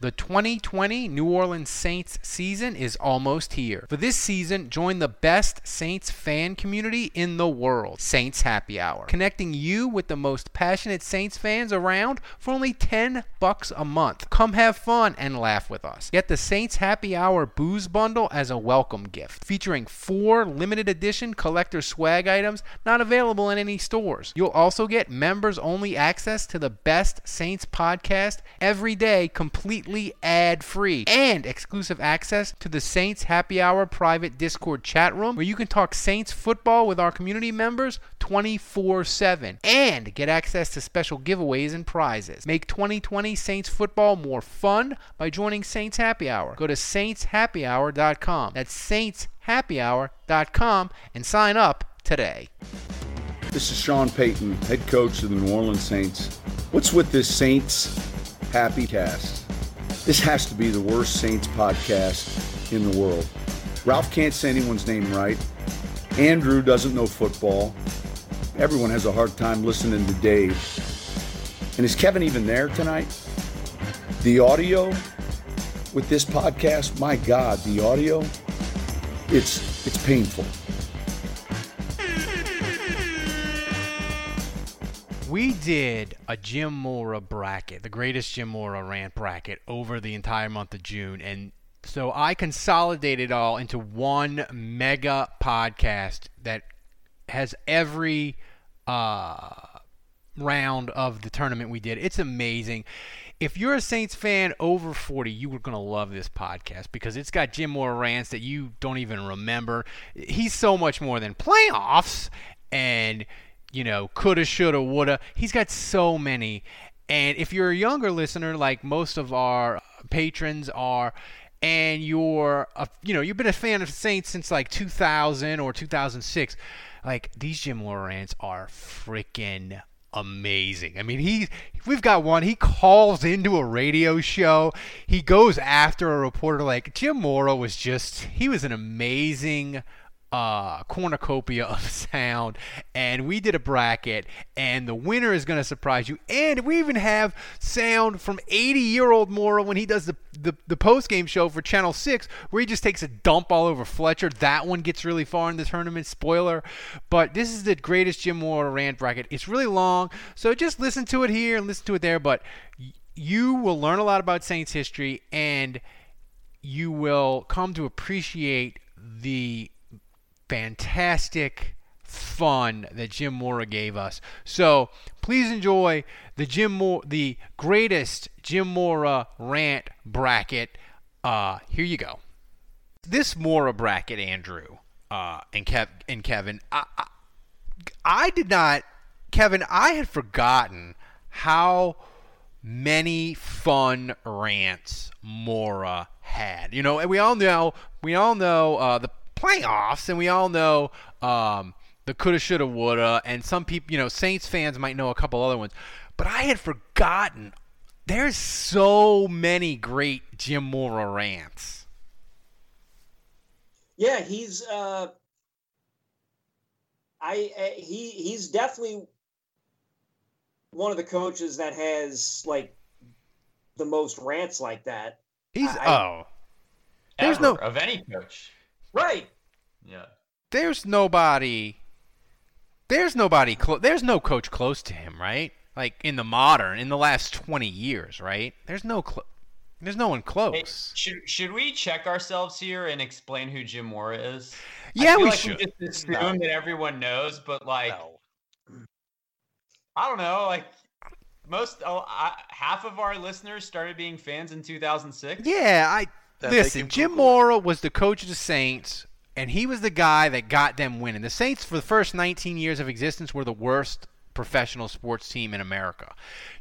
The 2020 New Orleans Saints season is almost here. For this season, join the best Saints fan community in the world, Saints Happy Hour, connecting you with the most passionate Saints fans around for only 10 bucks a month. Come have fun and laugh with us. Get the Saints Happy Hour booze bundle as a welcome gift, featuring four limited edition collector swag items not available in any stores. You'll also get members only access to the best Saints podcast every day completely completely ad free and exclusive access to the Saints Happy Hour private Discord chat room where you can talk Saints football with our community members 24 7 and get access to special giveaways and prizes. Make 2020 Saints football more fun by joining Saints Happy Hour. Go to saintshappyhour.com. That's saintshappyhour.com and sign up today. This is Sean Payton, head coach of the New Orleans Saints. What's with this Saints Happy Cast? This has to be the worst Saints podcast in the world. Ralph can't say anyone's name right. Andrew doesn't know football. Everyone has a hard time listening to Dave. And is Kevin even there tonight? The audio with this podcast, my God, the audio, it's it's painful. We did a Jim Mora bracket, the greatest Jim Mora rant bracket over the entire month of June. And so I consolidated all into one mega podcast that has every uh, round of the tournament we did. It's amazing. If you're a Saints fan over 40, you are going to love this podcast because it's got Jim Mora rants that you don't even remember. He's so much more than playoffs and you know, coulda, shoulda, woulda. He's got so many. And if you're a younger listener, like most of our uh, patrons are, and you're, a, you know, you've been a fan of Saints since like 2000 or 2006, like these Jim Mora rants are freaking amazing. I mean, he we've got one. He calls into a radio show. He goes after a reporter like Jim Mora was just he was an amazing uh, cornucopia of sound, and we did a bracket, and the winner is going to surprise you. And we even have sound from 80 year old Mora when he does the, the, the post game show for Channel 6, where he just takes a dump all over Fletcher. That one gets really far in the tournament, spoiler. But this is the greatest Jim Mora rant bracket. It's really long, so just listen to it here and listen to it there, but you will learn a lot about Saints history, and you will come to appreciate the fantastic fun that Jim Mora gave us. So please enjoy the Jim Mora, the greatest Jim Mora rant bracket. Uh, here you go. This Mora bracket, Andrew uh, and Kev and Kevin. I, I, I did not, Kevin. I had forgotten how many fun rants Mora had. You know, and we all know we all know uh, the playoffs, and we all know um, the coulda, shoulda, woulda, and some people, you know, Saints fans might know a couple other ones, but I had forgotten. There's so many great Jim Mora rants. Yeah, he's uh, I, I he he's definitely one of the coaches that has like the most rants like that. He's I, oh, there's no of any coach. Right. Yeah. There's nobody. There's nobody. Clo- there's no coach close to him, right? Like in the modern, in the last 20 years, right? There's no. Cl- there's no one close. Hey, should should we check ourselves here and explain who Jim Mora is? Yeah, we like should. We just assume no. that everyone knows, but like, no. I don't know, like most oh, I, half of our listeners started being fans in 2006. Yeah, I Listen, Jim Mora was the coach of the Saints and he was the guy that got them winning. The Saints, for the first 19 years of existence, were the worst professional sports team in America.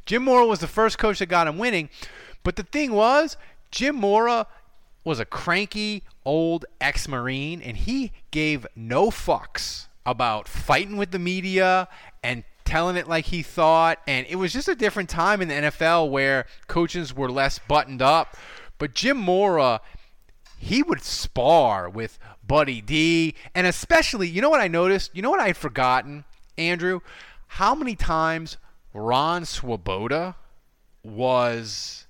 Jim Mora was the first coach that got them winning, but the thing was, Jim Mora was a cranky old ex-marine, and he gave no fucks about fighting with the media and telling it like he thought. And it was just a different time in the NFL where coaches were less buttoned up. But Jim Mora, he would spar with Buddy D. And especially, you know what I noticed? You know what I had forgotten, Andrew? How many times Ron Swoboda was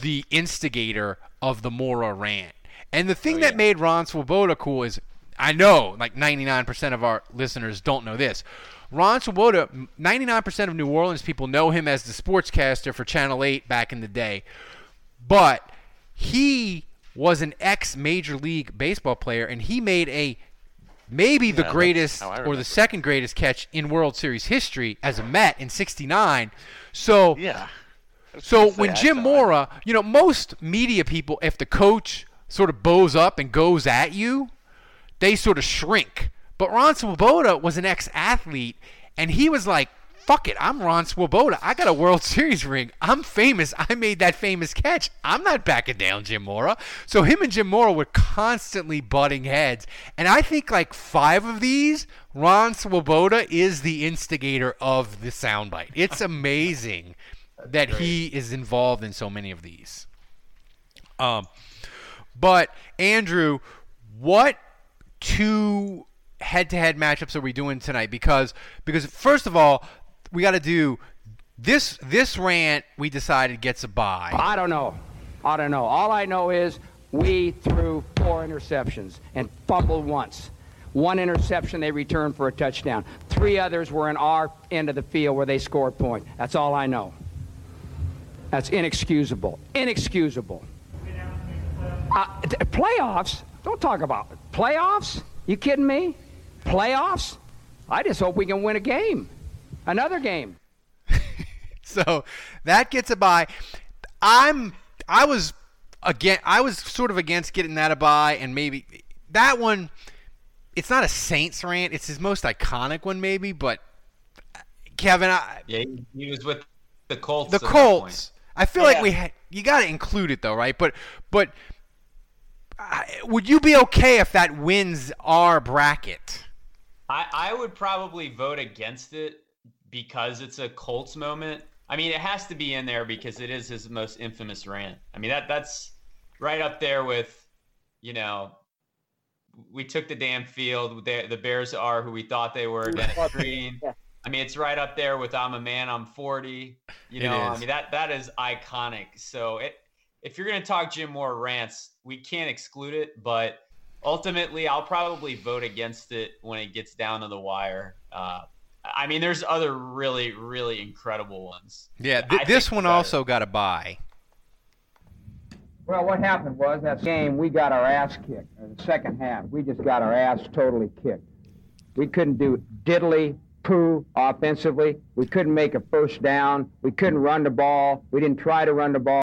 the instigator of the Mora rant. And the thing oh, that made Ron Swoboda cool is I know like 99% of our listeners don't know this. Ron Swoboda, 99% of New Orleans people know him as the sportscaster for Channel 8 back in the day. But he was an ex Major League Baseball player, and he made a maybe the greatest or the second greatest catch in World Series history as a Met in '69. So yeah. So when Jim Mora, you know, most media people, if the coach sort of bows up and goes at you, they sort of shrink. But Ron Swoboda was an ex-athlete, and he was like, "Fuck it, I'm Ron Swoboda. I got a World Series ring. I'm famous. I made that famous catch. I'm not backing down, Jim Mora." So him and Jim Mora were constantly butting heads, and I think like five of these, Ron Swoboda is the instigator of the soundbite. It's amazing that great. he is involved in so many of these. Um, but Andrew, what two head-to-head matchups are we doing tonight? Because because first of all, we got to do this this rant. We decided gets a bye. I don't know. I don't know. All I know is we threw four interceptions and fumbled once. One interception they returned for a touchdown. Three others were in our end of the field where they scored points. That's all I know. That's inexcusable. Inexcusable. Uh, playoffs? Don't talk about it. Playoffs? You kidding me? Playoffs? I just hope we can win a game. Another game. so that gets a bye. I'm I was again I was sort of against getting that a bye and maybe that one it's not a Saints rant, it's his most iconic one maybe, but Kevin I, Yeah, he was with the Colts. The Colts. I feel yeah. like we ha- you got to include it though, right? But but uh, would you be okay if that wins our bracket? I I would probably vote against it because it's a Colts moment. I mean, it has to be in there because it is his most infamous rant. I mean that that's right up there with, you know, we took the damn field. The, the Bears are who we thought they were. Dennis Green. yeah. I mean, it's right up there with "I'm a man, I'm 40." You know, I mean that that is iconic. So it, if you're going to talk Jim Mora rants, we can't exclude it, but ultimately, I'll probably vote against it when it gets down to the wire. Uh, I mean, there's other really, really incredible ones. Yeah, th- this one also got a buy. Well, what happened was that game we got our ass kicked. In the second half, we just got our ass totally kicked. We couldn't do diddly poo offensively. We couldn't make a first down. We couldn't run the ball. We didn't try to run the ball.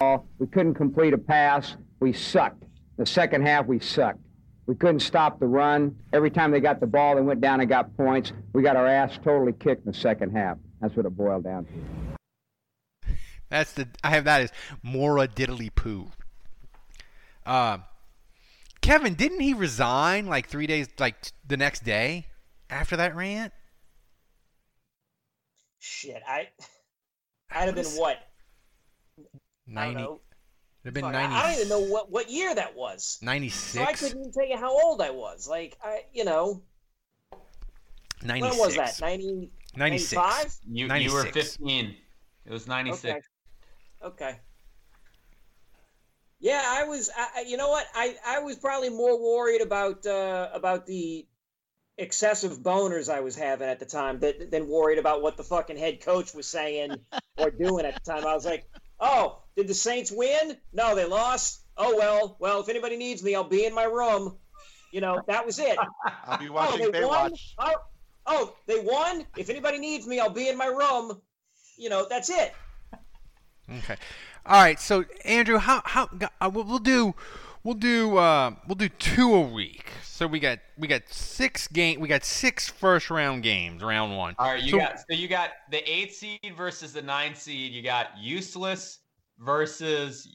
We couldn't complete a pass. We sucked. The second half, we sucked. We couldn't stop the run. Every time they got the ball, they went down and got points. We got our ass totally kicked in the second half. That's what it boiled down to. That's the I have that as Mora diddly poo. Um, Kevin, didn't he resign like three days, like the next day after that rant? Shit, I. I'd have been what? Ninety. know. It'd have been Fuck, 90, I don't even know what, what year that was. 96. So I couldn't even tell you how old I was. Like I, you know, 96. when was that? 90, 96. 95? You you were 15. It was 96. Okay. Okay. Yeah, I was. I, I- you know what? I, I was probably more worried about uh, about the excessive boners I was having at the time than, than worried about what the fucking head coach was saying or doing at the time. I was like, oh, did the Saints win? No, they lost. Oh well, well, if anybody needs me, I'll be in my room. You know, that was it. I'll be oh, watching they won. Baywatch. Oh, oh, they won. If anybody needs me, I'll be in my room. You know, that's it. Okay. All right. So Andrew, how how uh, we'll we'll do we'll do uh, we'll do two a week. So we got we got six game we got six first round games round one. All right, you So- got so you got the eight seed versus the nine seed. You got useless versus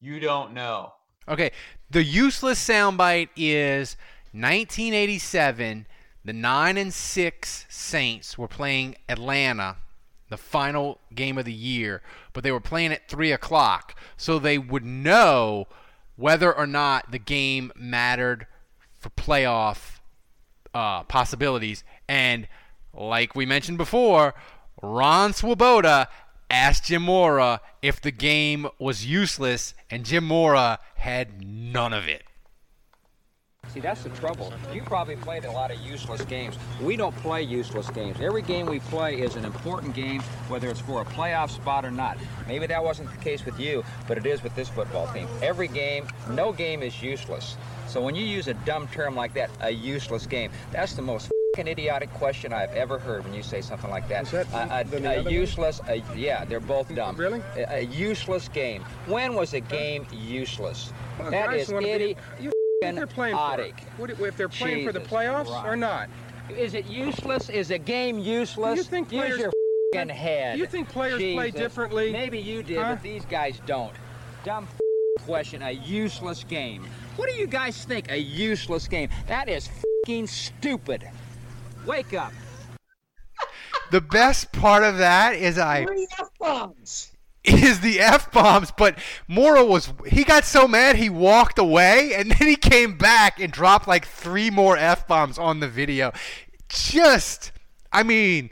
you don't know. Okay, the useless soundbite is 1987. The nine and six Saints were playing Atlanta, the final game of the year, but they were playing at three o'clock, so they would know whether or not the game mattered for playoff uh, possibilities. And like we mentioned before, Ron Swoboda asked Jim Mora if the game was useless, and Jim Mora had none of it. See, that's the trouble. You probably played a lot of useless games. We don't play useless games. Every game we play is an important game, whether it's for a playoff spot or not. Maybe that wasn't the case with you, but it is with this football team. Every game, no game is useless. So when you use a dumb term like that, a useless game, that's the most fing idiotic question I've ever heard when you say something like that. Is that a, a- a useless, a, yeah, they're both dumb. Really? A, useless game. When was a game useless? Well, that is idiotic. they're playing for it? What if they're playing for the playoffs Christ. or not? Is it useless? Is a game useless? You think Use players- your fing head. Do you think players play differently? Maybe you did, Huh? but these guys don't. Dumb question. A useless game. What do you guys think? A useless game? That is fing stupid. Wake up. The best part of that is I Three F bombs. is the f bombs, but Mora was he got so mad he walked away, and then he came back and dropped like three more f bombs on the video. Just, I mean,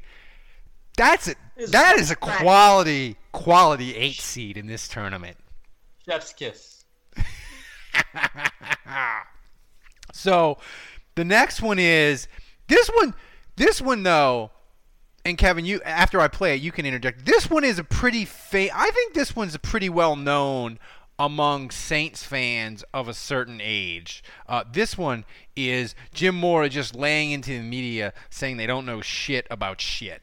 that's a, that is a quality quality eight seed in this tournament. Chef's kiss. So the next one is this one. This one though, and Kevin, you after I play it, you can interject. This one is a pretty fa- I think this one's a pretty well known among Saints fans of a certain age. Uh, this one is Jim Mora just laying into the media saying they don't know shit about shit.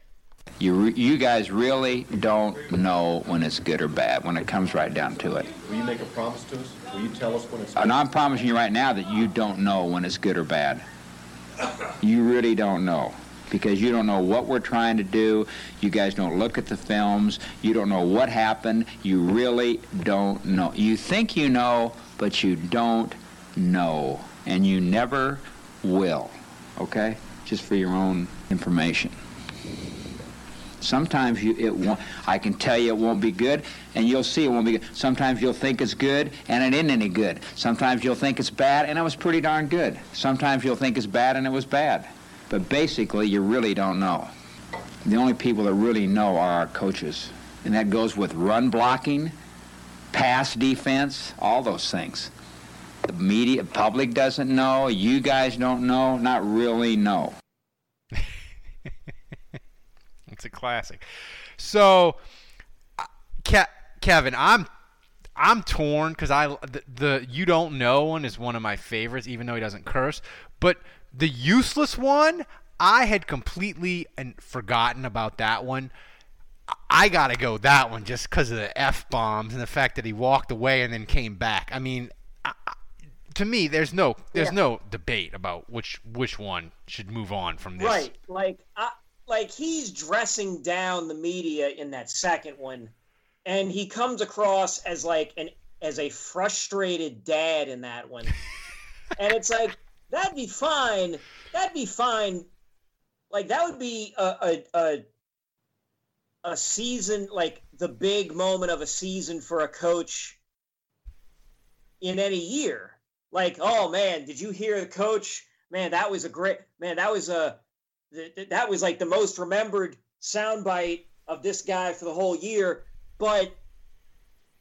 You, re- you guys really don't know when it's good or bad when it comes right down to it. Will you make a promise to us? Will you tell us when it's And I'm promising you right now that you don't know when it's good or bad. You really don't know because you don't know what we're trying to do. You guys don't look at the films. You don't know what happened. You really don't know. You think you know, but you don't know. And you never will. Okay? Just for your own information. Sometimes you it won't. I can tell you it won't be good, and you'll see it won't be good. Sometimes you'll think it's good, and it isn't any good. Sometimes you'll think it's bad, and it was pretty darn good. Sometimes you'll think it's bad, and it was bad. But basically, you really don't know. The only people that really know are our coaches, and that goes with run blocking, pass defense, all those things. The media, public doesn't know. You guys don't know. Not really know. It's a classic. So, uh, Ke- Kevin, I'm I'm torn because I the, the you don't know one is one of my favorites, even though he doesn't curse. But the useless one, I had completely and forgotten about that one. I gotta go that one just because of the f bombs and the fact that he walked away and then came back. I mean, I, I- to me, there's no there's Yeah. no debate about which which one should move on from this. Right. Like I, like he's dressing down the media in that second one. and he comes across as like an as a frustrated dad in that one. and it's like that'd be fine. That'd be fine. Like that would be a a, a a season like the big moment of a season for a coach in any year. Like, oh man, did you hear the coach? Man, that was a great man. That was a that was like the most remembered soundbite of this guy for the whole year. But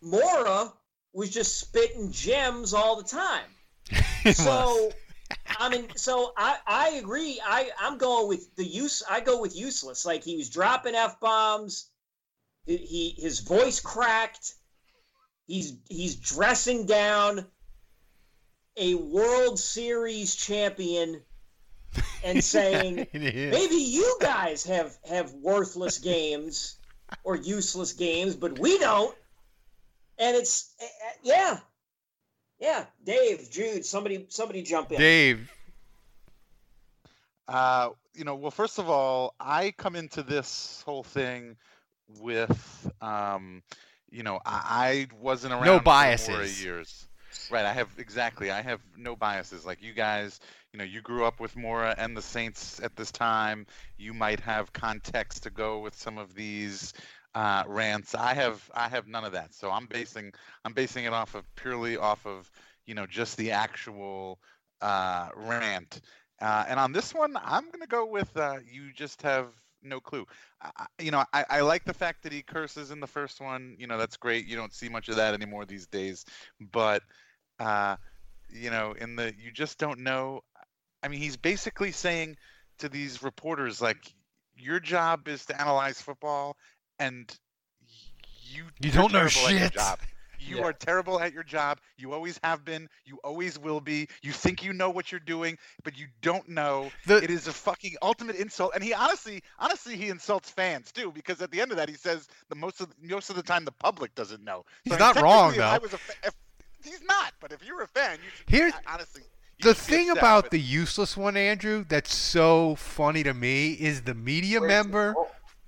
Mora was just spitting gems all the time. so I mean, so I, I agree. I, I'm going with the use. I go with useless. Like he was dropping f bombs. He his voice cracked. He's he's dressing down a World Series champion and saying maybe you guys have have worthless games or useless games, but we don't. And it's eh, eh, yeah, yeah. Dave, Jude, somebody somebody jump in. Dave. Uh, you know, well, first of all, I come into this whole thing with, um, you know, I, I wasn't around no biases. more years. Right, I have exactly. I have no biases. Like you guys, you know, you grew up with Mora and the Saints at this time. You might have context to go with some of these uh, rants. I have I have none of that. So I'm basing I'm basing it off of purely off of you know just the actual uh, rant. Uh, and on this one, I'm to go with uh, you just have no clue. I, you know, I, I like the fact that he curses in the first one. You know, that's great. You don't see much of that anymore these days. But, uh, you know, in the you just don't know. I mean, he's basically saying to these reporters, like, your job is to analyze football, and you You don't know terrible at your shit. job. You Yeah. are terrible at your job. You always have been. You always will be. You think you know what you're doing, but you don't know. it is a fucking ultimate insult. And he honestly, honestly, he insults fans too, because at the end of that, he says the most of most of the time the public doesn't know. He's So not wrong, if I though. was a he's not, but if you're a fan, you should. Here's- I- honestly. The thing about the useless one, Andrew, that's so funny to me is the media member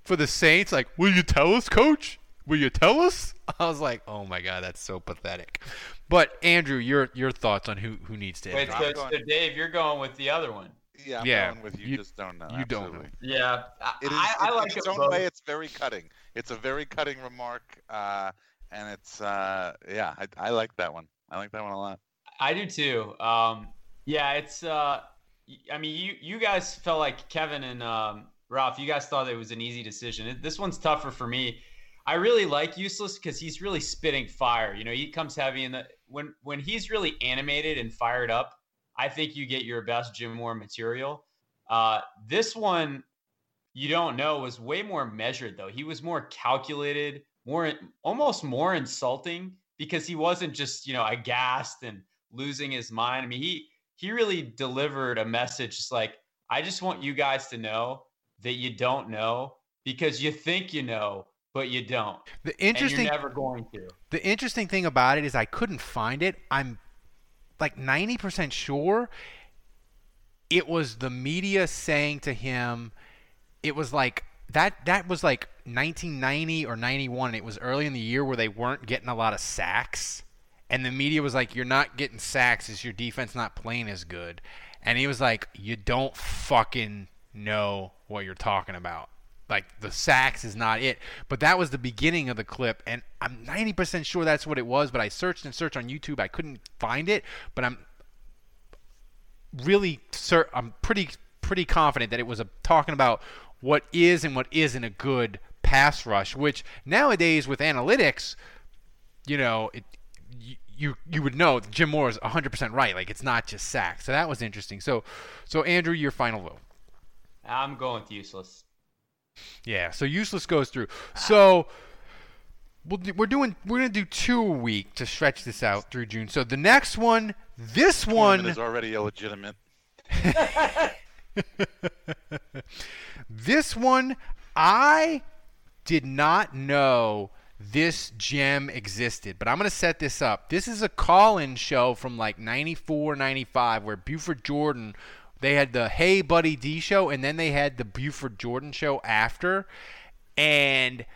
for the Saints. Like, will you tell us, Coach? Will you tell us? I was like, oh my god, that's so pathetic. But Andrew, your your thoughts on who who needs to? Wait, end so, so Dave, you're going with the other one. Yeah, I'm Yeah, going with you, you- just don't know. you don't absolutely. Yeah, I, It is, I, I it- like in it its own both. way. It's very cutting. It's a very cutting remark, uh, and it's uh, yeah, I, I like that one. I like that one a lot. I do too. Um, yeah, it's. Uh, I mean, you you guys felt like Kevin and um, Ralph. You guys thought it was an easy decision. It, this one's tougher for me. I really like Useless because he's really spitting fire. You know, he comes heavy in the when when he's really animated and fired up. I think you get your best Jim Mora material. Uh, this one, you don't know, was way more measured though. He was more calculated, more almost more insulting because he wasn't just you know aghast and losing his mind. I mean, he he really delivered a message just like I just want you guys to know that you don't know because you think you know, but you don't. The And interesting- you're never going to. The interesting thing about it is I couldn't find it. I'm like 90% sure it was the media saying to him it was like that that was like 1990 or 91 it was early in the year where they weren't getting a lot of sacks. And the media was like you're not getting sacks. Is your defense not playing as good? And he was like you don't fucking know what you're talking about. Like the sacks is not it. But that was the beginning of the clip and i'm 90% sure that's what it was but i searched and searched on youtube. I couldn't find it but i'm really cer- i'm pretty pretty confident that it was a, talking about what is and what isn't a good pass rush which nowadays with analytics you know it you you, you would know that Jim Mora is 100% right like it's not just sacks so that was interesting so so Andrew your final vote I'm going with useless. yeah, so useless goes through. Ah. So we'll, we're doing we're gonna do two a week to stretch this out through June. So the next one, this one is already illegitimate. This one, I did not know this gem existed, but I'm going to set this up. This is a call in show from like 94, 95, where Buford Jordan, they had the Hey Buddy D show, and then they had the Buford Jordan show after. And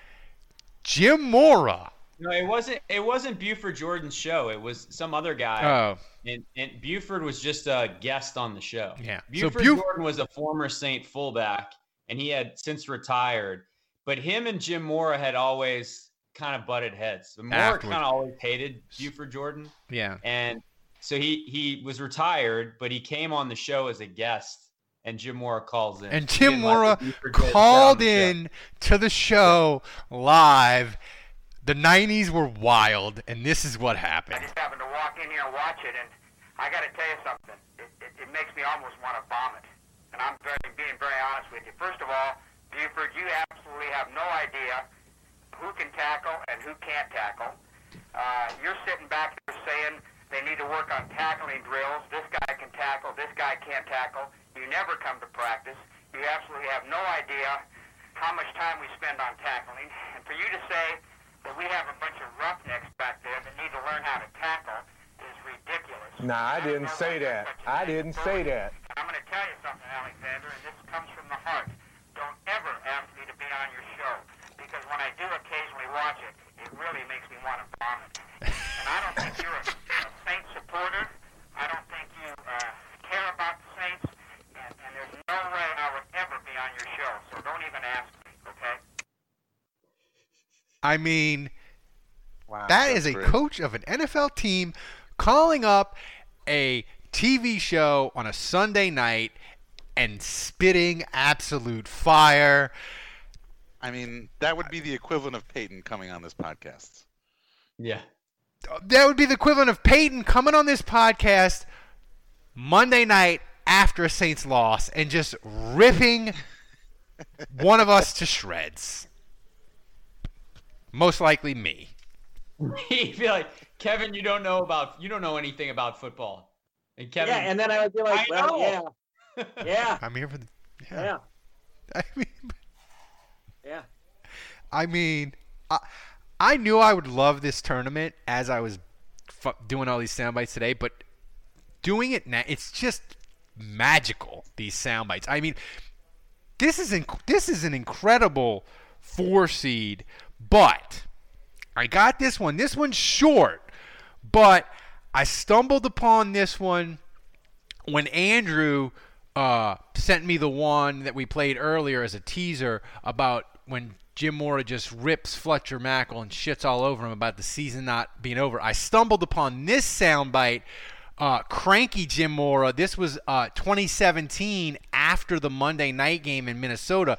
Jim Mora No, it wasn't. It wasn't Buford Jordan's show. It was some other guy. Oh. And, and Buford was just a guest on the show. Yeah. So Buford Buf- Jordan was a former Saint fullback, and he had since retired. But him and Jim Mora had always kind of butted heads. Mora Afterwards. kind of always hated Buford Jordan, Yeah. and so he he was retired, but he came on the show as a guest, and Jim Mora calls in. And He Jim Mora the Buford kids sit on called in to the show live. The 90s were wild, and this is what happened. I just happened to walk in here and watch it, and I got to tell you something. It, it, it makes me almost want to vomit. And I'm very, being very honest with you. First of all, Buford, you absolutely have no idea who can tackle and who can't tackle. Uh, you're sitting back there saying they need to work on tackling drills. This guy can tackle. This guy can't tackle. You never come to practice. You absolutely have no idea how much time we spend on tackling. And for you to say that we have a bunch of roughnecks back there that need to learn how to tackle is ridiculous. Nah, I didn't say that. I didn't say that. I'm going to tell you something, Alexander, and this comes from the heart. Don't ever ask me to be on your show because when I do occasionally watch it, it really makes me want to vomit. And I don't think you're a, a Saint supporter. I don't think you uh, care about the Saints, and, and there's no way I would ever be on your show. So don't even ask me, okay? I mean, Wow, that's a great. coach of an NFL team calling up a TV show on a Sunday night and spitting absolute fire. I mean, that would be the equivalent of Payton coming on this podcast. Yeah. That would be the equivalent of Payton coming on this podcast Monday night after a Saints loss and just ripping one of us to shreds. Most likely me. He'd be like, Kevin, you don't know about you don't know anything about football. And Kevin, yeah, and then I would be like, I well, know. yeah, yeah, I'm here for the. yeah, I mean, yeah. I mean, I, I knew I would love this tournament as I was doing all these sound bites today, but doing it now, it's just magical. These sound bites. I mean, this is inc- this is an incredible four seed, but I got this one. This one's short, but I stumbled upon this one when Andrew uh, sent me the one that we played earlier as a teaser about when Jim Mora just rips Fletcher Mackel and shits all over him about the season not being over. I stumbled upon this soundbite. Uh, cranky Jim Mora. This was uh, 2017 after the Monday night game in Minnesota.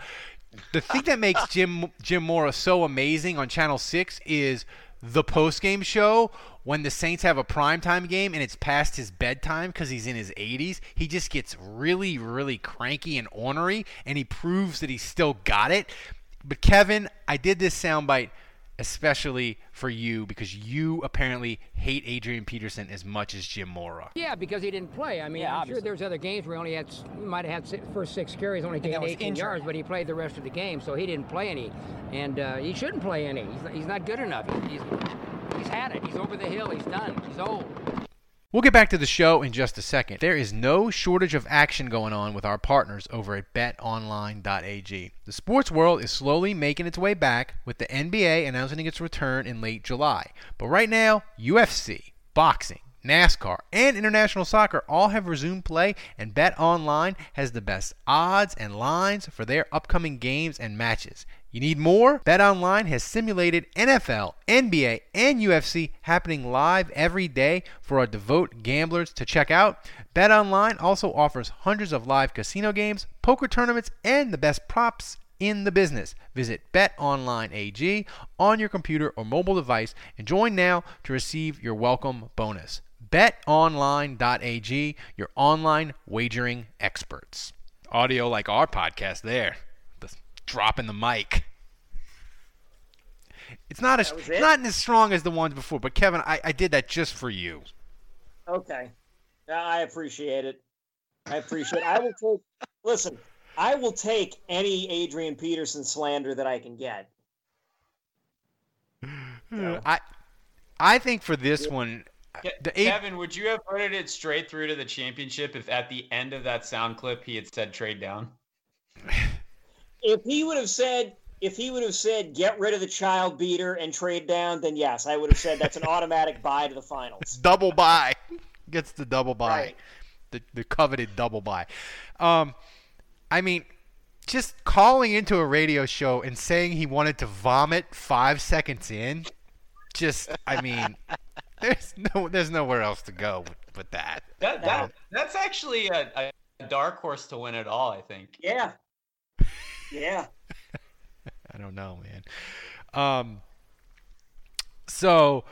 The thing that makes Jim Jim Mora so amazing on Channel Six is the post game show when the Saints have a primetime game and it's past his bedtime because he's in his 80s, he just gets really, really cranky and ornery, and he proves that he's still got it. But Kevin, I did this soundbite especially for you because you apparently hate Adrian Peterson as much as Jim Mora. Yeah, because he didn't play. I mean, Yeah, I'm obviously. sure there's other games where he only had he might have had si- first six carries, only gained 18 injured. yards, but he played the rest of the game, so he didn't play any, and uh, he shouldn't play any. He's, he's not good enough. He's, he's had it. He's over the hill. He's done. He's old. We'll get back to the show in just a second. There is no shortage of action going on with our partners over at betonline.ag. The sports world is slowly making its way back with the NBA announcing its return in late July. But right now, UFC, boxing, NASCAR, and international soccer all have resumed play, and BetOnline has the best odds and lines for their upcoming games and matches. You need more? BetOnline has simulated NFL, NBA, and UFC happening live every day for our devout gamblers to check out. BetOnline also offers hundreds of live casino games, poker tournaments, and the best props in the business. Visit BetOnline AG on your computer or mobile device and join now to receive your welcome bonus. BetOnline.ag, your online wagering experts. Audio like our podcast there. The dropping the mic. It's not as That was it's it? not as strong as the ones before, but Kevin, I, I did that just for you. Okay. Yeah, I appreciate it. I appreciate it. I will take listen, I will take any Adrian Peterson slander that I can get. Hmm, I I think for this one, the eight, Kevin, would you have voted it straight through to the championship if at the end of that sound clip he had said trade down? If he would have said if he would have said get rid of the child beater and trade down, then yes, I would have said that's an automatic buy to the finals. double buy. Gets the double buy. Right. The the coveted double buy. Um I mean just calling into a radio show and saying he wanted to vomit 5 seconds in just I mean there's no there's nowhere else to go with, with that. That, that that's actually a, a dark horse to win it all. I think. Yeah. Yeah. I don't know, man. Um, so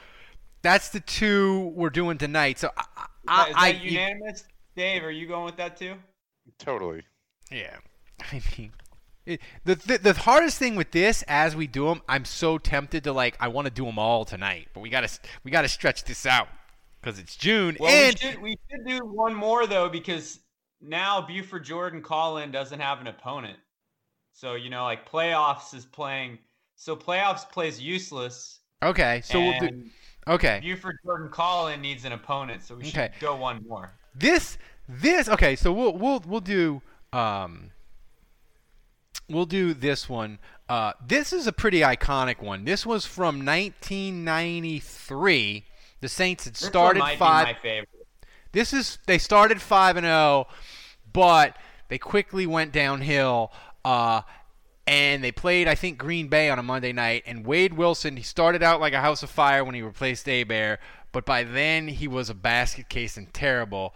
that's the two we're doing tonight. So I, I, Is that I unanimous? Dave, are you going with that too? Totally. yeah. I mean, it, the, the the hardest thing with this, as we do them, I'm so tempted to like, I want to do them all tonight, but we gotta we gotta stretch this out because it's June Well, and we should we should do one more though because now Buford Jordan call-in doesn't have an opponent. So you know, like playoffs is playing. So playoffs plays useless. okay, so we'll do okay. Buford Jordan call-in needs an opponent, so we should Okay. go one more. This this okay, so we'll we'll we'll do um we'll do this one. Uh this is a pretty iconic one. This was from 1993. The Saints had started might be 5 my favorite. This is they started 5 and 0, but they quickly went downhill uh and they played, I think, Green Bay on a Monday night. And Wade Wilson, he started out like a house of fire when he replaced Hebert, but by then he was a basket case and terrible.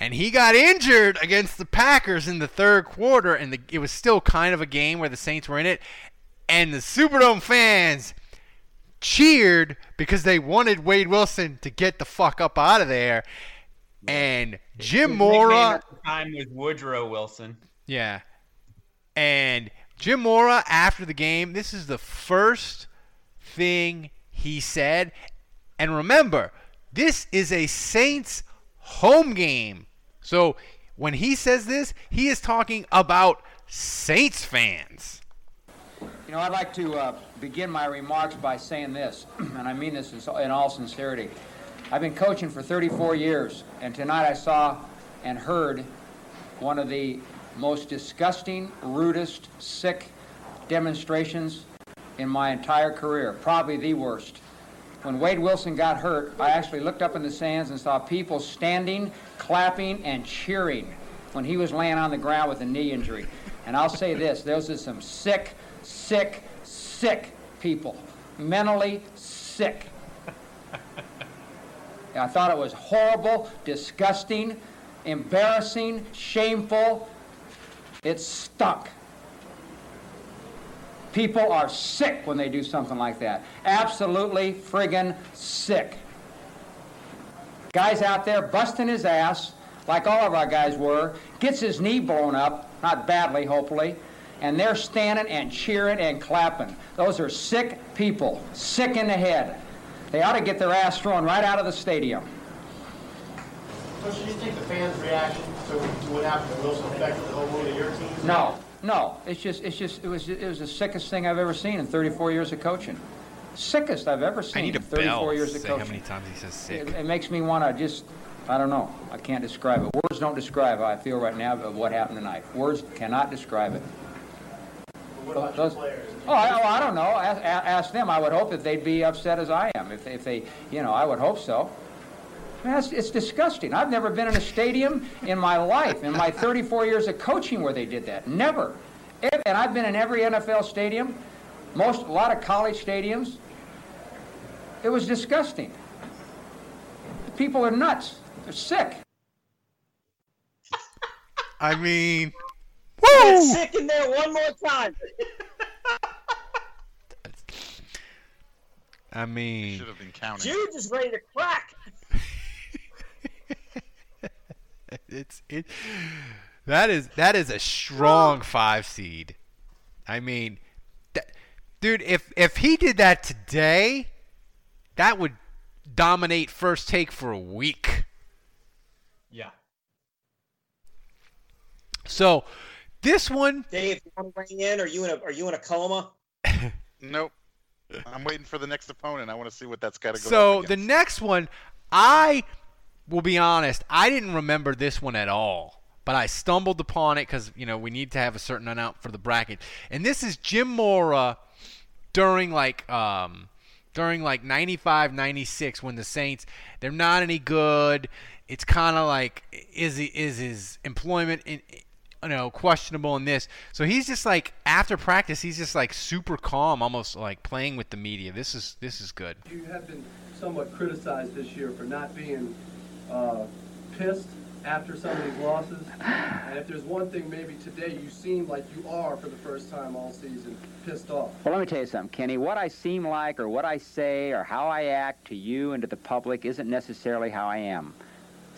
And he got injured against the Packers in the third quarter, and the, it was still kind of a game where the Saints were in it. And the Superdome fans cheered because they wanted Wade Wilson to get the fuck up out of there. And Jim Mora. the time was Woodrow Wilson. Yeah. And Jim Mora, after the game, this is the first thing he said. And remember, this is a Saints home game. So when he says this, he is talking about Saints fans. You know, I'd like to uh, begin my remarks by saying this, and I mean this in in all sincerity. I've been coaching for 34 years, and tonight I saw and heard one of the most disgusting, rudest, sick demonstrations in my entire career, probably the worst. When Wade Wilson got hurt, I actually looked up in the stands and saw people standing, clapping, and cheering when he was laying on the ground with a knee injury. And I'll say this those are some sick, sick, sick people. Mentally sick. I thought it was horrible, disgusting, embarrassing, shameful. It stuck. People are sick when they do something like that. Absolutely friggin' sick. Guy's out there busting his ass, like all of our guys were, gets his knee blown up, not badly, hopefully, and they're standing and cheering and clapping. Those are sick people, sick in the head. They ought to get their ass thrown right out of the stadium. Coach, do you think the fans' reaction to what happened to Wilson affected the whole mood of your team? No, no. It's just, it's just, it was, it was the sickest thing I've ever seen in 34 years of coaching. Sickest I've ever seen I need a 34 bell years to of coaching. how many times he says sick. It, it makes me want to just, I don't know. I can't describe it. Words don't describe how I feel right now of what happened tonight. Words cannot describe it. What about Those- your players? Oh, I, oh, I don't know. Ask, ask them. I would hope that they'd be upset as I am. If, if they, you know, I would hope so. Man, it's, it's disgusting. I've never been in a stadium in my life, in my 34 years of coaching, where they did that. Never. And I've been in every NFL stadium, most, a lot of college stadiums. It was disgusting. The people are nuts. They're sick. I mean, Get woo! sick in there one more time. I mean, Should have been counting. Jude is ready to crack. it's it. That is that is a strong five seed. I mean, that, dude, if if he did that today, that would dominate first take for a week. Yeah. So, this one, Dave, you want to weigh in? Are you in a Are you in a coma? Nope. I'm waiting for the next opponent. I want to see what that's got to go. so the next one, I will be honest, I didn't remember this one at all. but I stumbled upon it because you know we need to have a certain amount for the bracket. And this is Jim Mora during like um, during like 95, 96 when the Saints they're not any good. It's kind of like is he, is his employment in, you know questionable in this. So he's just like after practice he's just like super calm, almost like playing with the media. This is this is good. You have been somewhat criticized this year for not being uh, pissed after some of these losses. And if there's one thing maybe today you seem like you are for the first time all season, pissed off. Well, let me tell you something, Kenny. What I seem like or what I say or how I act to you and to the public isn't necessarily how I am.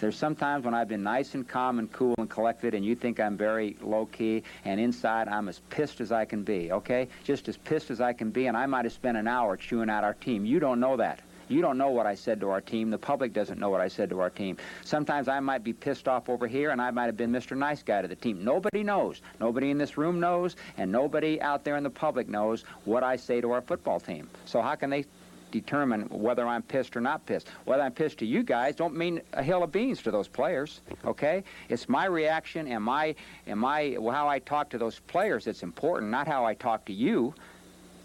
There's sometimes when I've been nice and calm and cool and collected and you think I'm very low-key and inside I'm as pissed as I can be, okay? Just as pissed as I can be and I might have spent an hour chewing out our team. You don't know that. You don't know what I said to our team. The public doesn't know what I said to our team. Sometimes I might be pissed off over here, and I might have been Mr. Nice Guy to the team. Nobody knows. Nobody in this room knows, and nobody out there in the public knows what I say to our football team. So how can they determine whether I'm pissed or not pissed? Whether I'm pissed to you guys don't mean a hill of beans to those players. Okay? It's my reaction and my and my how I talk to those players that's important, not how I talk to you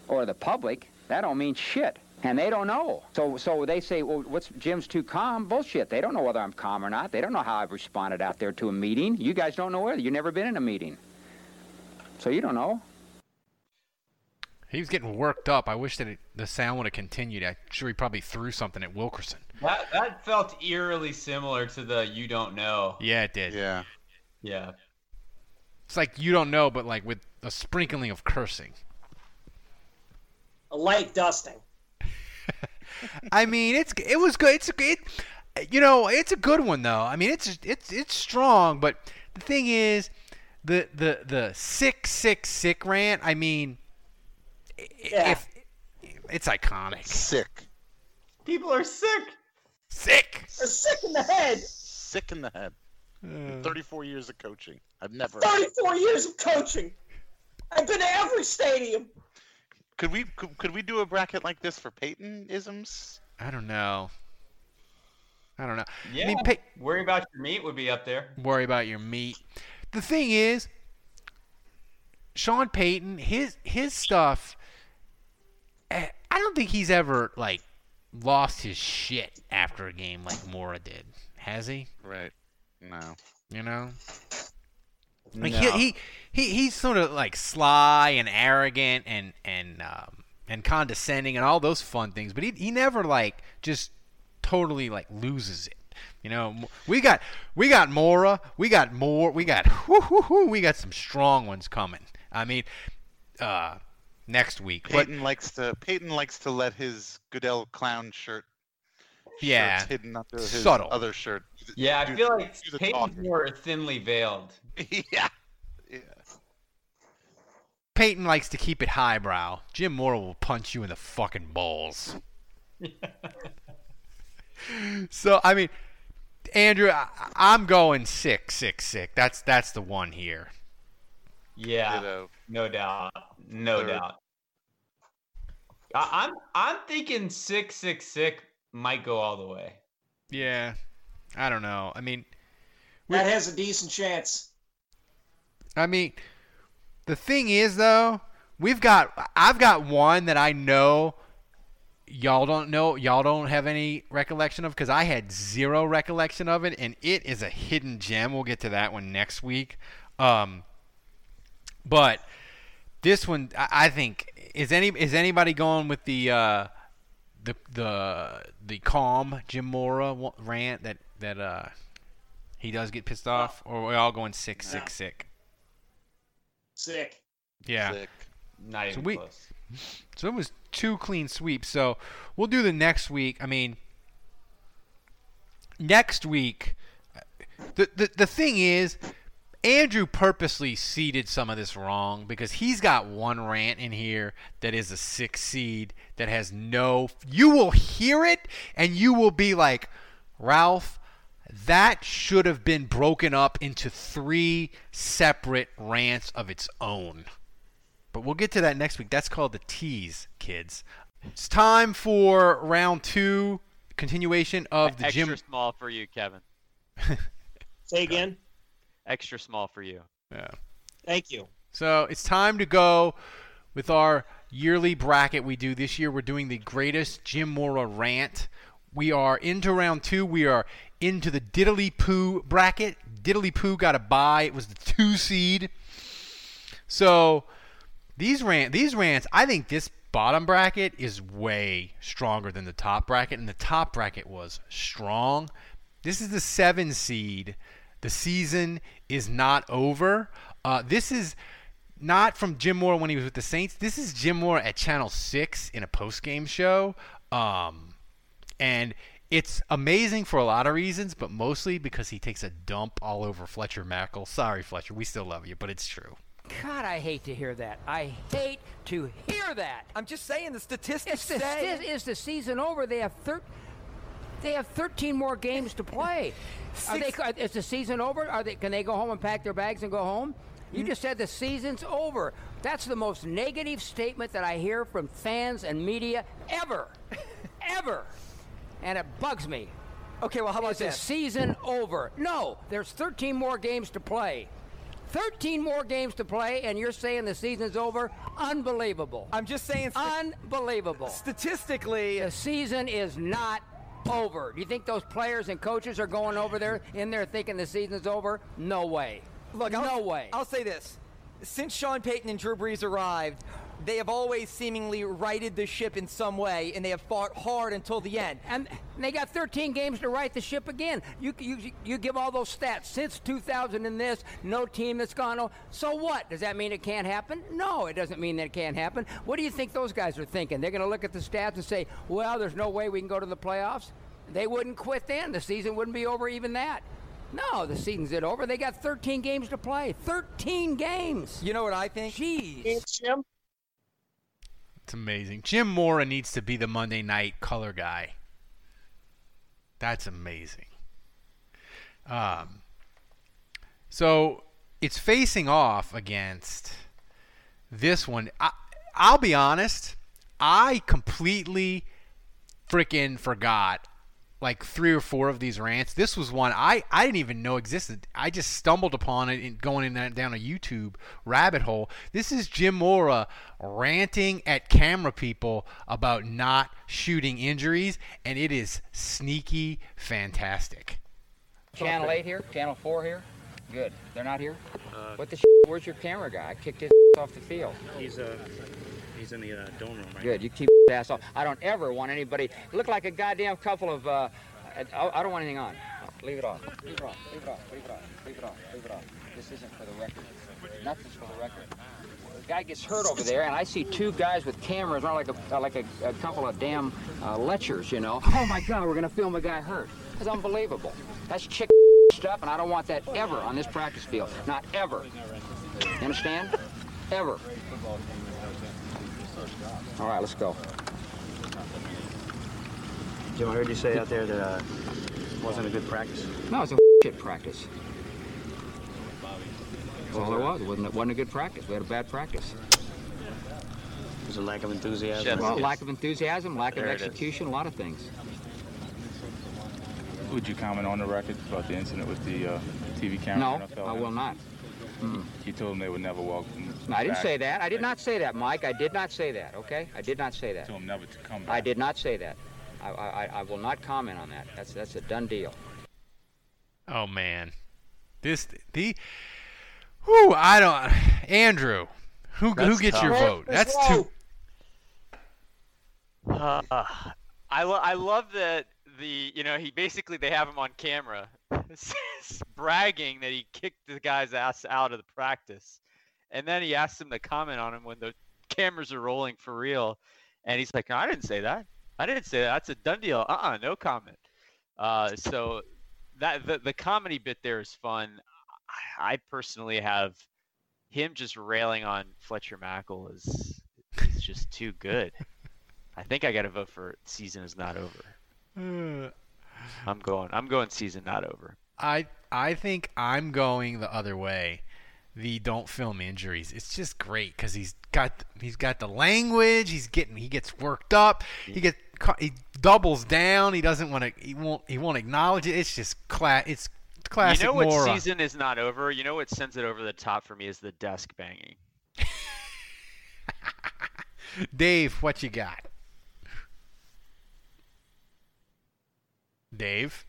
or the public. That don't mean shit and they don't know. So, so they say, well, what's Jim's too calm? Bullshit. They don't know whether I'm calm or not. They don't know how I've responded out there to a meeting. You guys don't know whether. You've never been in a meeting, so you don't know. He was getting worked up. I wish that it, the sound would have continued. I'm sure he probably threw something at Wilkerson. That that felt eerily similar to the you don't know. Yeah, it did. Yeah. Yeah. It's like you don't know, but like with a sprinkling of cursing. A light dusting. I mean, it's it was good. It's a it, you know, it's a good one though. I mean, it's it's it's strong, but the thing is, the the the sick sick sick rant. I mean, Yeah. if it's iconic. Sick. People are sick. Sick. They're sick in the head. Sick in the head. Uh. 34 years of coaching. I've never. 34 years of coaching. I've been to every stadium. Could we could, could we do a bracket like this for Payton isms? I don't know. I don't know. Yeah. I mean, Pey- Worry about your meat would be up there. worry about your meat. The thing is, Sean Payton, his his stuff. eh, I don't think he's ever like lost his shit after a game like Mora did. Has he? Right. No. You know. Like No. he, he he he's sort of like sly and arrogant and and um, and condescending and all those fun things, but he he never like just totally like loses it. You know, we got we got Mora, we got more, we got whoo, whoo, whoo, we got some strong ones coming. I mean, uh, next week. But Payton likes to Payton likes to let his Goodell clown shirt Yeah. hidden under his Subtle. other shirt. Yeah, I feel like do Payton's talking. more thinly veiled. yeah. Yeah. Payton likes to keep it highbrow. Jim Mora will punch you in the fucking balls. so I mean, Andrew, I, I'm going sick, sick, sick. That's that's the one here. Yeah, Ditto. no doubt, no Third. doubt. I, I'm I'm thinking six six six might go all the way. Yeah, I don't know. I mean, That has a decent chance. I mean, the thing is though, we've got I've got one that I know y'all don't know, y'all don't have any recollection of because I had zero recollection of it, and it is a hidden gem. We'll get to that one next week. Um, but this one, I I think is any is anybody going with the uh, the the the calm Jim Mora rant that that uh he does get pissed off, or are we all going sick, sick, sick? Sick. Yeah. Sick. Not even So we- close. So it was two clean sweeps. So we'll do the next week. I mean, next week, the the, the thing is, Andrew purposely seeded some of this wrong because he's got one rant in here that is a six seed that has no. You will hear it and you will be like, Ralph, that should have been broken up into three separate rants of its own. But we'll get to that next week. That's called the tease, kids. It's time for round two, continuation of the Extra Jim. small for you, Kevin. Say again. extra small for you. Yeah. Thank you. So it's time to go with our yearly bracket we do this year. We're doing the greatest Jim Mora rant. We are into round two. We are into the Diddly Poo bracket. Diddly Poo got a bye. It was the two seed. So these rant these rants, I think this bottom bracket is way stronger than the top bracket, and the top bracket was strong. This is the seven seed. The season is not over. Uh, this is not from Jim Mora when he was with the Saints. This is Jim Mora at Channel Six in a post game show. Um, and it's amazing for a lot of reasons, but mostly because he takes a dump all over Fletcher Mackel. Sorry, Fletcher, we still love you, but it's true. God, I hate to hear that. I hate to hear that. I'm just saying the statistics It's the, say. sti- is the season over? They have thir- They have 13 more games to play. Are they? Six- Is the season over? Are they? Can they go home and pack their bags and go home? You just said the season's over. That's the most negative statement that I hear from fans and media ever, ever, and it bugs me. Okay, well, how about Is the this? season over? No, there's 13 more games to play. 13 more games to play, and you're saying the season's over? Unbelievable. I'm just saying. Unbelievable. Statistically, the season is not over. Do you think those players and coaches are going over there in there thinking the season's over? No way. Look, no I'll, way. I'll say this: since Sean Payton and Drew Brees arrived, they have always seemingly righted the ship in some way, and they have fought hard until the end. And they got 13 games to right the ship again. You you you give all those stats since 2000 in this, no team that's gone. o- So what? Does that mean it can't happen? No, it doesn't mean that it can't happen. What do you think those guys are thinking? They're going to look at the stats and say, "Well, there's no way we can go to the playoffs." They wouldn't quit then. The season wouldn't be over even that. No, the season's it over. They got 13 games to play. 13 games. You know what I think? Jeez. Jim. It's amazing. Jim Mora needs to be the Monday night color guy. That's amazing. Um, so it's facing off against this one. I, I'll be honest. I completely freaking forgot like three or four of these rants. This was one I, I didn't even know existed. I just stumbled upon it in going in that, down a YouTube rabbit hole. This is Jim Mora ranting at camera people about not shooting injuries, and it is sneaky fantastic. Channel 8 here? Channel 4 here? Good. They're not here? what the sh- Where's your camera guy? I kicked his off the field. He's uh, he's in the uh, dome room right Good. You keep ass off. I don't ever want anybody. Look like a goddamn couple of. Uh, I, I don't want anything on. Leave it off. Leave it off. Leave it off. Leave it off. Leave it off. Leave it off. This isn't for the record. Nothing's for the record. The guy gets hurt over there, and I see two guys with cameras, or like a like a, a couple of damn uh, lechers, you know. Oh my God, we're gonna film a guy hurt. That's unbelievable. That's chick stuff, and I don't want that ever on this practice field. Not ever. You understand? Ever. All right, let's go. Jim, I heard you say out there that uh, wasn't a good practice. No, it's a shit practice. That's all it was. It wasn't, it wasn't a good practice. We had a bad practice. There's a lack of enthusiasm. Well, lack of enthusiasm, lack of There it is. execution, a lot of things. Would you comment on the record about the incident with the uh, TV camera? No, NFL? I will not. Mm-mm. You told them they would never welcome. No, I didn't say that. I did not say that, Mike. I did not say that. Okay, I did not say that. Told them never to come back. I did not say that. I, I, I- I will not comment on that. That's that's a done deal. Oh man, this the. Whew, I don't. Andrew, who who That's gets your tough. vote? That's too. Uh, I lo- I love that the you know he basically they have him on camera bragging that he kicked the guy's ass out of the practice, and then he asks him to comment on him when the cameras are rolling for real, and he's like, I didn't say that. I didn't say that. That's a done deal. Uh-uh, no comment. Uh, so that the, the comedy bit there is fun. I, I personally have him just railing on Fletcher Mackel is is just too good. I think I got to vote for season is not over. I'm going. I'm going season not over. I I think I'm going the other way. The don't film injuries. It's just great because he's got he's got the language. He's getting he gets worked up. He gets he doubles down. He doesn't want to. He won't he won't acknowledge it. It's just class. It's classic You know what Mora. season is not over? You know what sends it over the top for me is the desk banging. Dave, what you got? Dave?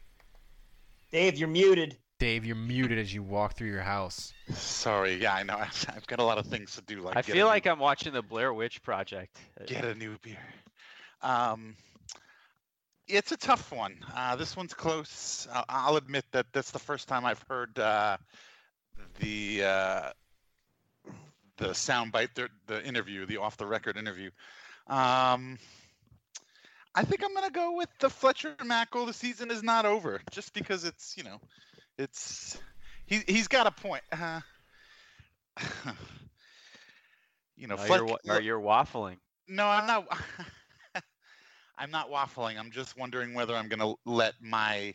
Dave, you're muted. Dave, you're muted as you walk through your house. Sorry, yeah, I know. I've got a lot of things to do. Like I feel a like I'm watching the Blair Witch Project. get a new beer. Um, it's a tough one. Uh, this one's close. I'll, I'll admit that that's the first time I've heard uh, the uh, the soundbite, the, the interview, the off the record interview. Um, I think I'm gonna go with the Fletcher Mackel. The season is not over, just because it's you know, it's he he's got a point. Uh, you know, Oh, Flet- you're, or you're waffling. no, I'm not. I'm not waffling. I'm just wondering whether I'm going to let my,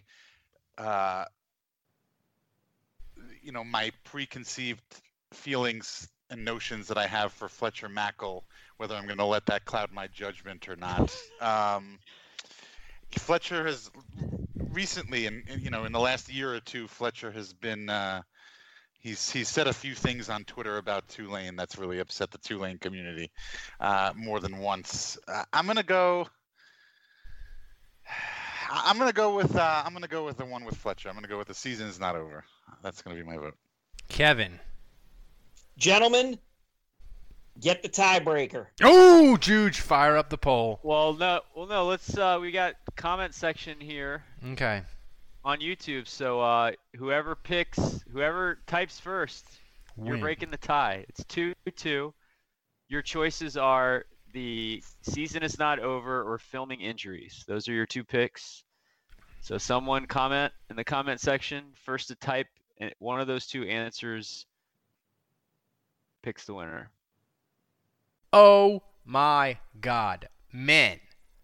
uh, you know, my preconceived feelings notions that I have for Fletcher Mackel, whether I'm going to let that cloud my judgment or not. um, Fletcher has recently, and you know, in the last year or two, Fletcher has been. Uh, He's, he's said a few things on Twitter about Tulane that's really upset the Tulane community uh, more than once. Uh, I'm gonna go. I'm gonna go with uh, I'm gonna go with the one with Fletcher. I'm gonna go with the season is not over. That's gonna be my vote. Kevin. Gentlemen, get the tiebreaker. Oh, Juge, fire up the poll. Well, no, well, no. Let's. Uh, we got comment section here Okay. on YouTube. So uh, whoever picks, whoever types first, you're breaking the tie. It's two two. Your choices are the season is not over or filming injuries. Those are your two picks. So someone comment in the comment section first to type one of those two answers picks the winner. Oh my God. Men,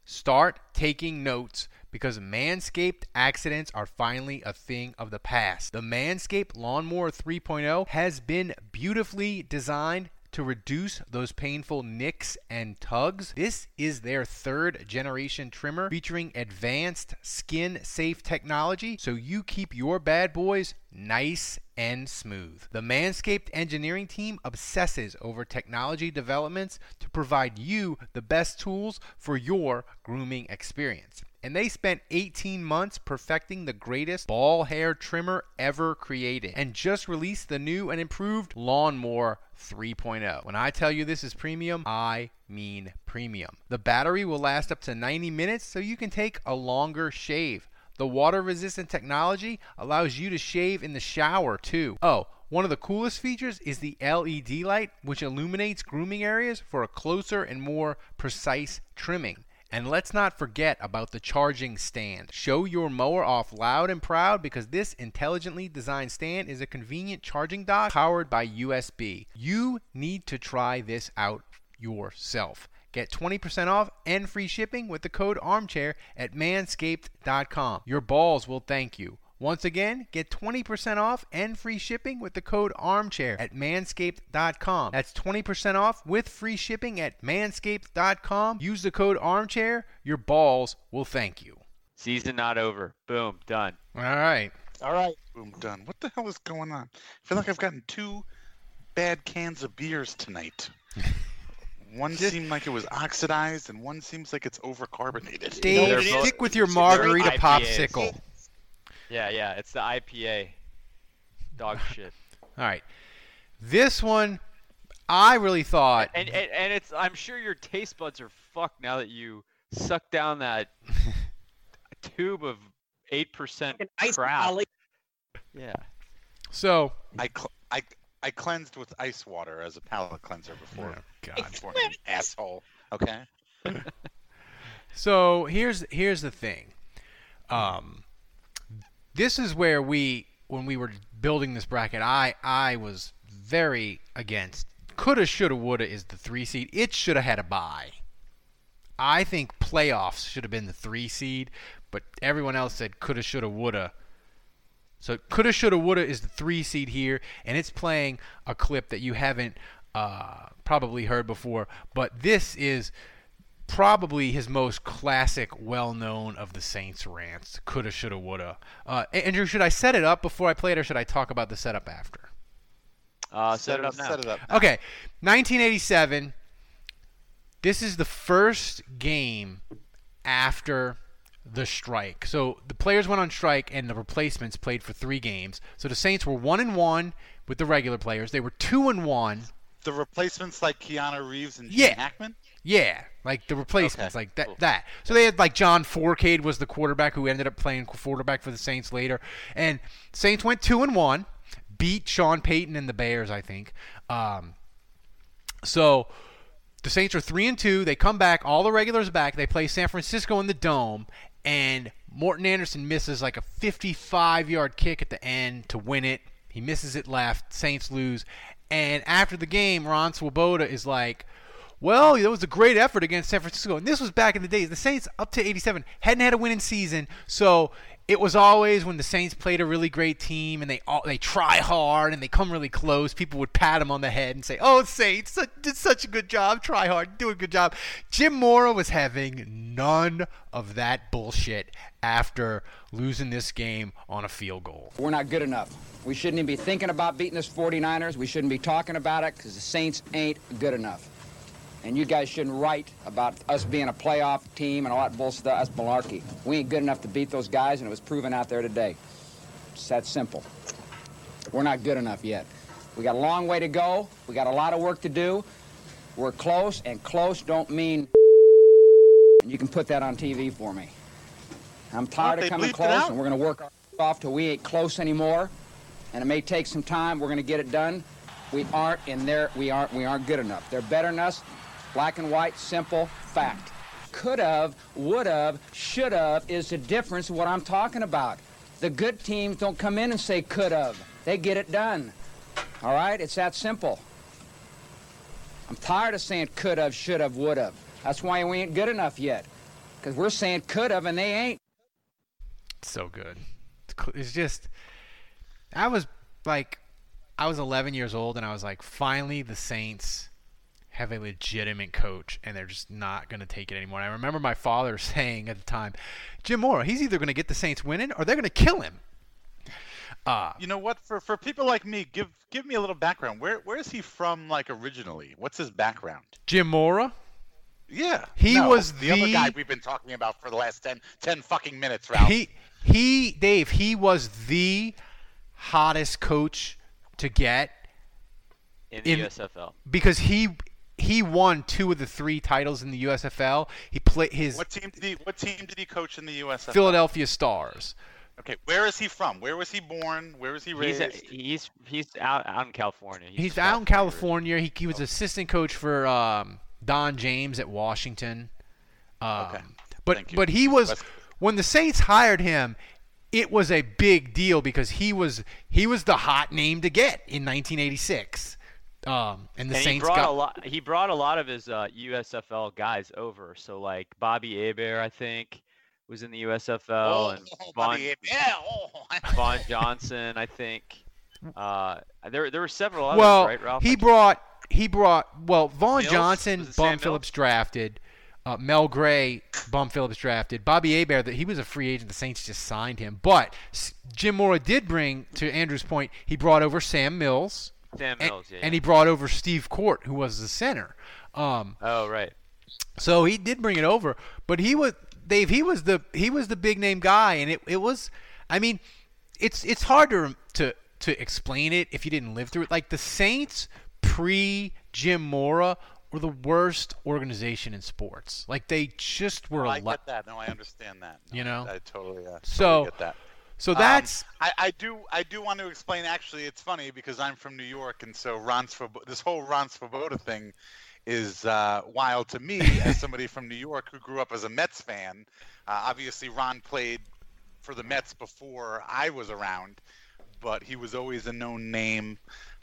start taking notes because Manscaped accidents are finally a thing of the past. The Manscaped Lawnmower 3.0 has been beautifully designed to reduce those painful nicks and tugs. This is their third generation trimmer featuring advanced skin safe technology so you keep your bad boys nice and smooth. The Manscaped engineering team obsesses over technology developments to provide you the best tools for your grooming experience. And they spent 18 months perfecting the greatest ball hair trimmer ever created and just released the new and improved Lawnmower 3.0. When I tell you this is premium, I mean premium. The battery will last up to 90 minutes so you can take a longer shave. The water resistant technology allows you to shave in the shower too. Oh, one of the coolest features is the LED light, which illuminates grooming areas for a closer and more precise trimming. And let's not forget about the charging stand. Show your mower off loud and proud because this intelligently designed stand is a convenient charging dock powered by USB. You need to try this out yourself. Get 20% off and free shipping with the code armchair at manscaped.com. Your balls will thank you. Once again, get 20% off and free shipping with the code armchair at manscaped.com. That's 20% off with free shipping at manscaped.com. Use the code armchair. Your balls will thank you. Season not over. Boom, done. All right. All right. Boom, done. What the hell is going on? I feel like I've gotten two bad cans of beers tonight. One seemed like it was oxidized, and one seems like it's overcarbonated. Dave, stick with your margarita popsicle. Yeah, yeah, it's the IPA. Dog shit. All right. This one, I really thought. And, and and it's I'm sure your taste buds are fucked now that you suck down that tube of eight percent crap. Yeah. So I, cl- I I cleansed with ice water as a palate cleanser before. God. before an asshole. Okay. So here's here's the thing. Um, this is where we when we were building this bracket, I I was very against. Coulda, shoulda, woulda is the three seed. It should have had a bye. I think playoffs should have been the three seed, but everyone else said coulda, shoulda, woulda. So coulda, shoulda, woulda is the three seed here, and it's playing a clip that you haven't uh, probably heard before. But this is probably his most classic, well-known of the Saints rants. Coulda, shoulda, woulda. Uh, Andrew, should I set it up before I play it, or should I talk about the setup after? Uh, set, it up now. Set it up. Okay, 1987. This is the first game after the strike. So the players went on strike, and the replacements played for three games. So the Saints were one and one with the regular players. They were two and one. The replacements like Keanu Reeves and Gene Yeah. Hackman. Yeah, like the replacements, Okay, like that. That. So they had like John Fourcade was the quarterback who ended up playing quarterback for the Saints later, and Saints went two and one, beat Sean Payton and the Bears, I think. Um, so the Saints are three and two. They come back, all the regulars back. They play San Francisco in the dome, and Morten Andersen misses like a 55-yard kick at the end to win it. He misses it left. Saints lose, and after the game, Ron Swoboda is like. Well, that was a great effort against San Francisco. And this was back in the days. The Saints, up to 87, hadn't had a winning season. So it was always when the Saints played a really great team and they all, they try hard and they come really close, people would pat them on the head and say, Oh, Saints, did such a good job. Try hard. Do a good job. Jim Mora was having none of that bullshit after losing this game on a field goal. We're not good enough. We shouldn't even be thinking about beating this 49ers. We shouldn't be talking about it because the Saints ain't good enough. And you guys shouldn't write about us being a playoff team and all that bullshit. That's malarkey. We ain't good enough to beat those guys, and it was proven out there today. It's that simple. We're not good enough yet. We got a long way to go. We got a lot of work to do. We're close, and close don't mean. And you can put that on TV for me. I'm tired of coming close, and we're going to work our off till we ain't close anymore. And it may take some time. We're going to get it done. We aren't in there. We aren't. We aren't good enough. They're better than us. Black and white, simple fact. Could have, would have, should have is the difference of what I'm talking about. The good teams don't come in and say could have. They get it done. All right? It's that simple. I'm tired of saying could have, should have, would have. That's why we ain't good enough yet. Because we're saying could have and they ain't. so good. It's just, I was like, I was 11 years old, and I was like, finally, the Saints have a legitimate coach, and they're just not going to take it anymore. And I remember my father saying at the time, Jim Mora, he's either going to get the Saints winning or they're going to kill him. Uh, You know what? For for people like me, give give me a little background. Where where is he from? Like originally, what's his background? Jim Mora, Yeah, He No, was the, other guy we've been talking about for the last 10, 10 fucking minutes, Ralph. he he Dave, he was the hottest coach to get in the in- USFL. because he he won two of the three titles in the USFL. He played his what team did he What team did he coach in the USFL? Philadelphia Stars. Okay, where is he from? Where was he born? Where was he He's raised? a, he's he's out out in California. He's, from out in California. He, he was assistant coach for um, Don James at Washington. Um, Okay. But Thank you. but he was when the Saints hired him, it was a big deal because he was he was the hot name to get in 1986. Um, and the and he brought got a lot. He brought a lot of his uh, USFL guys over. So like Bobby Hebert, I think, was in the USFL, Oh, and Vaughn, Bobby Yeah, oh. Vaughn Johnson, I think. Uh, there there were several others, well, right, Ralph? he brought he brought well Vaughn Mills? Johnson, Was it Sam Bum Mills? Phillips drafted, uh, Mel Gray, Bum Phillips drafted, Bobby Hebert that he was a free agent. The Saints just signed him, but Jim Mora did bring to Andrew's point. He brought over Sam Mills, Sam and, Mills, yeah, and he brought over Steve Korte, who was the center. Um, Oh right. so he did bring it over, but he was Dave. He was the he was the big name guy, and it, it was. I mean, it's it's hard to to to explain it if you didn't live through it. Like the Saints pre Jim Mora were the worst organization in sports. Like they just were. Oh, a I get that. No, I understand that. No, You know? I totally, uh, So- totally get that. So Um, that's- I, I do. I do want to explain. Actually, it's funny because I'm from New York, and so Ron Swoboda, this whole Ron Swoboda thing is uh, wild to me as somebody from New York who grew up as a Mets fan. Uh, obviously, Ron played for the Mets before I was around, but he was always a known name.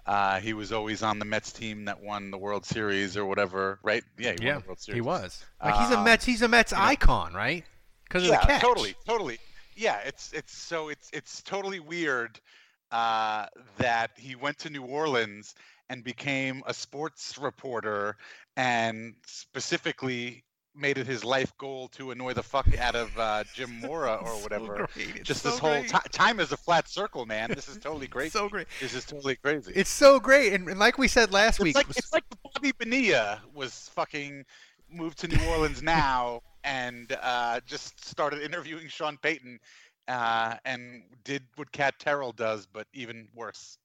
Uh, he was always on the Mets team that won the World Series or whatever, right? Yeah, he yeah, won the World Series. he was. Like he's a Um, Mets. He's a Mets icon, right? Because yeah, of the catch. totally, totally. Yeah, it's it's so it's it's totally weird uh, that he went to New Orleans and became a sports reporter and specifically made it his life goal to annoy the fuck out of uh, Jim Mora or whatever. great. Just so this whole ti time is a flat circle, man. This is totally crazy. so great. This is totally crazy. It's so great, and, and like we said last It's week, like it's like Bobby Bonilla was fucking moved to New Orleans now and uh, just started interviewing Sean Payton uh, and did what Cat Terrell does, but even worse.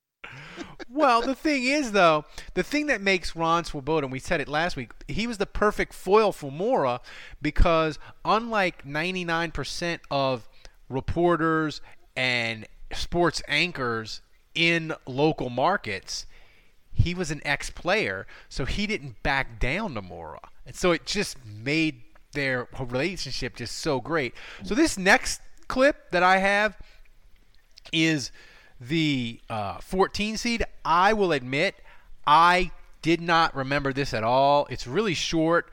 well, the thing is, though, the thing that makes Ron Swoboda, and we said it last week, he was the perfect foil for Mora because unlike 99% of reporters and sports anchors in local markets, he was an ex-player, so he didn't back down to Mora, and so it just made their relationship just so great. So this next clip that I have is the uh, 14 seed. I will admit, I did not remember this at all. It's really short.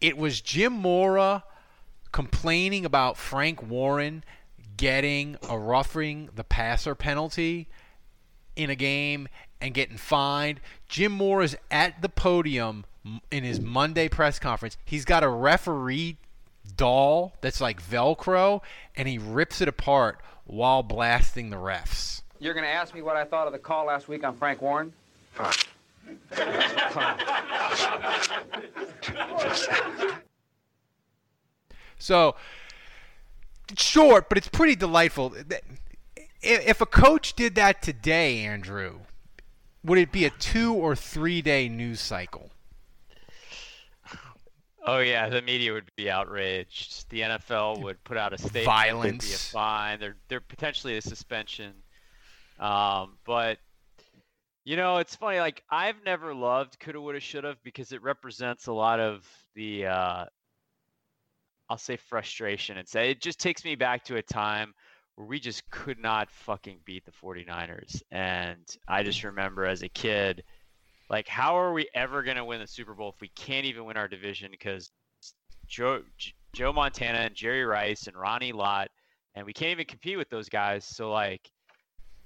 It was Jim Mora complaining about Frank Warren getting a roughing the passer penalty in a game and getting fined. Jim Mora is at the podium in his Monday press conference. He's got a referee doll that's like Velcro, and he rips it apart while blasting the refs. You're going to ask me what I thought of the call last week on Frank Warren? So it's short, but it's pretty delightful. If a coach did that today, Andrew, would it be a two or three day news cycle? Oh yeah, the media would be outraged. The NFL would put out a statement. There'd be a Violence. fine. There, there potentially a suspension. Um, but you know, it's funny. Like I've never loved coulda, woulda, shoulda because it represents a lot of the, uh, I'll say frustration and say it just takes me back to a time where we just could not fucking beat the 49ers. And I just remember as a kid, like, how are we ever going to win the Super Bowl if we can't even win our division? Because Joe, Joe Montana and Jerry Rice and Ronnie Lott, and we can't even compete with those guys. So, like,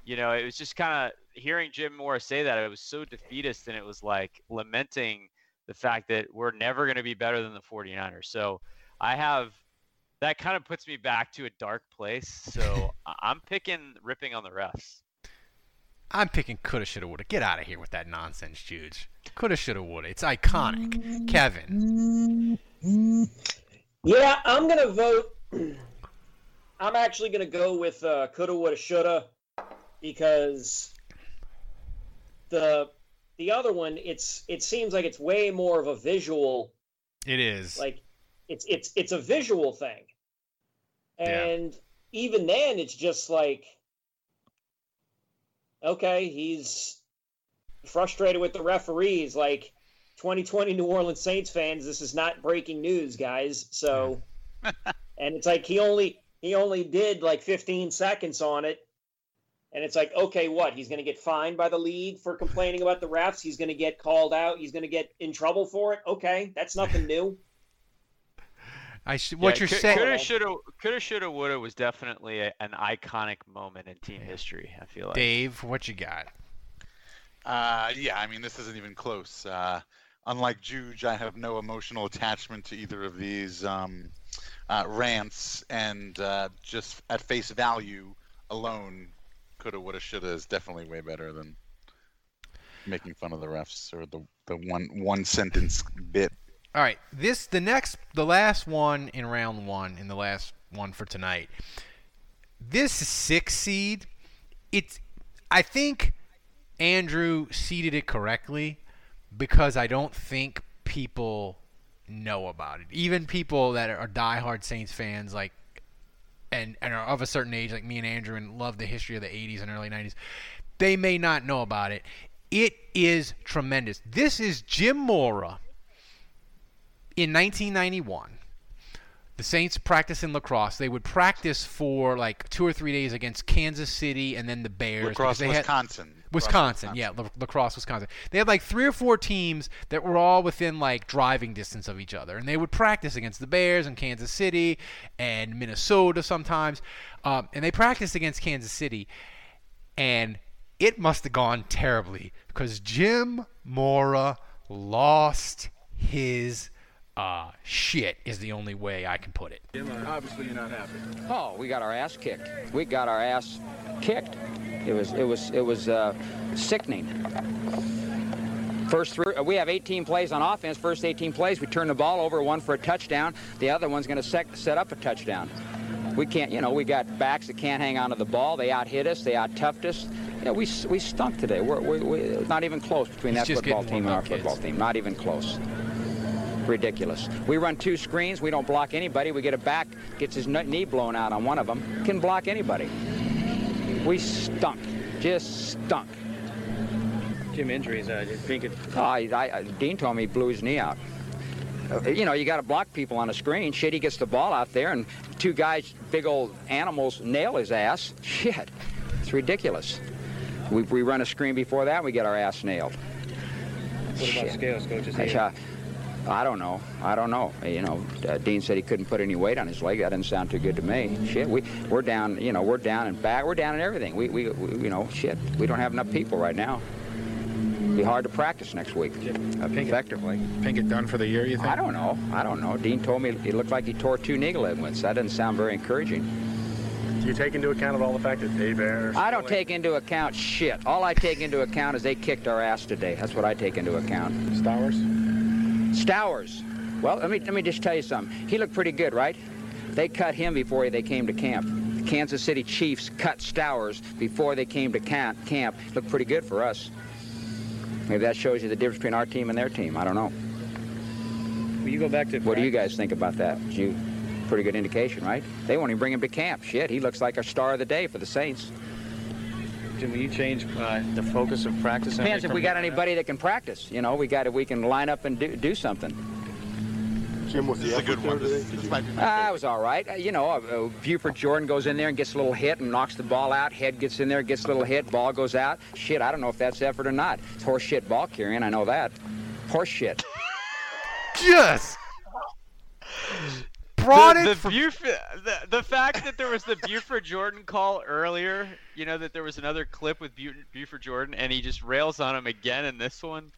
you know, it was just kind of hearing Jim Mora say that. It was so defeatist, and it was like lamenting the fact that we're never going to be better than the 49ers. So, I have that kind of puts me back to a dark place. So, I- I'm picking ripping on the refs. I'm picking coulda, shoulda, woulda. Get out of here with that nonsense, Juge. Coulda, shoulda, woulda. It's iconic. Kevin. Yeah, I'm gonna vote. I'm actually gonna go with uh, coulda, woulda, shoulda, because the the other one, it's it seems like it's way more of a visual, It is. like it's it's it's a visual thing, and even then, it's just like, okay, he's frustrated with the referees, like. 2020 New Orleans Saints fans, this is not breaking news, guys. So, and it's like he only he only did like 15 seconds on it, and it's like, okay, what? He's going to get fined by the league for complaining about the refs. He's going to get called out. He's going to get in trouble for it. Okay, that's nothing new. I sh- what you're saying. Coulda, shoulda, coulda, shoulda, woulda was definitely a, an iconic moment in team history. I feel like. Dave, what you got? Uh, yeah, I mean, this isn't even close. Uh, unlike Juge, I have no emotional attachment to either of these um, uh, rants, and uh, just at face value alone, coulda, woulda, shoulda is definitely way better than making fun of the refs or the the one one sentence bit. All right, this the next the last one in round one in the last one for tonight. This six seed, it's I think Andrew seeded it correctly because I don't think people know about it. Even people that are diehard Saints fans, like and and are of a certain age, like me and Andrew, and love the history of the '80s and early '90s, they may not know about it. It is tremendous. This is Jim Mora in 1991. The Saints practice in La Crosse. They would practice for like two or three days against Kansas City and then the Bears. La Crosse, they had- Wisconsin. Wisconsin, yeah, La- lacrosse, Wisconsin. They had like three or four teams that were all within like driving distance of each other, and they would practice against the Bears and Kansas City and Minnesota sometimes. Um, and they practiced against Kansas City, and it must have gone terribly because Jim Mora lost his uh, shit is the only way I can put it. Obviously, you're not happy. Oh, we got our ass kicked. We got our ass kicked. It was it was it was uh, sickening. First three, we have 18 plays on offense. First 18 plays, we turn the ball over, one for a touchdown. The other one's going to set, set up a touchdown. We can't, you know, we got backs that can't hang on to the ball. They out hit us. They out toughed us. You know, we we stunk today. We're, we we not even close between He's that football team and our warmed up, football team. Not even close. Ridiculous. We run two screens. We don't block anybody. We get a back, gets his knee blown out on one of them. Can block anybody. We stunk. Just stunk. Jim, injuries, uh, you think it... Oh, I, I, Dean told me he blew his knee out. Uh, You know, you got to block people on a screen. Shit, he gets the ball out there, and two guys, big old animals, nail his ass. Shit, it's ridiculous. We, we run a screen before that, we get our ass nailed. What about Shit. scales, coach? I, don't know. I don't know. You know, uh, Dean said he couldn't put any weight on his leg. That didn't sound too good to me. Shit, we we're down. You know, we're down and back. We're down in everything. We, we, we you know, shit. We don't have enough people right now. Be hard to practice next week effectively. pink it done for the year, you think? I don't know. I don't know. Dean told me it looked like he tore two knee ligaments. That doesn't sound very encouraging. Do you take into account of all the fact that they Ayers... I don't take into account shit. All I take into account is they kicked our ass today. That's what I take into account. Stowers? Stowers. Well, let me let me just tell you something. He looked pretty good, right? They cut him before they came to camp. The Kansas City Chiefs cut Stowers before they came to camp. Camp looked pretty good for us. Maybe that shows you the difference between our team and their team. I don't know. Will you go back to What do you guys think about that? You, pretty good indication, right? They won't even bring him to camp. Shit, he looks like a star of the day for the Saints. Jim, will you change uh, the focus of practice? Depends if we got anybody that can practice. You know, we got if we can line up and do, do something. Jim, was This is a good one. This, this might be my Ah, it was all right. Uh, you know, uh, uh, Buford Jordan goes in there and gets a little hit and knocks the ball out. Head gets in there, gets a little hit, ball goes out. Shit, I don't know if that's effort or not. It's horse shit ball carrying, I know that. Horse shit. Yes. Brought the, it the, from- Buford, the, the fact that there was the Buford Jordan call earlier, you know that there was another clip with Bu- Buford Jordan, and he just rails on him again in this one.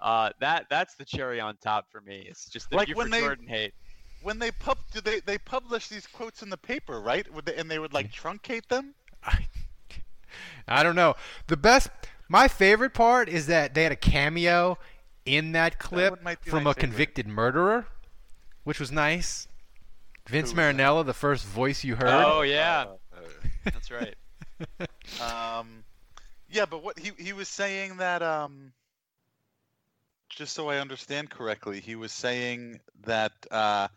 Uh, that that's the cherry on top for me. It's just the Like Buford when they- Jordan hate. when they pub do they they publish these quotes in the paper, right? Would they, and they would like truncate them. I don't know. The best, my favorite part is that they had a cameo in that clip one might be from a favorite. convicted murderer, which was nice. Vince Who that? Marinello, the first voice you heard. Oh yeah, that's right. Um, yeah, but what he he was saying that um, just so I understand correctly, he was saying that uh,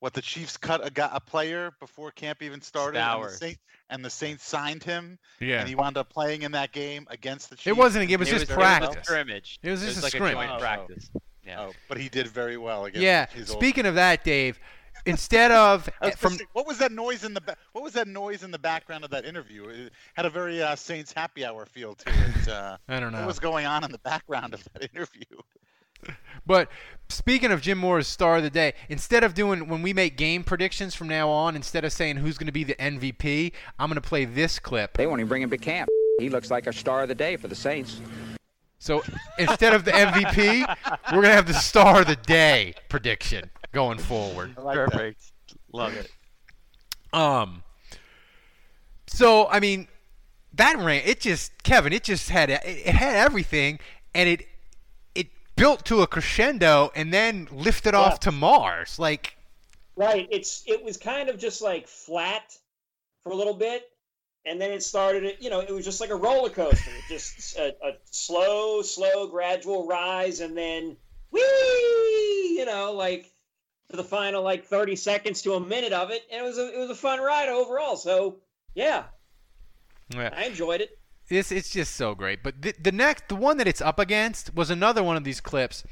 what the Chiefs cut a guy, a player before camp even started, and the, Stour. Saint, and the Saints signed him, Yeah. and he wound up playing in that game against the Chiefs. It wasn't a game, it was It just was, it was a practice. scrimmage. It was just a like scrimmage. a joint Oh, oh. practice. Yeah. Oh, but he did very well against Yeah. his old- Speaking of that, Dave, instead of from say, what was that noise in the ba- what was that noise in the background of that interview? It had a very uh, Saints happy hour feel to it. Uh, I don't know. what was going on in the background of that interview. But speaking of Jim Mora's star of the day, instead of doing when we make game predictions from now on, instead of saying who's going to be the MVP, I'm going to play this clip. They won't even bring him to camp. He looks like a star of the day for the Saints. So instead of the MVP, we're going to have the star of the day prediction going forward. Perfect. Love it. Um. So I mean, that ran. It just Kevin. It just had it, it had everything, and it it built to a crescendo, and then lifted off to Mars. Like Right. It's it was kind of just like flat for a little bit, and then it started. You know, it was just like a roller coaster. just a, a slow, slow, gradual rise, and then whee! You know, like for the final like thirty seconds to a minute of it, and it was a it was a fun ride overall. So yeah, yeah. I enjoyed it. It's it's just so great. But the, the next, the one that it's up against was another one of these clips.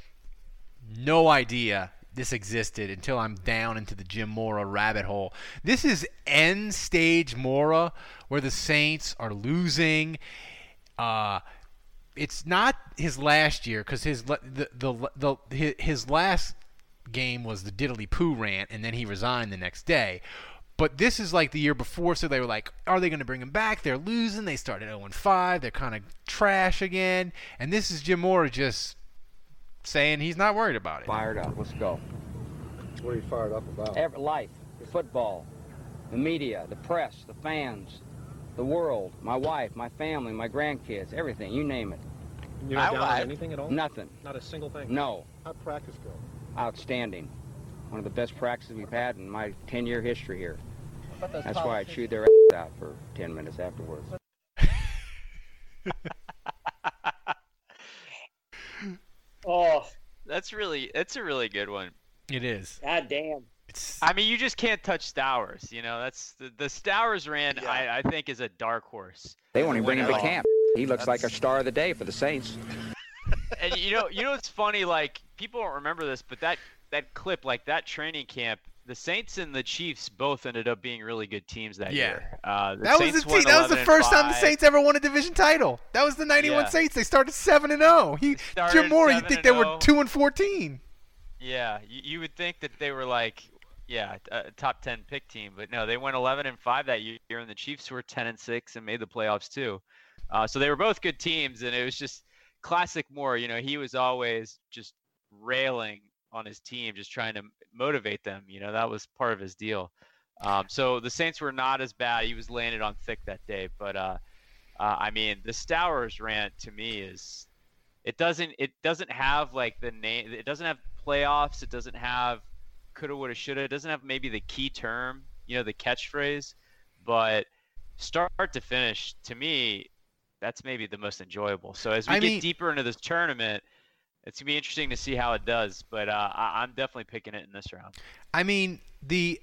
No idea this existed until I'm down into the Jim Mora rabbit hole. This is end stage Mora, where the Saints are losing. Uh, it's not his last year because his the, the the his last game was the diddly poo rant, and then he resigned the next day. But this is like the year before, so they were like, are they going to bring him back? They're losing. They started 0 5. They're kind of trash again. And this is Jim Mora just saying he's not worried about it. Fired up. Let's go. What are you fired up about? Every, life, football, the media, the press, the fans, the world, my wife, my family, my grandkids, everything. You name it. You're not down on anything at all? Nothing. Not a single thing? No. How'd practice go? Outstanding. One of the best practices we've had in my 10-year history here. That's why I chewed their ass out for 10 minutes afterwards. Oh, That's really that's a really good one. It is. god damn. I mean, you just can't touch Stowers. You know, that's the, the Stowers rant. I, I think is a dark horse. They won't even bring him to Win it all. camp. He looks like a star of the day for the Saints. And you know, you know, it's funny. Like people don't remember this, but that that clip, like that training camp, the Saints and the Chiefs both ended up being really good teams that Yeah. year. Uh, the That was the team. That was the first time the Saints ever won a division title. That was the '91 Yeah. Saints. They started seven and zero. He Jim Mora. You think they were two and fourteen? Yeah, you, you would think that they were like, yeah, a top ten pick team, but no, they went 11 and five that year, and the Chiefs were 10 and six and made the playoffs too. Uh, so they were both good teams, and it was just classic Mora. You know, he was always just railing on his team, just trying to motivate them. You know, that was part of his deal. Um, so the Saints were not as bad. He was it on thick that day, but uh, uh, I mean, the Stowers rant to me is it doesn't it doesn't have like the name it doesn't have playoffs it doesn't have coulda woulda shoulda it doesn't have maybe the key term you know the catchphrase but start to finish to me that's maybe the most enjoyable so as we I get mean- deeper into this tournament it's gonna be interesting to see how it does but uh, I, i'm definitely picking it in this round I mean, the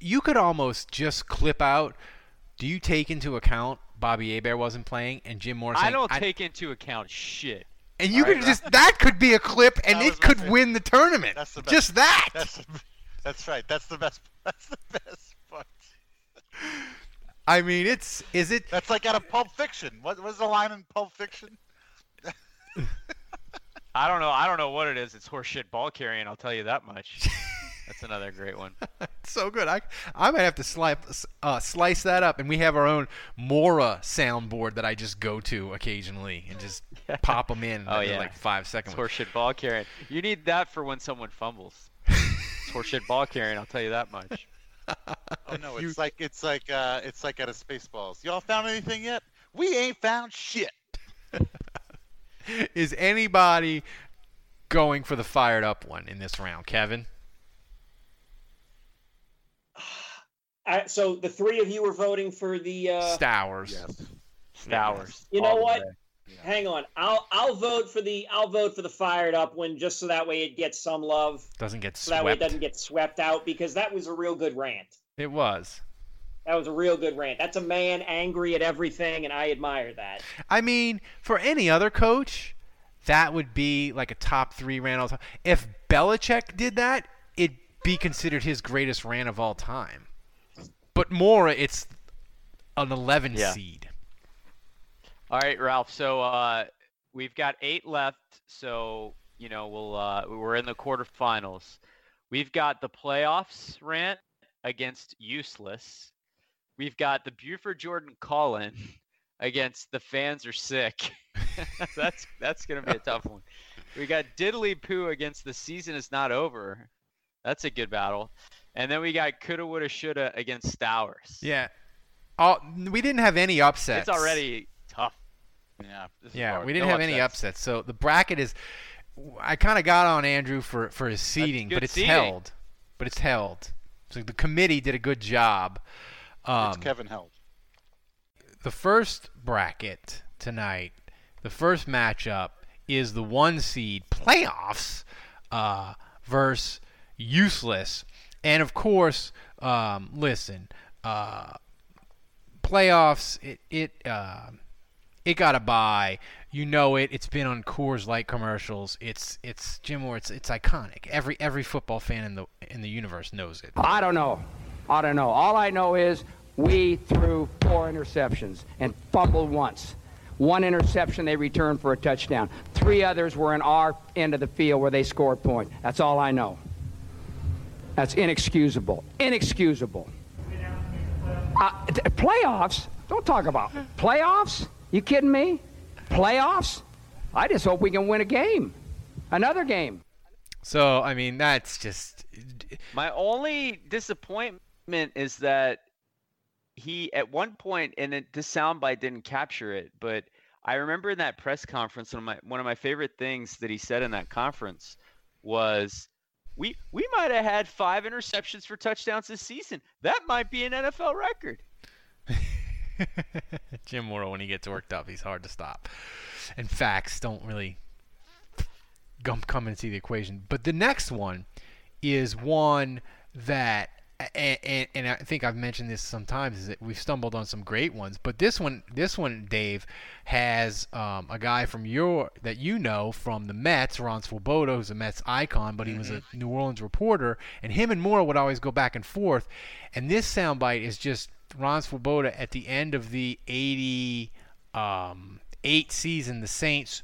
you could almost just clip out. Do you take into account Bobby Hebert wasn't playing and Jim Mora? i don't take into account shit And you All could right, just that could be a clip, and it could favorite. win the tournament. That's the best. Just that. That's the, that's right. That's the best. That's the best part. I mean, it's is it? That's like out of Pulp Fiction. What was the line in Pulp Fiction? i don't know i don't know what it is it's horseshit ball carrying i'll tell you that much that's another great one so good. I I might have to slice uh, slice that up, and we have our own Mora soundboard that I just go to occasionally and just pop them in. Oh yeah, like five seconds. It's horseshit ball carrying. You need that for when someone fumbles. it's horseshit ball carrying. I'll tell you that much. Oh no, it's like it's like uh, it's like out of Spaceballs. Y'all found anything yet? We ain't found shit. Is anybody going for the fired up one in this round, Kevin? I, so the three of you were voting for the uh, Stowers. Stowers. You know all the what? Way. Hang on. I'll I'll vote for the I'll vote for the fired up one just so that way it gets some love. Doesn't get swept So that way it doesn't get swept out because that was a real good rant. It was. That was a real good rant. That's a man angry at everything, and I admire that. I mean, for any other coach, that would be like a top three rant all time. If Belichick did that, it'd be considered his greatest rant of all time. But Mora, it's an 11 Yeah. seed. All right, Ralph. So uh, we've got eight left. So you know we'll uh, we're in the quarterfinals. We've got the playoffs rant against useless. We've got the Buford Jordan call-in against the fans are sick. that's that's gonna be a tough one. We got Diddly Poo against the season is not over. That's a good battle. And then we got coulda, woulda, shoulda against Stowers. Yeah. Oh, we didn't have any upsets. It's already tough. Yeah. this Yeah, hard. we didn't No have any upsets. upsets. So the bracket is. I kind of got on Andrew for for his seating, but it's seeding. held. But it's held. So the committee did a good job. Um, It's Kevin Held. the first bracket tonight, the first matchup is the one seed playoffs uh, versus useless, and of course, um, listen, uh, playoffs it it uh, it got a buy. You know it. It's been on Coors Light commercials. It's it's Jim Mora. It's it's iconic. Every every football fan in the in the universe knows it. I don't know. I don't know. All I know is we threw four interceptions and fumbled once. One interception they returned for a touchdown. Three others were in our end of the field where they scored point. That's all I know. That's inexcusable. Inexcusable. Uh, playoffs? Don't talk about playoffs. You kidding me? Playoffs? I just hope we can win a game. Another game. So I mean, that's just My only disappointment is that he, at one point, and it, this soundbite didn't capture it, but I remember in that press conference, one of my one of my favorite things that he said in that conference was, "We we might have had five interceptions for touchdowns this season. That might be an NFL record." Jim Mora, when he gets worked up, he's hard to stop. And facts don't really come come into the equation. But the next one is one that and, and, and, I think I've mentioned this sometimes is that we've stumbled on some great ones, but this one, this one, Dave, has um, a guy from your that you know from the Mets, Ron Swoboda, who's a Mets icon, but he was a New Orleans reporter, and him and Mora would always go back and forth. And this soundbite is just Ron Swoboda at the end of the '88 um, season, the Saints.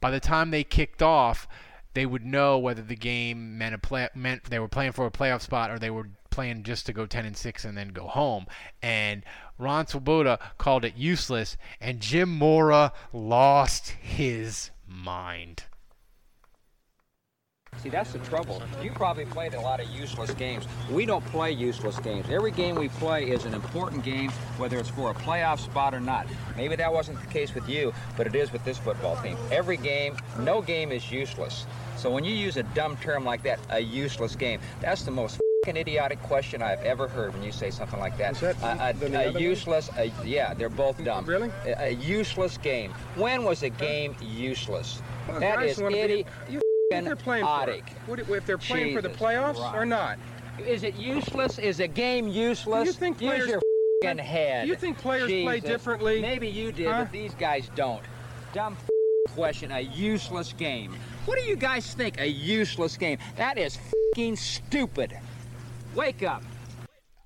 By the time they kicked off, they would know whether the game meant a play meant they were playing for a playoff spot or they were playing just to go 10 and 6 and then go home. And Ron Swoboda called it useless, and Jim Mora lost his mind. See, that's the trouble. You probably played a lot of useless games. We don't play useless games. Every game we play is an important game, whether it's for a playoff spot or not. Maybe that wasn't the case with you, but it is with this football team. Every game, no game is useless. So when you use a dumb term like that, a useless game, that's the most an idiotic question I've ever heard when you say something like that. that a, a, a useless, a, yeah, they're both mm, dumb. Really? A, a, useless game. When was a game useless? Well, that is wanna be- idi- you if they're playing for it. What if- if they're playing for the playoffs Christ. or not? Is it useless? Is a game useless? Do you think Use players- your fing head. Do you think players play differently? Maybe you did, Huh? but these guys don't. Dumb question. A useless game. What do you guys think? A useless game? That is fucking stupid. Wake up.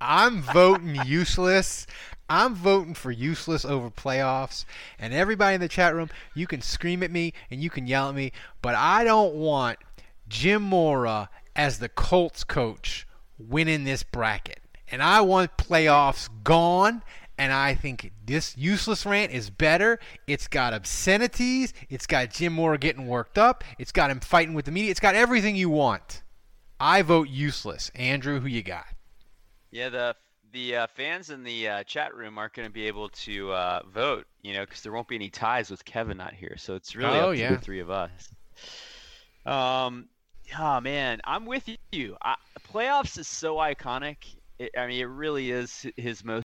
I'm voting useless. I'm voting for useless over playoffs. And everybody in the chat room, you can scream at me and you can yell at me, but I don't want Jim Mora as the Colts coach winning this bracket. And I want playoffs gone. And I think this useless rant is better. It's got obscenities. It's got Jim Mora getting worked up. It's got him fighting with the media. It's got everything you want. I vote useless. Andrew, who you got? Yeah, the the uh, fans in the uh, chat room aren't going to be able to uh, vote, you know, because there won't be any ties with Kevin not here. So it's really Oh, up to yeah. the three of us. Um, oh man, I'm with you. I, playoffs is so iconic. It, I mean, it really is his most.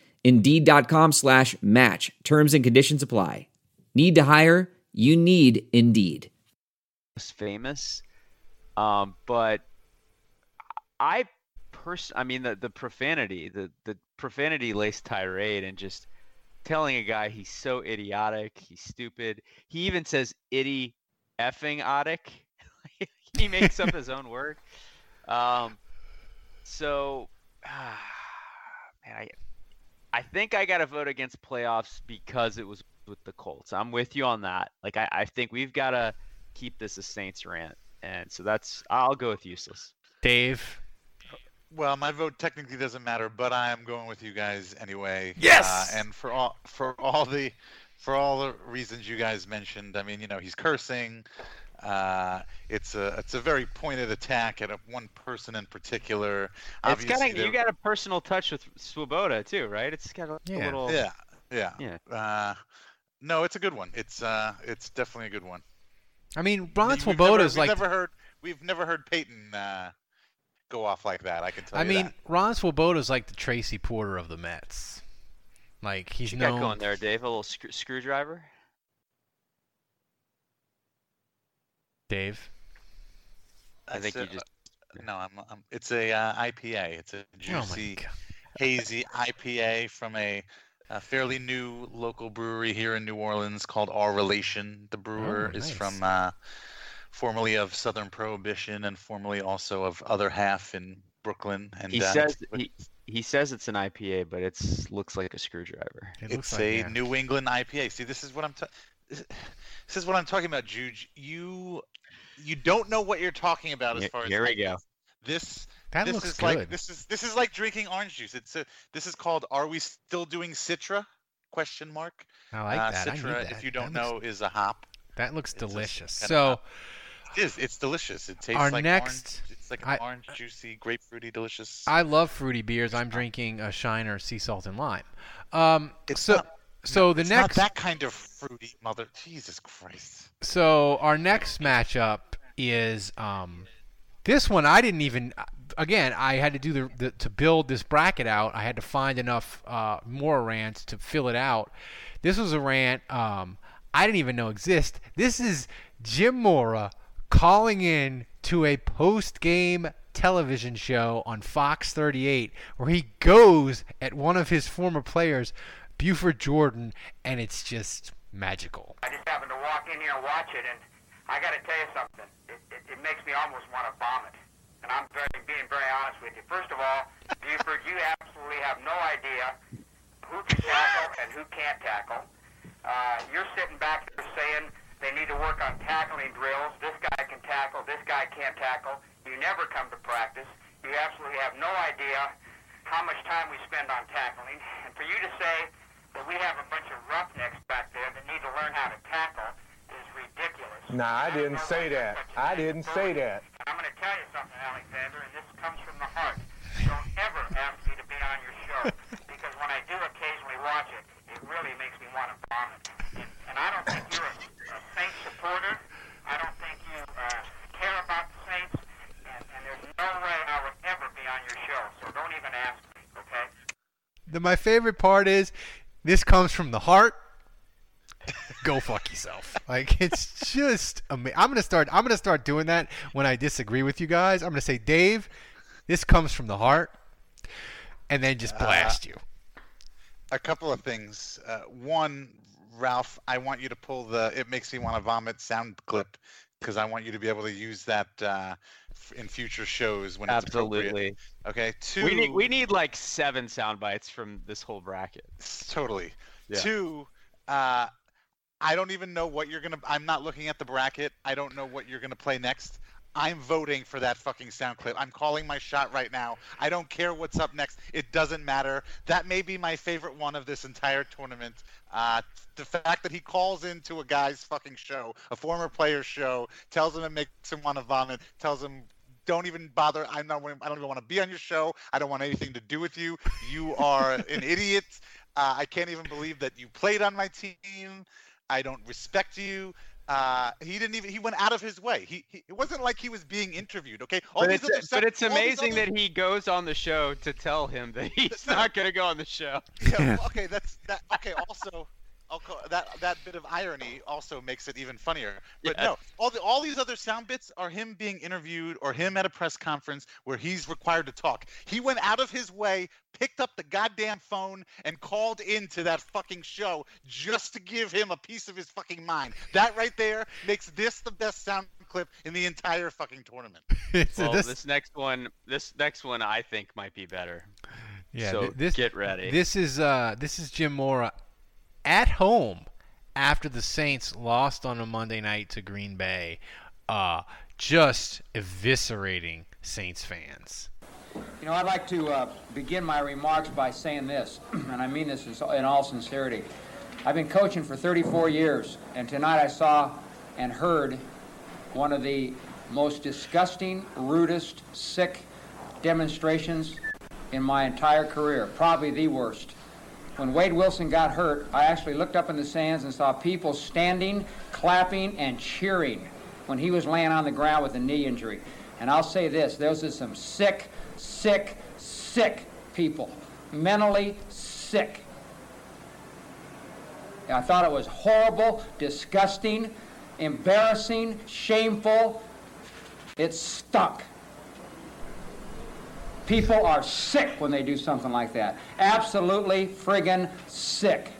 Indeed.com slash match. Terms and conditions apply. Need to hire? You need Indeed. most famous. Um, but I person, I mean the the profanity, the the profanity laced tirade, and just telling a guy he's so idiotic, he's stupid. He even says itty effing otic. he makes up his own word. Um, so, man, I I think I got to vote against playoffs because it was with the Colts. I'm with you on that. Like I, I think we've got to keep this a Saints rant, and so that's I'll go with useless. Dave. Well, my vote technically doesn't matter, but I am going with you guys anyway. Yes! Uh, and for all for all the for all the reasons you guys mentioned, I mean, you know, he's cursing. Uh, it's a it's a very pointed attack at a, one person in particular. It's got a, Obviously, you got a personal touch with Swoboda too, right? It's got a, a little. Yeah, yeah, Yeah. Uh, no, it's a good one. It's uh, it's definitely a good one. I mean, Ron We've never- Swoboda's like. never heard we've never heard Payton uh, go off like that. I can tell I you mean, that. Ron Swoboda's like the Tracy Porter of the Mets. Like he's What you got going there, Dave? A little screw- screwdriver. Dave. I think It's you just. No, I'm, I'm it's a uh, IPA. It's a Oh juicy, God. hazy IPA from a, a fairly new local brewery here in New Orleans called Our Relation. The brewer Oh, is from uh, formerly of Southern Prohibition and formerly also of Other Half in Brooklyn. And He uh, says he, he says it's an IPA, but it's looks like a screwdriver. It it's like a yeah. New England IPA. See, this is what I'm. ta- this this is what I'm talking about, Juge. You you don't know what you're talking about as Here- far as here we go. This That this looks is good. like this is this is like drinking orange juice. It's a, this is called Are we still doing Citra? Question mark. I like uh, that. I Citra, that. if you don't looks- know, is a hop. That looks It's delicious. So. It is. It's delicious. It tastes Our like next- orange. It's like I- orange, juicy, grapefruity, delicious. I love fruity beers. I'm drinking a Shiner Sea Salt and Lime. Um, It's so, not- so the it's next, not that kind of fruity, mother. Jesus Christ. so our next matchup is um, this one. I didn't even. Again, I had to do the, the to build this bracket out. I had to find enough uh, more rants to fill it out. This was a rant um, I didn't even know exist. This is Jim Mora calling in to a post-game television show on Fox 38 where he goes at one of his former players, Buford Jordan, and it's just magical. I just happened to walk in here and watch it, and I got to tell you something. It, it, it makes me almost want to vomit. And I'm very, being very honest with you. First of all, Buford, you absolutely have no idea who can tackle and who can't tackle. Uh, you're sitting back there saying they need to work on tackling drills. This guy can tackle. This guy can't tackle. You never come to practice. You absolutely have no idea how much time we spend on tackling. And for you to say that we have a bunch of roughnecks back there that need to learn how to tackle is ridiculous. Nah, I didn't say that. I didn't say that. And I'm going to tell you something, Alexander, and this comes from the heart. Don't ever ask me to be on your show because when I do occasionally watch it, it really makes me want to vomit. And, and I don't think you're a, a Saints supporter. I don't think you uh, care about the Saints. And, and there's no way I would ever be on your show. So don't even ask me, okay? The, my favorite part is this comes from the heart. Go fuck yourself. Like it's just amazing. I'm gonna start. I'm gonna start doing that when I disagree with you guys. I'm gonna say, Dave, this comes from the heart, and then just blast you. a couple of things. Uh, one, Ralph, I want you to pull the "It makes me want to vomit" sound clip because I want you to be able to use that uh, in future shows when it's appropriate. Absolutely. Okay. Two. We need we need like seven sound bites from this whole bracket. Totally. Yeah. Two. Uh, I don't even know what you're gonna. I'm not looking at the bracket. I don't know what you're gonna play next. I'm voting for that fucking sound clip. I'm calling my shot right now. I don't care what's up next. It doesn't matter. That may be my favorite one of this entire tournament. Uh, the fact that he calls into a guy's fucking show, a former player's show, tells him it makes him want to vomit, tells him don't even bother. I'm not. I don't even want to be on your show. I don't want anything to do with you. You are an idiot. Uh, I can't even believe that you played on my team. I don't respect you. Uh, he didn't even. He went out of his way. He, he. It wasn't like he was being interviewed. Okay. All But these it's, other but it's all these amazing other- that he goes on the show to tell him that he's not going to go on the show. Yeah, well, okay, that's that. Okay, also, I'll call, that that bit of irony also makes it even funnier. But Yeah. no, all the all these other sound bits are him being interviewed or him at a press conference where he's required to talk. He went out of his way, picked up the goddamn phone, and called into that fucking show just to give him a piece of his fucking mind. That right there makes this the best sound clip in the entire fucking tournament. So well, this- this, next one, this next one, I think might be better. Yeah, So th- this get ready. This is uh this is Jim Mora at home after the Saints lost on a Monday night to Green Bay. Uh just eviscerating Saints fans. You know, I'd like to uh, begin my remarks by saying this, and I mean this in all sincerity. I've been coaching for 34 years, and tonight I saw and heard one of the most disgusting, rudest, sick demonstrations in my entire career, probably the worst. When Wade Wilson got hurt, I actually looked up in the stands and saw people standing, clapping, and cheering when he was laying on the ground with a knee injury. And I'll say this those are some sick, sick, sick people. Mentally sick. I thought it was horrible, disgusting, embarrassing, shameful. It stunk. People are sick when they do something like that. Absolutely friggin' sick.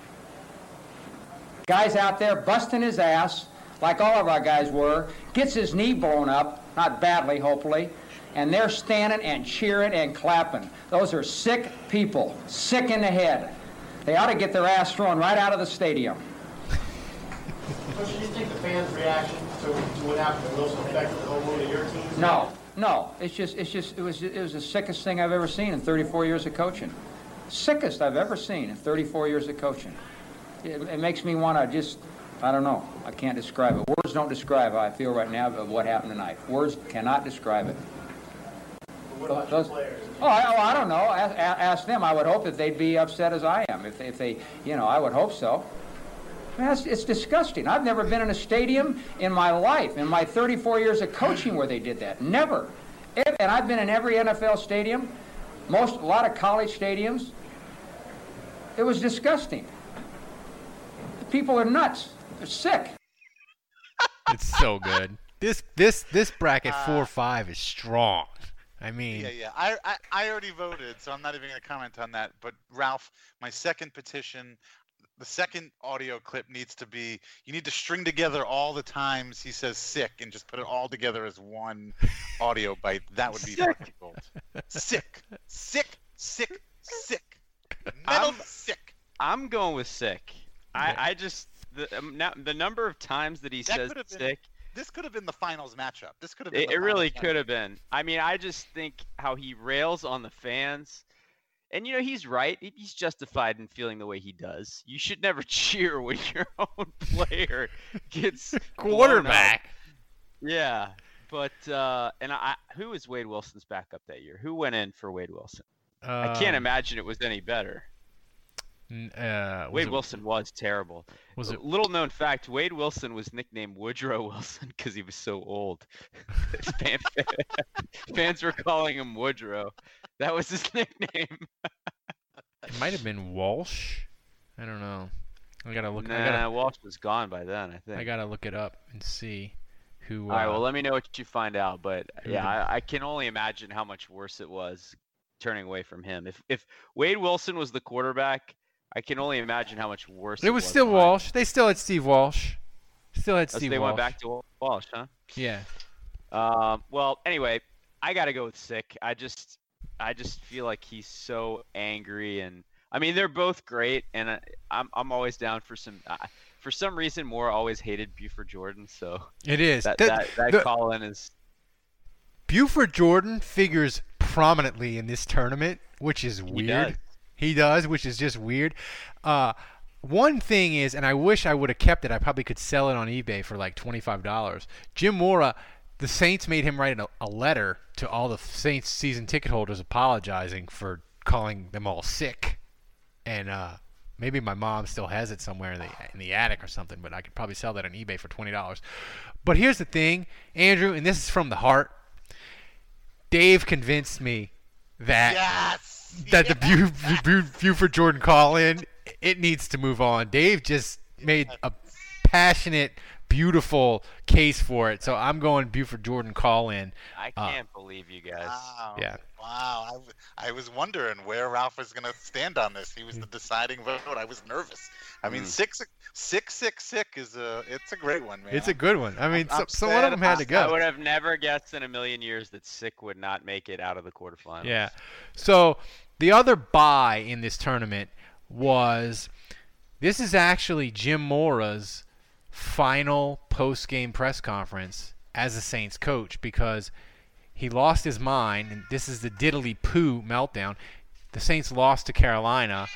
Guy's out there busting his ass, like all of our guys were, gets his knee blown up, not badly, hopefully, and they're standing and cheering and clapping. Those are sick people, sick in the head. They ought to get their ass thrown right out of the stadium. Coach, do you think the fans' reaction to, to what happened to Wilson affected the whole mood of your team? No, no. It's just, it's just, it was, it was the sickest thing I've ever seen in 34 years of coaching. Sickest I've ever seen in 34 years of coaching. It, it makes me want to just, I don't know. I can't describe it. Words don't describe how I feel right now of what happened tonight. Words cannot describe it. What about Those-? Oh, I, oh, I don't know. Ask, ask them. I would hope that they'd be upset as I am. If, if they, you know, I would hope so. I mean, that's, it's disgusting. I've never been in a stadium in my life, in my 34 years of coaching, where they did that. Never. And I've been in every NFL stadium, most, a lot of college stadiums. It was disgusting. The people are nuts. They're sick. It's so good. This this this bracket uh, four five is strong. I mean, Yeah, yeah. I, I I already voted, so I'm not even going to comment on that. But Ralph, my second petition, the second audio clip needs to be. You need to string together all the times he says "sick" and just put it all together as one audio bite. That would be Sick. fucking gold. Sick, sick, sick, sick. Metal I'm- sick. I'm going with sick. I, I just the um, now, the number of times that he That says been- sick. This could have been the finals matchup. This could have been. It, it really finals could have been. I mean, I just think how he rails on the fans. And you know he's right. He's justified in feeling the way he does. You should never cheer when your own player gets quarterback. Yeah, but uh, and I, who was Wade Wilson's backup that year? Who went in for Wade Wilson? I can't Um, imagine it was any better. Uh, Wade it- Wilson was terrible. Was it- little known fact? Wade Wilson was nicknamed Woodrow Wilson because he was so old. Fan- fans were calling him Woodrow. That was his nickname. It might have been Walsh. I don't know. I gotta look. I Nah, gotta, Walsh was gone by then. I think. I gotta look it up and see who. All right. uh, Well, let me know what you find out. But yeah, I, I can only imagine how much worse it was turning away from him. If if Wade Wilson was the quarterback, I can only imagine how much worse. it was it was still Walsh. They still had Steve Walsh. Still had Oh, so Steve they Walsh. went back to Walsh, huh? Yeah. Um, well, anyway, I got to go with sick. I just, I just feel like he's so angry, and I mean they're both great, and I, I'm, I'm always down for some. Uh, for some reason, Mora always hated Buford Jordan, so It is. that that, that the- call in is Buford Jordan figures prominently in this tournament, which is weird. does. He does, which is just weird. Uh, one thing is, and I wish I would have kept it. I probably could sell it on eBay for like twenty-five dollars. Jim Mora, the Saints made him write a, a letter to all the Saints season ticket holders apologizing for calling them all sick, and uh, maybe my mom still has it somewhere in the in the attic or something. But I could probably sell that on eBay for twenty dollars. But here's the thing, Andrew, and this is from the heart. Dave convinced me that that the Bu- Bu- Buford Jordan call in it needs to move on. Dave just made a passionate, beautiful case for it. So I'm going Buford Jordan call in. I Uh, can't believe you guys. Wow. Yeah. Wow. I, w- I was wondering where Ralph was going to stand on this. He was the deciding vote. I was nervous. I mean, Mm. six, six, six, sick is a, it's a great one, man. It's a good one. I mean, I'm- so, I'm so one of them had to go. I would have never guessed in a million years that Sick would not make it out of the quarterfinals. Yeah. So the other buy in this tournament was this is actually Jim Mora's final post game press conference as a Saints coach because he lost his mind, and this is the diddly poo meltdown. The Saints lost to Carolina,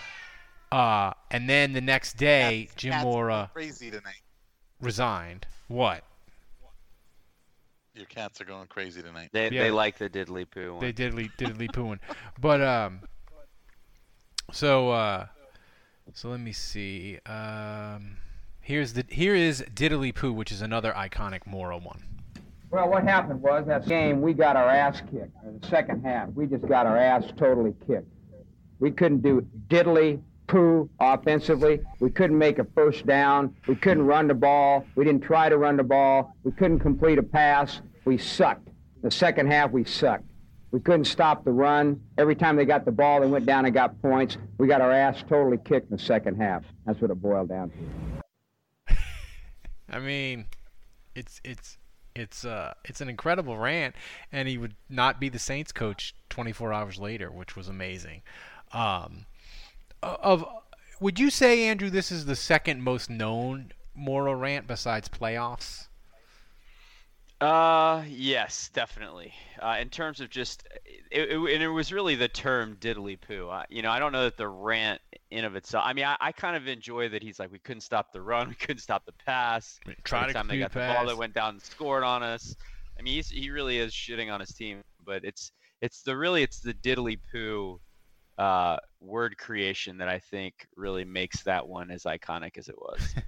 uh, and then the next day, Cats- Jim cats Mora Crazy tonight. resigned. What? Your cats are going crazy tonight. They Yeah. they like the diddly poo one. They diddly diddly pooing. But um, so uh, so let me see. Um, here's the here is diddly poo, which is another iconic Mora one. Well, what happened was that game we got our ass kicked. In the second half, we just got our ass totally kicked. We couldn't do diddly poo offensively. We couldn't make a first down. We couldn't run the ball. We didn't try to run the ball. We couldn't complete a pass. We sucked. The second half, we sucked. We couldn't stop the run. Every time they got the ball, they went down and got points. We got our ass totally kicked in the second half. That's what it boiled down to. I mean, it's it's it's uh it's an incredible rant, and he would not be the Saints coach 24 hours later, which was amazing. Um, of would you say, Andrew, this is the second most known Mora rant besides playoffs? Uh, yes, definitely. Uh, in terms of just, it, it, and it was really the term diddly poo. Uh, you know, I don't know that the rant in of itself. I mean, I, I kind of enjoy that he's like, we couldn't stop the run, we couldn't stop the pass. Try to time they got complete the ball, pass. that went down and scored on us. I mean, he's, he really is shitting on his team, but it's it's the really it's the diddly poo uh, word creation that I think really makes that one as iconic as it was.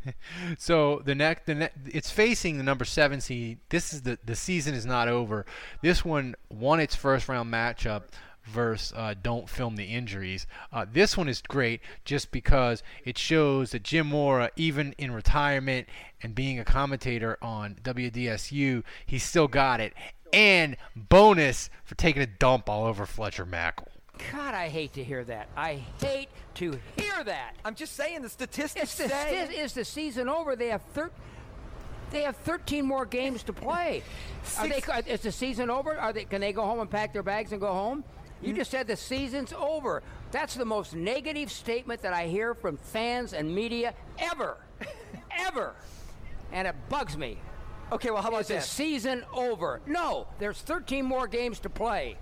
So the next, the ne- it's facing the number seven seed. This is the the season is not over. This one won its first round matchup versus uh, Don't Film the Injuries. Uh, this one is great just because it shows that Jim Mora, even in retirement and being a commentator on WDSU, he still got it. And bonus for taking a dump all over Fletcher Mackel. God, I hate to hear that. I hate to hear that. I'm just saying the statistics It's the, say. is the season over? They have thir- They have 13 more games to play. Are they? Is the season over? Are they? Can they go home and pack their bags and go home? You mm. just said the season's over. That's the most negative statement that I hear from fans and media ever, ever, and it bugs me. Okay, well, how about Is the this? season over? No, there's 13 more games to play.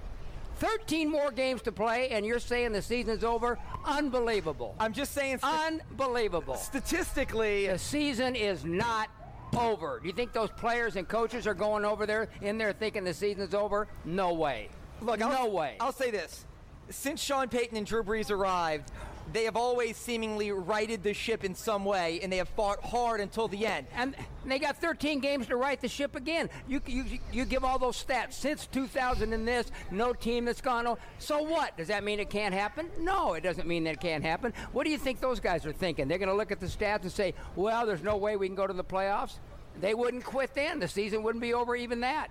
13 more games to play, and you're saying the season's over? Unbelievable. I'm just saying. Unbelievable. Statistically, the season is not over. Do you think those players and coaches are going over there in there thinking the season's over? No way. Look, no I'll, way. I'll say this: since Sean Payton and Drew Brees arrived, they have always seemingly righted the ship in some way, and they have fought hard until the end. And they got 13 games to right the ship again. You you you give all those stats since 2000 and this, no team that's gone. o- So what? Does that mean it can't happen? No, it doesn't mean that it can't happen. What do you think those guys are thinking? They're going to look at the stats and say, "Well, there's no way we can go to the playoffs." They wouldn't quit then. The season wouldn't be over even that.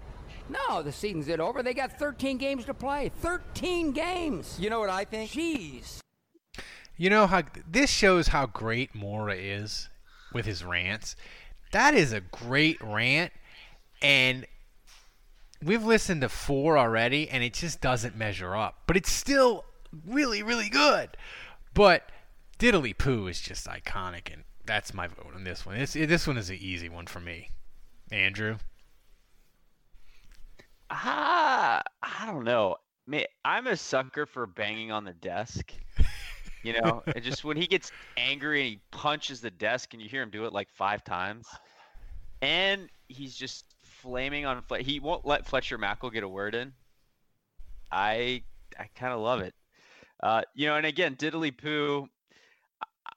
No, the season's it over. They got 13 games to play. 13 games. You know what I think? Jeez. You know how this shows how great Mora is with his rants. That is a great rant, and we've listened to four already, and it just doesn't measure up. But it's still really, really good. But Diddly Poo is just iconic, and that's my vote on this one. This this one is an easy one for me. Andrew. Ah, I don't know. Man, I'm a sucker for banging on the desk. You know, and just when he gets angry and he punches the desk, and you hear him do it like five times, and he's just flaming on. Fle- he won't let Fletcher Mackel get a word in. I I kind of love it. Uh, you know, and again, Diddly Poo.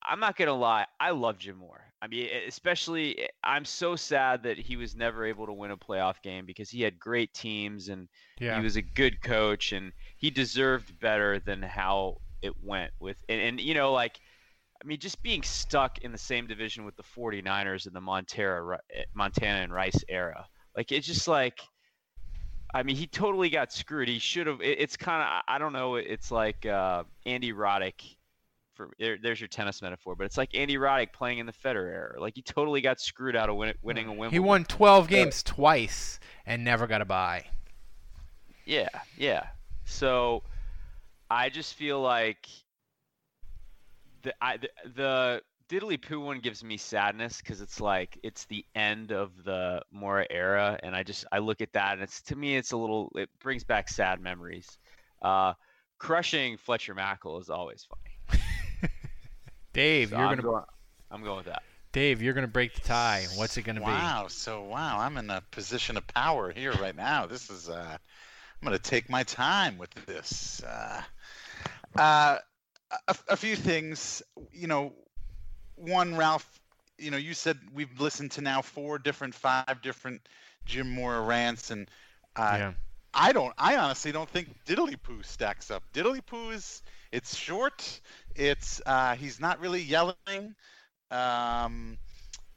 I'm not gonna lie, I love Jim Mora. I mean, especially I'm so sad that he was never able to win a playoff game because he had great teams and Yeah. he was a good coach and he deserved better than how it went with and, and you know like I mean just being stuck in the same division with the 49ers in the Montana eh, Montana and Rice era. Like it's just like I mean, he totally got screwed. He should have. It, it's kind of. I don't know. It's like uh, Andy Roddick. For there, there's your tennis metaphor, but it's like Andy Roddick playing in the Federer era. Like he totally got screwed out of win, winning a Wimbledon. He won 12 games twice and never got a bye. Yeah, yeah. So I just feel like the I, the, the Diddly Poo one gives me sadness because it's like it's the end of the Mora era, and I just I look at that and it's to me it's a little it brings back sad memories. Uh, crushing Fletcher Mackel is always funny. Dave, So you're I'm gonna going, I'm going with that. Dave, you're gonna break the tie. What's it gonna be? Wow. So wow, I'm in a position of power here right now. This is uh, I'm gonna take my time with this. Uh, uh, a, a few things. You know, one, Ralph. You know, you said we've listened to now four different, five different Jim Mora rants, and uh, Yeah. I don't. I honestly don't think Diddly Poo stacks up. Diddly Poo is. It's short. It's. Uh, he's not really yelling. Um,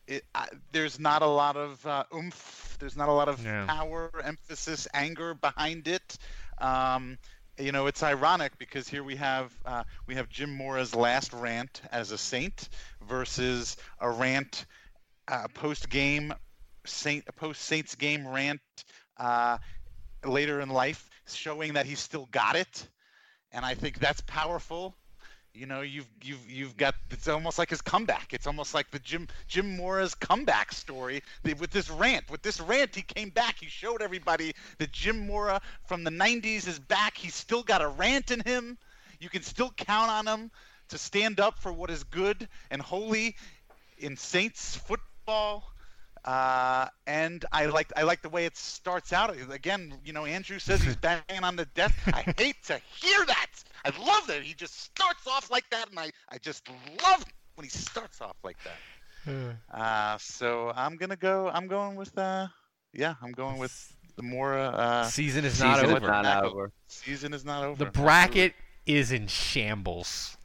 it, I, there's not a lot of uh, oomph. There's not a lot of Yeah. power, emphasis, anger behind it. Um, you know, it's ironic because here we have uh, we have Jim Mora's last rant as a Saint versus a rant uh, post game Saint post Saints game rant uh, later in life, showing that he's still got it, and I think that's powerful. You know, you've you've you've got it's almost like his comeback. It's almost like the Jim Jim Mora's comeback story with this rant. With this rant, he came back. He showed everybody that Jim Mora from the '90s is back. He's still got a rant in him. You can still count on him to stand up for what is good and holy in Saints football. Uh, and I like I like the way it starts out. Again, you know, Andrew says he's banging on the desk. I hate to hear that. I love that he just starts off like that, and I I just love when he starts off like that. Uh, so I'm gonna go. I'm going with uh, yeah, I'm going with the Mora. Uh, Season is not Season is over. not over. Season is not over. The bracket is in shambles.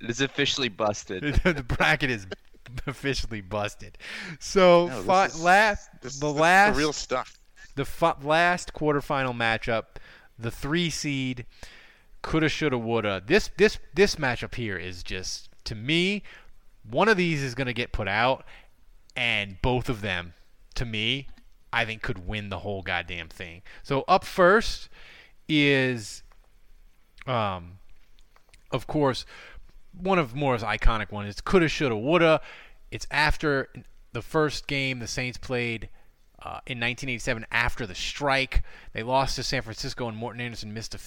It is officially busted. the bracket is officially busted. So No, fi- is- last this- the this is the last real stuff. The fi- last quarterfinal matchup, the three seed, coulda, shoulda, woulda. This this this matchup here is just to me, one of these is gonna get put out, and both of them, to me, I think could win the whole goddamn thing. So up first is, um, of course, one of Mora's iconic ones. It's coulda, shoulda, woulda. It's after the first game the Saints played uh, in 1987 after the strike. They lost to San Francisco, and Morten Andersen missed a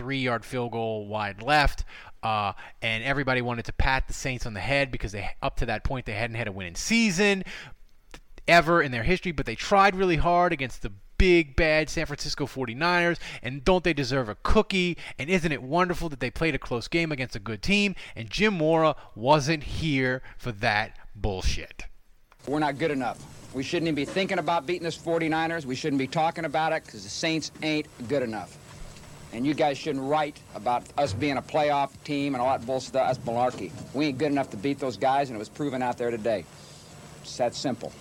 53-yard field goal wide left. Uh, and everybody wanted to pat the Saints on the head because they up to that point they hadn't had a winning season ever in their history, but they tried really hard against the big bad San Francisco 49ers and don't they deserve a cookie and isn't it wonderful that they played a close game against a good team and Jim Mora wasn't here for that bullshit. We're not good enough. We shouldn't even be thinking about beating this 49ers. We shouldn't be talking about it because the Saints ain't good enough. And you guys shouldn't write about us being a playoff team and all that bullshit. That's malarkey. We ain't good enough to beat those guys, and it was proven out there today. It's that simple.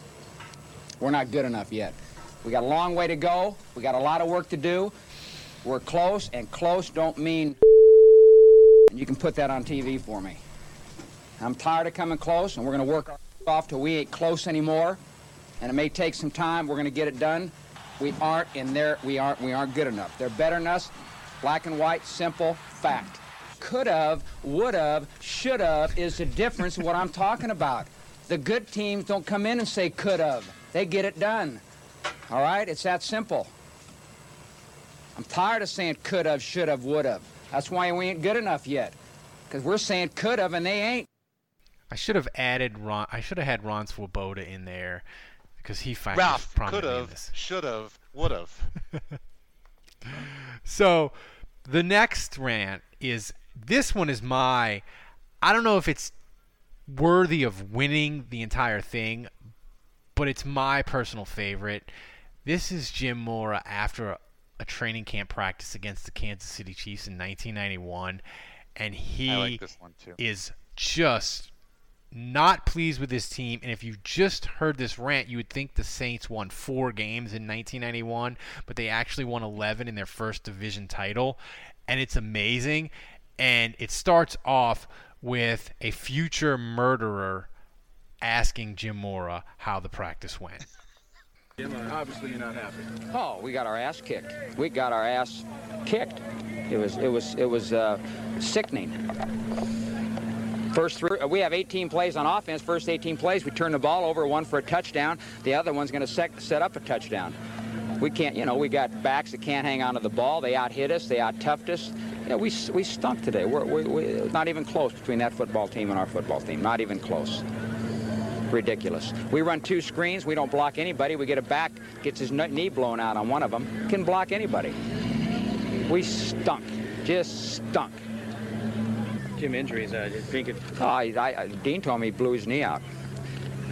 We're not good enough yet. We got a long way to go. We got a lot of work to do. We're close, and close don't mean. And you can put that on TV for me. I'm tired of coming close, and we're going to work our off till we ain't close anymore. And it may take some time. We're going to get it done. We aren't in there. We aren't. We aren't good enough. They're better than us. Black and white, simple fact. Could have, would have, should have is the difference in what I'm talking about. The good teams don't come in and say could have. They get it done. All right? It's that simple. I'm tired of saying could have, should have, would have. That's why we ain't good enough yet. Because we're saying could have and they ain't. I should have added Ron. I should have had Ron Swoboda in there because he finally Ralph could have, should have, would have. So the next rant is this one is my I don't know if it's worthy of winning the entire thing, but it's my personal favorite. This is Jim Mora after a, a training camp practice against the Kansas City Chiefs in 1991 and he like this one too. is just not pleased with his team. And if you just heard this rant, you would think the Saints won four games in 1991, but they actually won 11 in their first division title. And it's amazing. And it starts off with a future murderer asking Jim Mora how the practice went. Jim, Obviously, you're not happy. Oh, we got our ass kicked. We got our ass kicked. It was it was it was uh, sickening. First three, uh, we have 18 plays on offense. First 18 plays, we turn the ball over, one for a touchdown. The other one's going to set, up a touchdown. We can't, you know, we got backs that can't hang on to the ball. They out hit us. They out toughed us. You know, we, we stunk today. We're, we, we, not even close between that football team and our football team. Not even close. Ridiculous. We run two screens. We don't block anybody. We get a back, gets his knee blown out on one of them. Can block anybody. We stunk. Just stunk. Jim, injuries, uh, you think it... Oh, I, I, Dean told me he blew his knee out.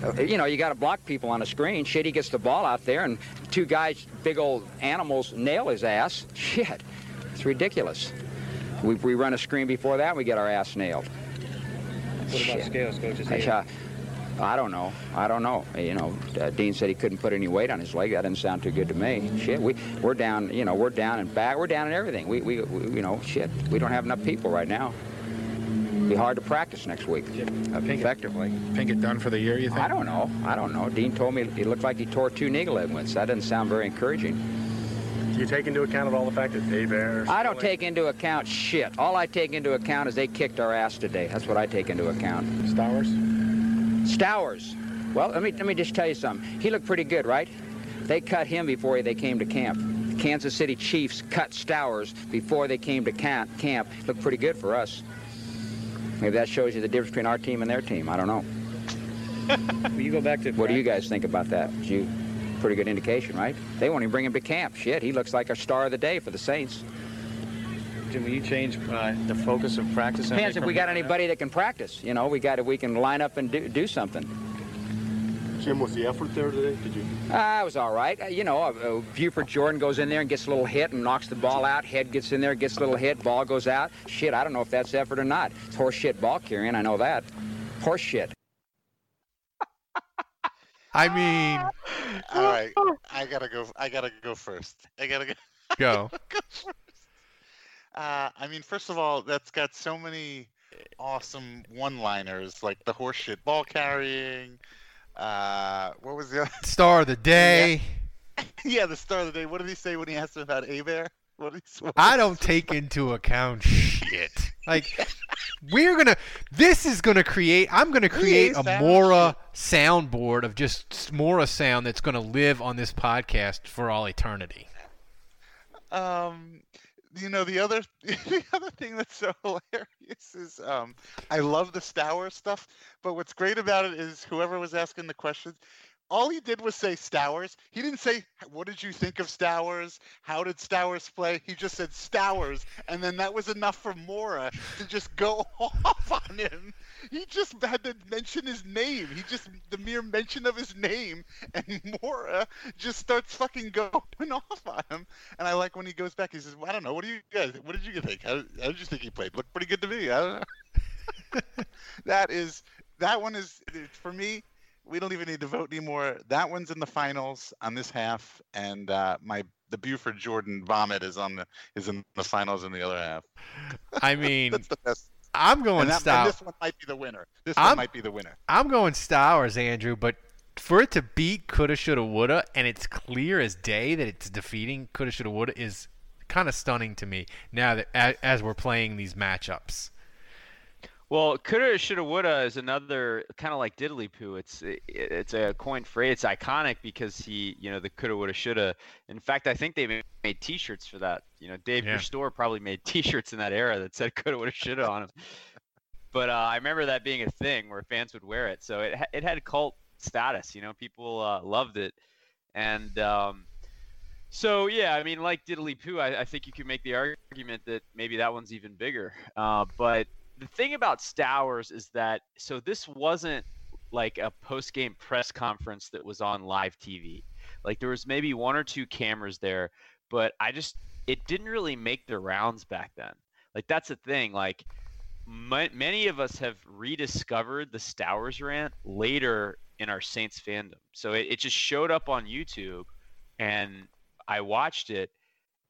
Uh, you know, you got to block people on a screen. Shit, he gets the ball out there, and two guys, big old animals, nail his ass. Shit, it's ridiculous. We, we run a screen before that, and we get our ass nailed. What about scales, coaches? Uh, I don't know. I don't know. You know, uh, Dean said he couldn't put any weight on his leg. That didn't sound too good to me. Shit, we we're down. You know, we're down in back. We're down in everything. We, we, we you know, shit. We don't have enough people right now. Be hard to practice next week effectively. Pinkett done for the year, you think? I don't know. I don't know. Dean told me it looked like he tore two knee ligaments. That doesn't sound very encouraging. Do you take into account of all the fact that Hebert? I don't take into account shit. All I take into account is they kicked our ass today. That's what I take into account. Stowers? Stowers. Well, let me let me just tell you something. He looked pretty good, right? They cut him before they came to camp. The Kansas City Chiefs cut Stowers before they came to camp. Camp looked pretty good for us. Maybe that shows you the difference between our team and their team. I don't know. well, you go back to. What do you guys think about that? You pretty good indication, right? They won't even bring him to camp. Shit, he looks like a star of the day for the Saints. Jim, will you change uh, the focus of practice? Depends if we got anybody that can practice. You know, we got if we can line up and do, do something. Jim, was the effort there today? Did you? Ah, uh, it was all right. Uh, you know, uh, Buford Jordan goes in there and gets a little hit and knocks the ball out. Head gets in there, gets a little hit, ball goes out. Shit, I don't know if that's effort or not. It's horse shit ball carrying. I know that. Horse shit. I mean, all right. I gotta go. I gotta go first. I gotta go. Go. go first. Uh, I mean, first of all, that's got so many awesome one-liners, like the horseshit ball carrying. Uh, what was the other? star of the day? Yeah. yeah, the star of the day. What did he say when he asked him about Hebert? What did he, what I don't take into account shit. Like we're gonna. This is gonna create. I'm gonna create a Mora soundboard of just Mora sound that's gonna live on this podcast for all eternity. Um, you know the other the other thing that's so hilarious is um I love the Stower stuff, but what's great about it is whoever was asking the questions, all he did was say Stowers. He didn't say what did you think of Stowers? How did Stowers play? He just said Stowers, and then that was enough for Mora to just go off on him. He just had to mention his name. He just the mere mention of his name, and Mora just starts fucking going off on him. And I like when he goes back. He says, well, "I don't know. What do you guys? What did you think? How, how did you think he played? Looked pretty good to me. I don't know." that is that one is for me we don't even need to vote anymore. That one's in the finals on this half, and uh, my the Buford Jordan vomit is on the is in the finals in the other half. I mean, that's the best. I'm going and Stowers. This one might be the winner. This I'm, one might be the winner. I'm going Stowers, Andrew, but for it to beat coulda, shoulda, woulda, and it's clear as day that it's defeating coulda, shoulda, woulda is kind of stunning to me. Now that as, as we're playing these matchups. Well, coulda, shoulda, woulda is another kind of like diddly poo. It's it's a coin phrase. It's iconic because he, you know, the coulda, woulda, shoulda. In fact, I think they made T-shirts for that. You know, Dave, Yeah. your store probably made T-shirts in that era that said coulda, woulda, shoulda on them. But uh, I remember that being a thing where fans would wear it. So it it had cult status. You know, people uh, loved it, and um, so yeah, I mean, like diddly poo, I, I think you could make the argument that maybe that one's even bigger. Uh, but the thing about Stowers is that so this wasn't like a post game press conference that was on live TV. Like there was maybe one or two cameras there, but I just it didn't really make the rounds back then. Like that's the thing. Like m- many of us have rediscovered the Stowers rant later in our Saints fandom. So it, it just showed up on YouTube, and I watched it,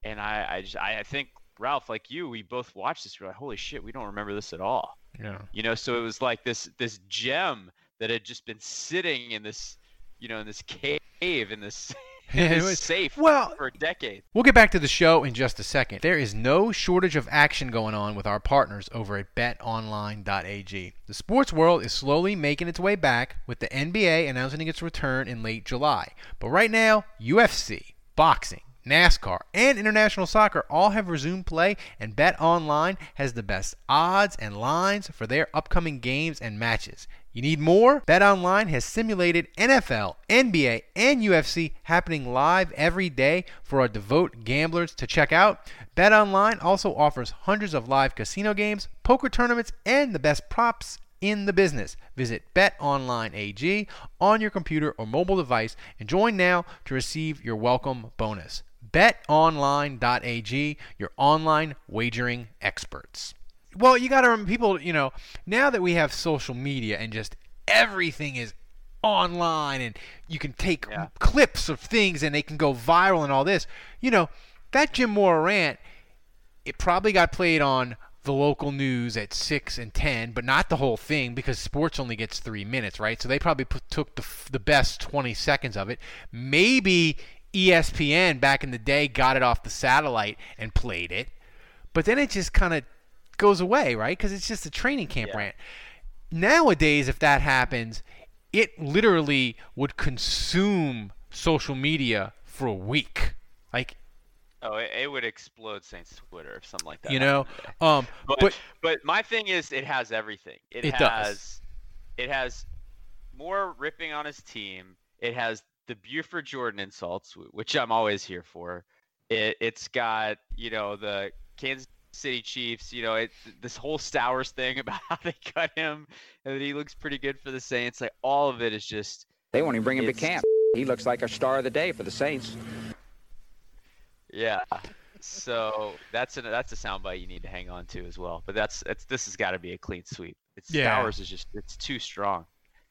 and I I just I, I think Ralph, like you, we both watched this. We're like, holy shit, we don't remember this at all. Yeah. You know, so it was like this this gem that had just been sitting in this, you know, in this cave in this It was safe well- for a decade. We'll get back to the show in just a second. There is no shortage of action going on with our partners over at betonline.ag. The sports world is slowly making its way back with the NBA announcing its return in late July. But right now, UFC, boxing, NASCAR, and international soccer all have resumed play, and BetOnline has the best odds and lines for their upcoming games and matches. You need more? BetOnline has simulated NFL, NBA, and UFC happening live every day for our devout gamblers to check out. BetOnline also offers hundreds of live casino games, poker tournaments, and the best props in the business. Visit BetOnlineAG on your computer or mobile device and join now to receive your welcome bonus. BetOnline.ag, your online wagering experts. Well, you got to remember, people, you know, now that we have social media and just everything is online and you can take clips of things and they can go viral and all this, you know, that Jim Mora rant, it probably got played on the local news at 6 and 10, but not the whole thing because sports only gets three minutes, right? So they probably put, took the, the best 20 seconds of it. Maybe ESPN back in the day got it off the satellite and played it, but then it just kind of goes away, right? Because it's just a training camp rant. Nowadays, if that happens, it literally would consume social media for a week. Like, Oh, it, it would explode Saints Twitter if something like that. you know, um, but, but but my thing is, it has everything. It, It has does. it has more ripping on his team. It has the Buford Jordan insults, which I'm always here for. It it's got you know the Kansas City Chiefs. You know it this whole Stowers thing about how they cut him and that he looks pretty good for the Saints. Like all of it is just They won't even bring him to camp. He looks like a star of the day for the Saints. Yeah. So that's a that's a soundbite you need to hang on to as well. But that's it's this has got to be a clean sweep. It's Yeah. Stowers is just it's too strong.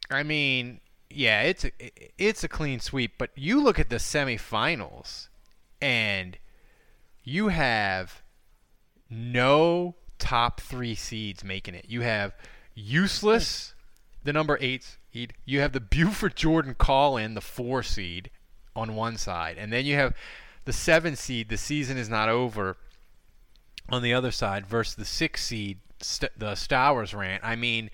I mean, yeah, it's a, it's a clean sweep, but you look at the semifinals and you have no top 3 seeds making it. You have useless the number 8 seed. You have the Buford Jordan call in the 4 seed on one side, and then you have the 7 seed, the season is not over on the other side versus the 6 seed St- the Stowers rant. I mean,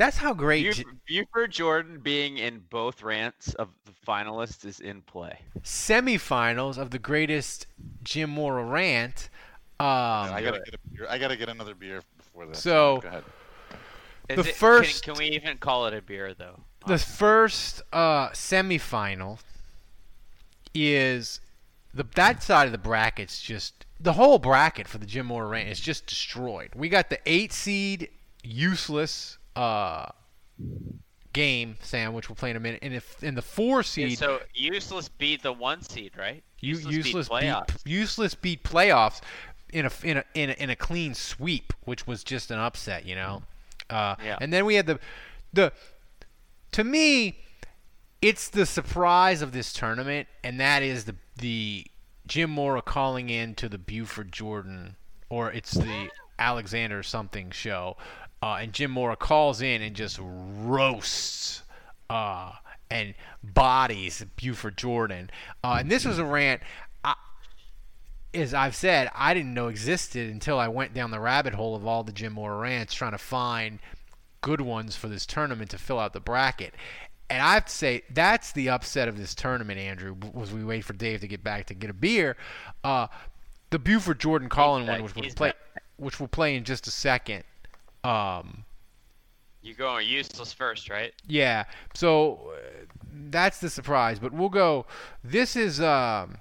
that's how great Buf- J- Buford Jordan being in both rants of the finalists is in play. semifinals of the greatest Jim Mora rant. Um, I gotta get a beer. I gotta get another beer before that. So- go ahead. The it- first- can, we even call it a beer though? the first uh, semifinal is the that side of the bracket's just the whole bracket for the Jim Mora rant is just destroyed. We got the eight seed useless uh, game, Sam, which we'll play in a minute, and if in the four Yeah, seed. so useless beat the one seed, right? Useless useless beat beat, playoffs. useless beat playoffs in a in a in a, in a clean sweep, which was just an upset, you know. Uh, Yeah. And then we had the the to me, it's the surprise of this tournament, and that is the the Jim Mora calling in to the Buford Jordan, or it's the Alexander something show, uh, and Jim Mora calls in and just roasts uh, and bodies Buford Jordan. Uh, and this was a rant. I, as I've said, I didn't know existed until I went down the rabbit hole of all the Jim Mora rants, trying to find good ones for this tournament to fill out the bracket. And I have to say that's the upset of this tournament, Andrew. Was we wait for Dave to get back to get a beer? Uh, the Buford Jordan Collin one, which we'll play, which we'll play in just a second. Um, You going useless first, right? yeah. So uh, that's the surprise. But we'll go. This is um,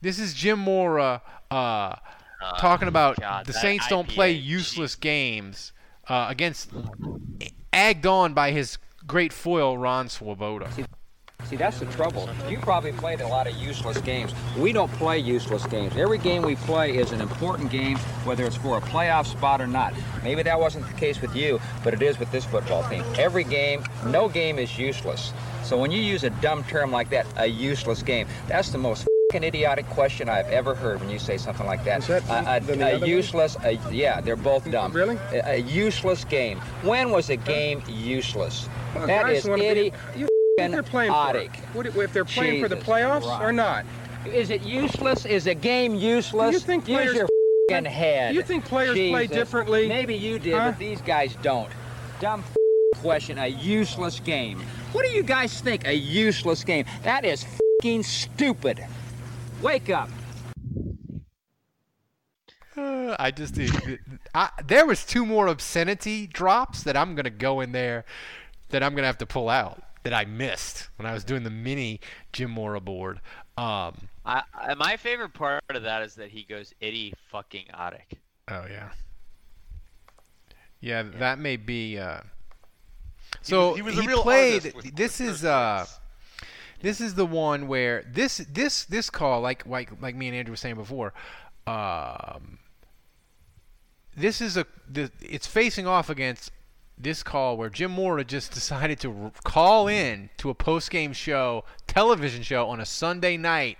this is Jim Mora uh, talking about God, the Saints don't play useless games uh, against egged on by his great foil Ron Swoboda. See, that's the trouble. You probably played a lot of useless games. We don't play useless games. Every game we play is an important game, whether it's for a playoff spot or not. Maybe that wasn't the case with you, but it is with this football team. Every game, no game is useless. So when you use a dumb term like that, a useless game, that's the most fing idiotic question I've ever heard when you say something like that. Is that a, a- a useless, a, yeah, they're both dumb. Really? A, useless game. When was a game useless? Well, That is idiot. You f***ing they're playing for? Adik. What if if they're playing for the Jesus playoffs or not? Is it useless? Is a game useless? Do you think Use players- your f***ing head. You think players play differently? Maybe you did, Huh? but these guys don't. Dumb f- question. A useless game. What do you guys think? A useless game? That is f***ing stupid. Wake up. Uh, I just I, there was two more obscenity drops that I'm gonna go in there that I'm gonna have to pull out that I missed when I was doing the mini Jim Mora board. Um, I, I, my favorite part of that is that he goes itty fucking Adik. oh yeah, yeah, that may be. Uh, so he was a he real played. this is uh, this is the one where this this this call like like like me and Andrew were saying before. Um, this is a the, it's facing off against this call where Jim Mora just decided to r- call in to a post-game show, television show on a Sunday night,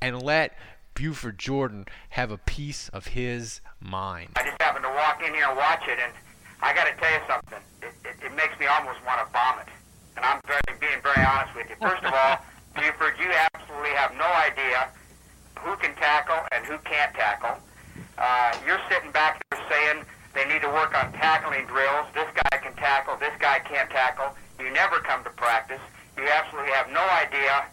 and let Buford Jordan have a piece of his mind. I just happened to walk in here and watch it, and I got to tell you something. It, it, it makes me almost want to vomit. And I'm very, being very honest with you. First of all, Buford, you absolutely have no idea who can tackle and who can't tackle. Uh, you're sitting back there saying they need to work on tackling drills. This guy can tackle. This guy can't tackle. You never come to practice. You absolutely have no idea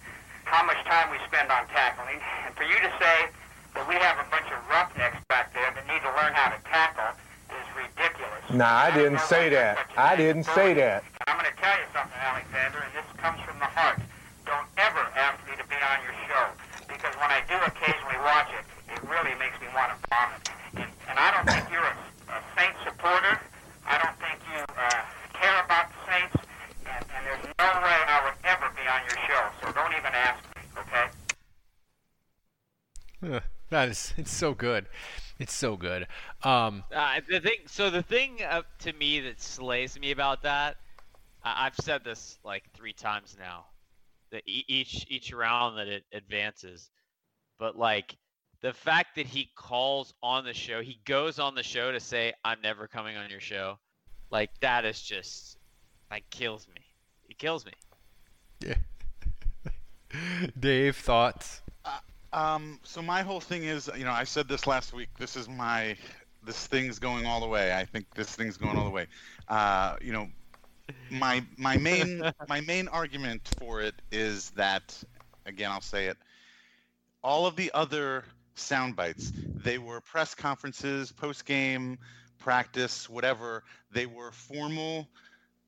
how much time we spend on tackling. And for you to say that we have a bunch of roughnecks back there that need to learn how to tackle is ridiculous. Nah, I didn't say that. I didn't say that. I'm going to tell you something, Alexander, and this comes from the heart. Don't ever ask me to be on your show, because when I do occasionally watch it, it really makes me want to vomit. And, and I don't think you're a Saint supporter. I don't think you uh, care about the Saints, and, and there's no way I would ever be on your show. So don't even ask me, okay? Ugh, that is it's so good. It's so good. Um, Uh, the thing, so the thing uh, to me that slays me about that, I, I've said this like three times now, that e- each each round that it advances, but like the fact that he calls on the show, he goes on the show to say, "I'm never coming on your show," like that is just like kills me. It kills me. Yeah. Dave, thoughts? Um, so my whole thing is, you know, I said this last week. This is my, this thing's going all the way. I think this thing's going all the way. Uh, you know, my my main my main argument for it is that, again, I'll say it. All of the other sound bites, they were press conferences, post game, practice, whatever. They were formal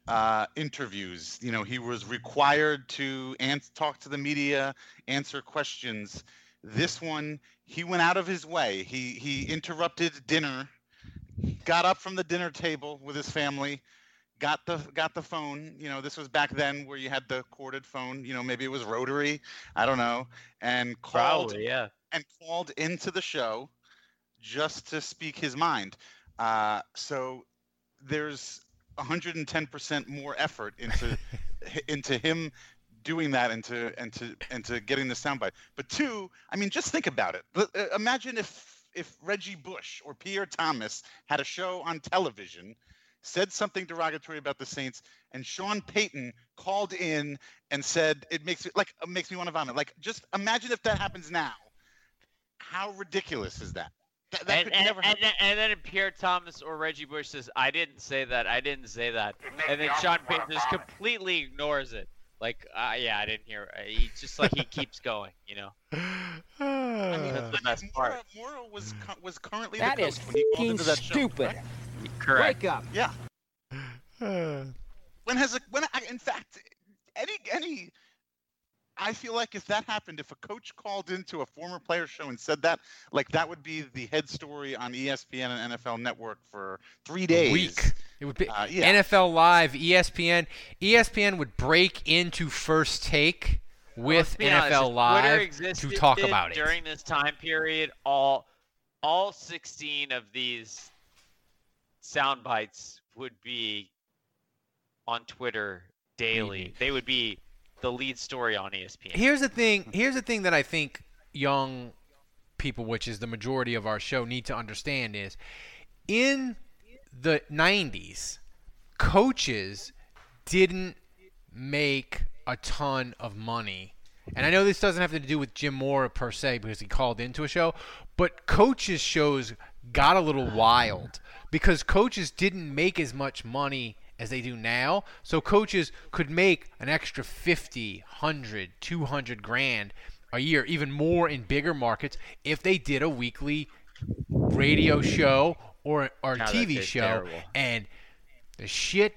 uh, interviews. You know, he was required to ans- talk to the media, answer questions. This one, he went out of his way. He he interrupted dinner, got up from the dinner table with his family, got the got the phone. You know, this was back then where you had the corded phone. You know, maybe it was rotary. I don't know, and called Probably, yeah. And called into the show just to speak his mind. Uh, so there's 110% more effort into into him doing that and to and to and to getting the soundbite. But two, I mean, just think about it. Uh, Imagine if if Reggie Bush or Pierre Thomas had a show on television, said something derogatory about the Saints, and Sean Payton called in and said it makes it like it makes me want to vomit. Like, just imagine if that happens now. How ridiculous is that? That, that and, could and, never and, then, and then Pierre Thomas or Reggie Bush says, "I didn't say that. I didn't say that," and then me Sean almost Payton just completely ignores it. Like, uh, yeah, I didn't hear. uh, He just like he keeps going, you know. I mean, That's the but best part. Mora, Mora was cu- was currently That the is coach when he called f***ing into that show. stupid. right? Correct. Wake up. Yeah. When has a when I, in fact any any I feel like if that happened, if a coach called into a former player show and said that, like that would be the head story on ESPN and NFL Network for three days. A week. It would be Uh, yeah. NFL Live, ESPN. ESPN would break into First Take with Let's be honest, NFL Live to talk about it. during this time period. All all 16 of these sound bites would be on Twitter daily. They would be the lead story on ESPN. Here's the thing. Here's the thing that I think young people, which is the majority of our show, need to understand is in the 90s, coaches didn't make a ton of money. And I know this doesn't have to do with Jim Mora per se because he called into a show, but coaches shows got a little wild because coaches didn't make as much money as they do now. So coaches could make an extra 50, 100, 200 grand a year, even more in bigger markets if they did a weekly radio show or or God, TV show terrible. and the shit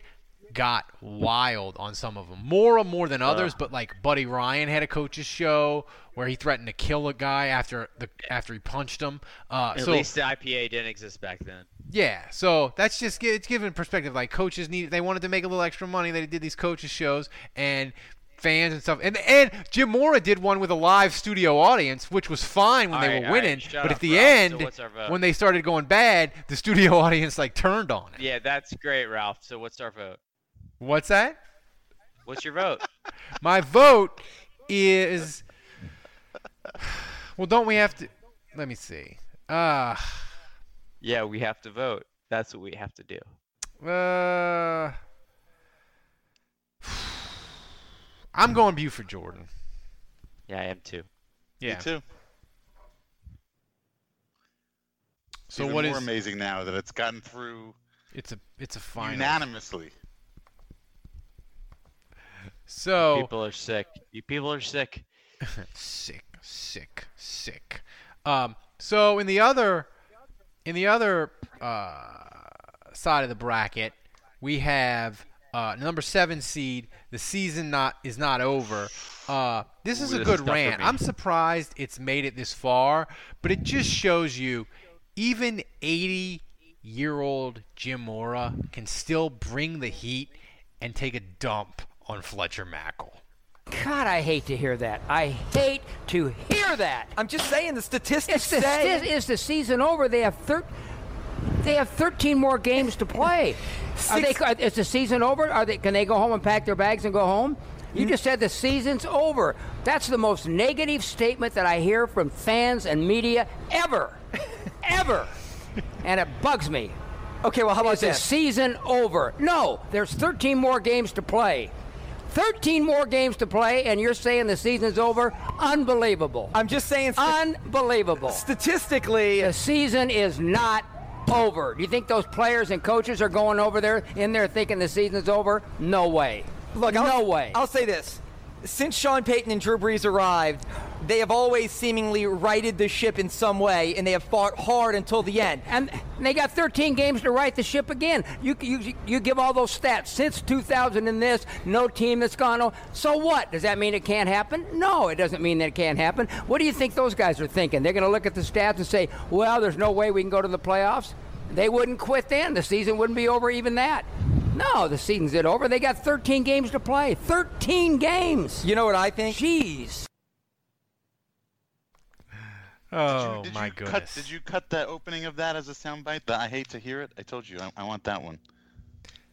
got wild on some of them. More more than others, but like Buddy Ryan had a coach's show where he threatened to kill a guy after the after he punched him. Uh, At so least the IPA didn't exist back then. yeah, so that's just it's given perspective. Like coaches need, they wanted to make a little extra money. They did these coaches shows and fans and stuff. And and Jim Mora did one with a live studio audience, which was fine when All they right, were winning. shut but at the Ralph. End, vote? when they started going bad, the studio audience like turned on it. Yeah, that's great, Ralph. So what's our vote? What's that? What's your vote? My vote is. Well, don't we have to? Let me see. Uh, yeah, we have to vote. That's what we have to do. uh, I'm going Buford Jordan. Yeah, I am too. Yeah. Me too. So even what more is- amazing now that it's gotten through It's a it's a final. unanimously. So People are sick. You people are sick. sick, sick, sick. Um, so in the other, in the other uh, side of the bracket, we have uh, number seven seed. The season not is not over. Uh, this is Ooh, a this good rant. I'm surprised it's made it this far, but it just shows you, even 80 year old Jim Mora can still bring the heat and take a dump on Fletcher Mackel. God, I hate to hear that. I hate to hear that. I'm just saying the statistics It's the, say. is the season over? They have thir- They have 13 more games to play. Are they, are- is the season over? Are they? Can they go home and pack their bags and go home? You hmm. just said the season's over. That's the most negative statement that I hear from fans and media ever, ever, and it bugs me. Okay, well, how about Is the this? season over? No, there's 13 more games to play. 13 more games to play, and you're saying the season's over? Unbelievable. I'm just saying. st- Unbelievable. statistically, The season is not over. Do you think those players and coaches are going over there in there thinking the season's over? No way. Look, no I'll, way. I'll say this. Since Sean Payton and Drew Brees arrived, they have always seemingly righted the ship in some way, and they have fought hard until the end. and they got 13 games to right the ship again. You, you you give all those stats since 2000 and this, no team that's gone. o- So what? Does that mean it can't happen? No, it doesn't mean that it can't happen. What do you think those guys are thinking? They're going to look at the stats and say, "Well, there's no way we can go to the playoffs." They wouldn't quit then. The season wouldn't be over even that. No, the season's not over. They got 13 games to play. 13 games. You know what I think? Jeez. Oh did my you Cut, goodness. did you cut the opening of that as a soundbite? The I hate to hear it. I told you I, I want that one.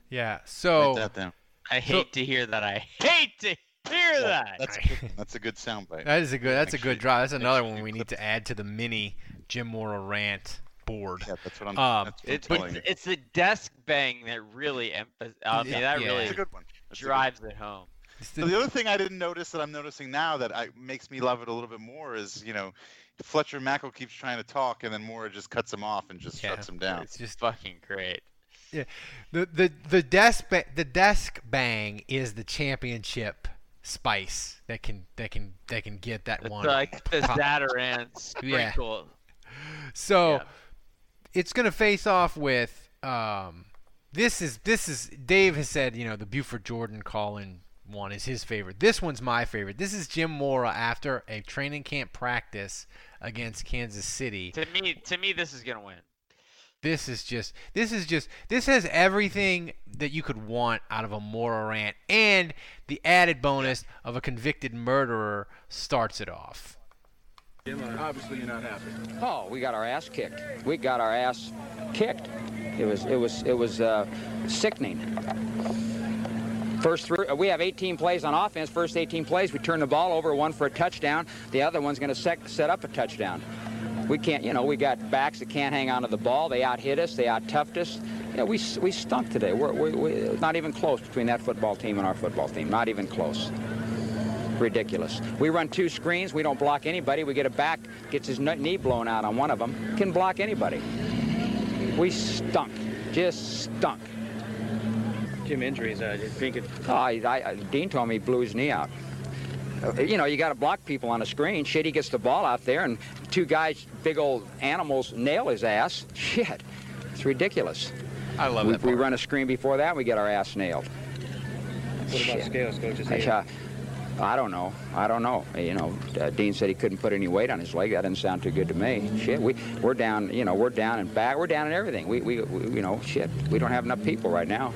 Yeah. Write So that down. I hate to hear that. I hate to hear that. That's a good, that's a good soundbite. that is a good. That's a good sure- drive. That's another one we need to add to the mini Jim Mora rant board. Yeah, that's what I'm. Um, that's what I'm It's, telling it's, the desk bang that really emphasizes. I mean, that Yeah. really It's a good one. That's a good drives it home. So the other thing I didn't notice that I'm noticing now that I, makes me love it a little bit more is, you know, Fletcher Mackel keeps trying to talk and then Mora just cuts him off and just Yeah. shuts him down. It's just fucking great. Yeah, the the the desk ba- the desk bang is the championship spice that can that can that can get that It's one. like the pop. Zatarain Yeah. sprinkle. So Yeah. it's gonna face off with um. This is this is Dave has said you know the Buford Jordan call-in one is his favorite. This one's my favorite. This is Jim Mora after a training camp practice against Kansas City. To me, to me, this is gonna win. This is just this is just this has everything that you could want out of a Mora rant, and the added bonus of a convicted murderer starts it off. Obviously, you're not happy. Oh, we got our ass kicked. We got our ass kicked. It was it was it was uh, sickening. First three, uh, we have 18 plays on offense. First 18 plays, we turn the ball over, one for a touchdown. The other one's going to set, set up a touchdown. We can't, you know, we got backs that can't hang on to the ball. They out hit us. They out toughed us. You know, we we stunk today. We're, we we not even close between that football team and our football team. Not even close. ridiculous. We run two screens. We don't block anybody. We get a back, gets his knee blown out on one of them. Can block anybody. We stunk. Just stunk. Jim, injuries. Uh, do you think it... Oh, I, I, Dean told me he blew his knee out. Uh, You know, you got to block people on a screen. Shit, he gets the ball out there, and two guys, big old animals, nail his ass. Shit, it's ridiculous. I love we, that we run a screen before that, we get our ass nailed. What about Shit. scales, coaches? I, uh, I don't know. I don't know. You know, uh, Dean said he couldn't put any weight on his leg. That didn't sound too good to me. Shit, we we're down. You know, we're down in back. We're down in everything. We, we, we you know, shit. We don't have enough people right now.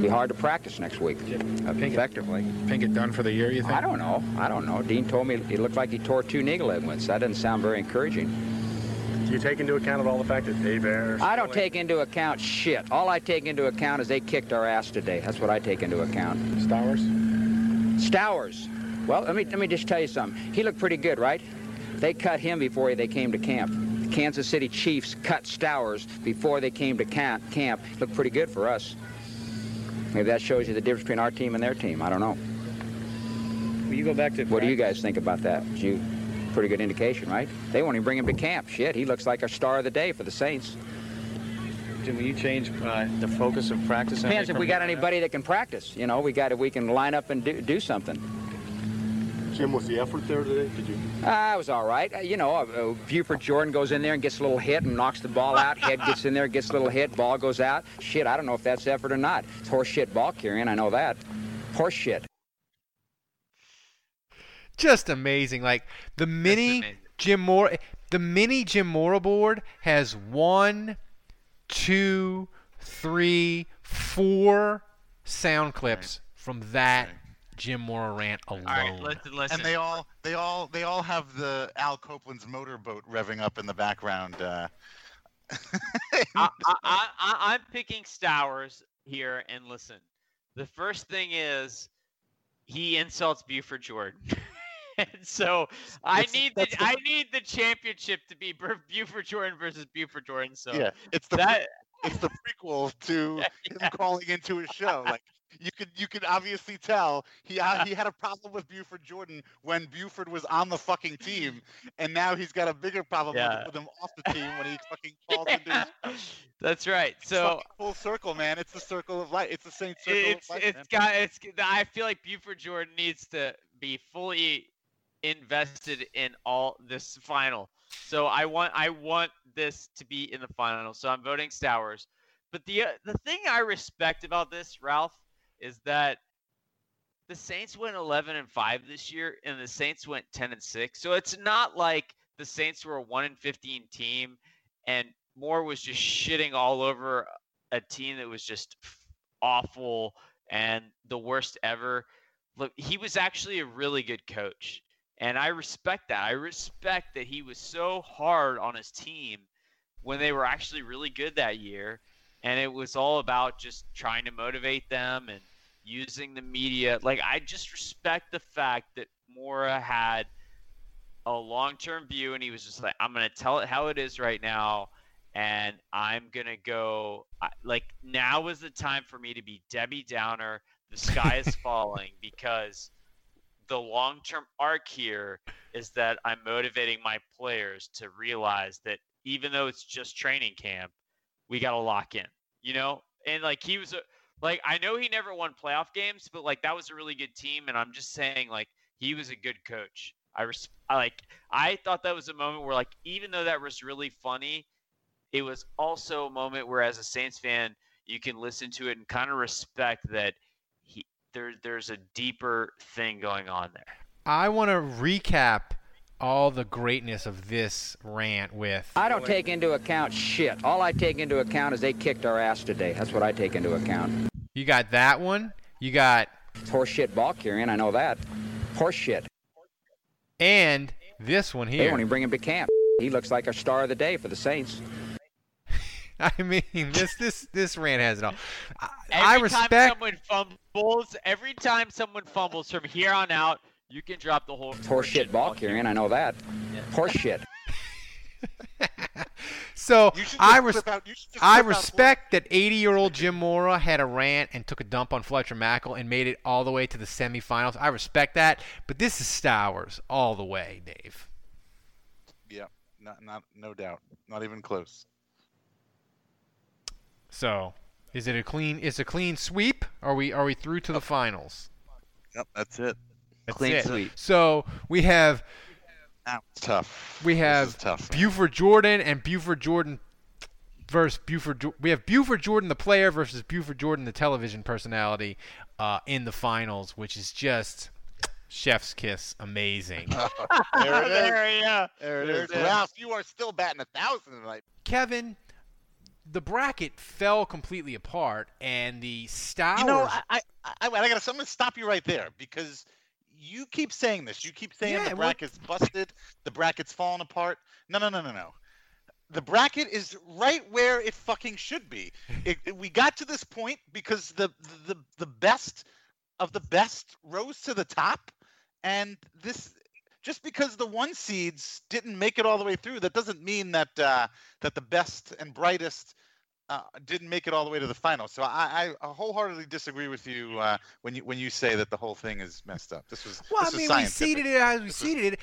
Be hard to practice next week uh, effectively. Pinkett done for the year, you think? I don't know. I don't know. Dean told me he looked like he tore two knee ligaments. That doesn't sound very encouraging. Do you take into account of all the fact that Dave Ayers... I don't take into account shit. All I take into account is they kicked our ass today. That's what I take into account. Stowers? Stowers. Well, let me let me just tell you something. He looked pretty good, right? They cut him before they came to camp. The Kansas City Chiefs cut Stowers before they came to camp. Camp looked pretty good for us. Maybe that shows you the difference between our team and their team. I don't know. Will you go back to What do you guys think about that? You pretty good indication, right? They won't even bring him to camp. Shit, he looks like a star of the day for the Saints. Jim, will you change uh, the focus of practice? Depends if we got anybody that can practice. You know, we got if we can line up and do, do something. Jim, was the effort there today? Did you... Ah, it was all right. Uh, you know, uh, uh, Buford Jordan goes in there and gets a little hit and knocks the ball out. Head gets in there, gets a little hit, ball goes out. Shit, I don't know if that's effort or not. It's horse shit ball carrying, I know that. Horse shit. Just amazing. Like the mini Jim Mora, the mini Jim Mora board has one, two, three, four sound clips from that Jim Mora rant alone. All right, listen, listen. And they all, they all, they all have the Al Copeland's motorboat revving up in the background. Uh, I, I, I, I- I'm picking Stowers here, and listen. The first thing is he insults Buford Jordan, and so I It's- need the, the- I need the championship to be Bur- Buford Jordan versus Buford Jordan. So yeah, it's the that it's the prequel to him calling into his show. Like you could you could obviously tell he uh, he had a problem with Buford Jordan when Buford was on the fucking team, and now he's got a bigger problem with- Yeah. with, him off the team when he fucking calls into his that's right. It's So full circle, man. It's the circle of life. It's the same circle it's of life. it's man. got it's I feel like Buford Jordan needs to be fully invested in all this final. So I want I want this to be in the final. So I'm voting Stowers. But the uh, the thing I respect about this, Ralph, is that the Saints went 11 and 5 this year and the Saints went 10 and 6. So it's not like the Saints were a 1 and 15 team and Mora was just shitting all over a team that was just awful and the worst ever. Look, he was actually a really good coach. And I respect that. I respect that he was so hard on his team when they were actually really good that year. And it was all about just trying to motivate them and using the media. Like, I just respect the fact that Mora had a long term view and he was just like, I'm going to tell it how it is right now. And I'm going to go, like, now is the time for me to be Debbie Downer. The sky is falling because the long term arc here is that I'm motivating my players to realize that even though it's just training camp, we got to lock in, you know? And like he was a, like, I know he never won playoff games, but like that was a really good team. And I'm just saying, like, he was a good coach. I, res- I like, I thought that was a moment where, like, even though that was really funny, it was also a moment where, as a Saints fan, you can listen to it and kind of respect that he, there, there's a deeper thing going on there. I want to recap all the greatness of this rant with I don't take into account shit. All I take into account is they kicked our ass today. That's what I take into account. You got that one. You got horseshit ball carrying. I know that. Horseshit. and this one They here. won't even bring him to camp. He looks like a star of the day for the Saints. I mean, this this this rant has it all. I, I Every respect. time someone fumbles, every time someone fumbles from here on out, you can drop the whole It's horse shit ball carrying. I know that. Horse shit. So I res- out- you should just I clip out respect that 80 year old Jim Mora had a rant and took a dump on Fletcher Mackel and made it all the way to the semifinals. I respect that, but this is Stowers all the way, Dave. Yeah, not, not, no doubt, not even close. So, is it a clean? Is a clean sweep? Are we are we through to the finals? Yep, that's it. That's Clean it. sweep. So we have That was tough. we have is tough. Buford Jordan and Buford Jordan versus Buford. We have Buford Jordan the player versus Buford Jordan the television personality uh, in the finals, which is just chef's kiss, amazing. There it is. There, yeah. There it There is. it is. Ralph, you are still batting a thousand tonight. Kevin, the bracket fell completely apart, and the Stowers. You know, I, I, I, I gotta. I'm gonna stop you right there because you keep saying this. You keep saying Yeah, the well- bracket's busted, the bracket's falling apart. No, no, no, no, no. The bracket is right where it fucking should be. It, it- we got to this point because the, the the best of the best rose to the top, and this just because the one seeds didn't make it all the way through, that doesn't mean that uh, that the best and brightest uh, didn't make it all the way to the final. So I, I wholeheartedly disagree with you uh, when you when you say that the whole thing is messed up. This was Well, this I was mean, we seeded it as we seeded it.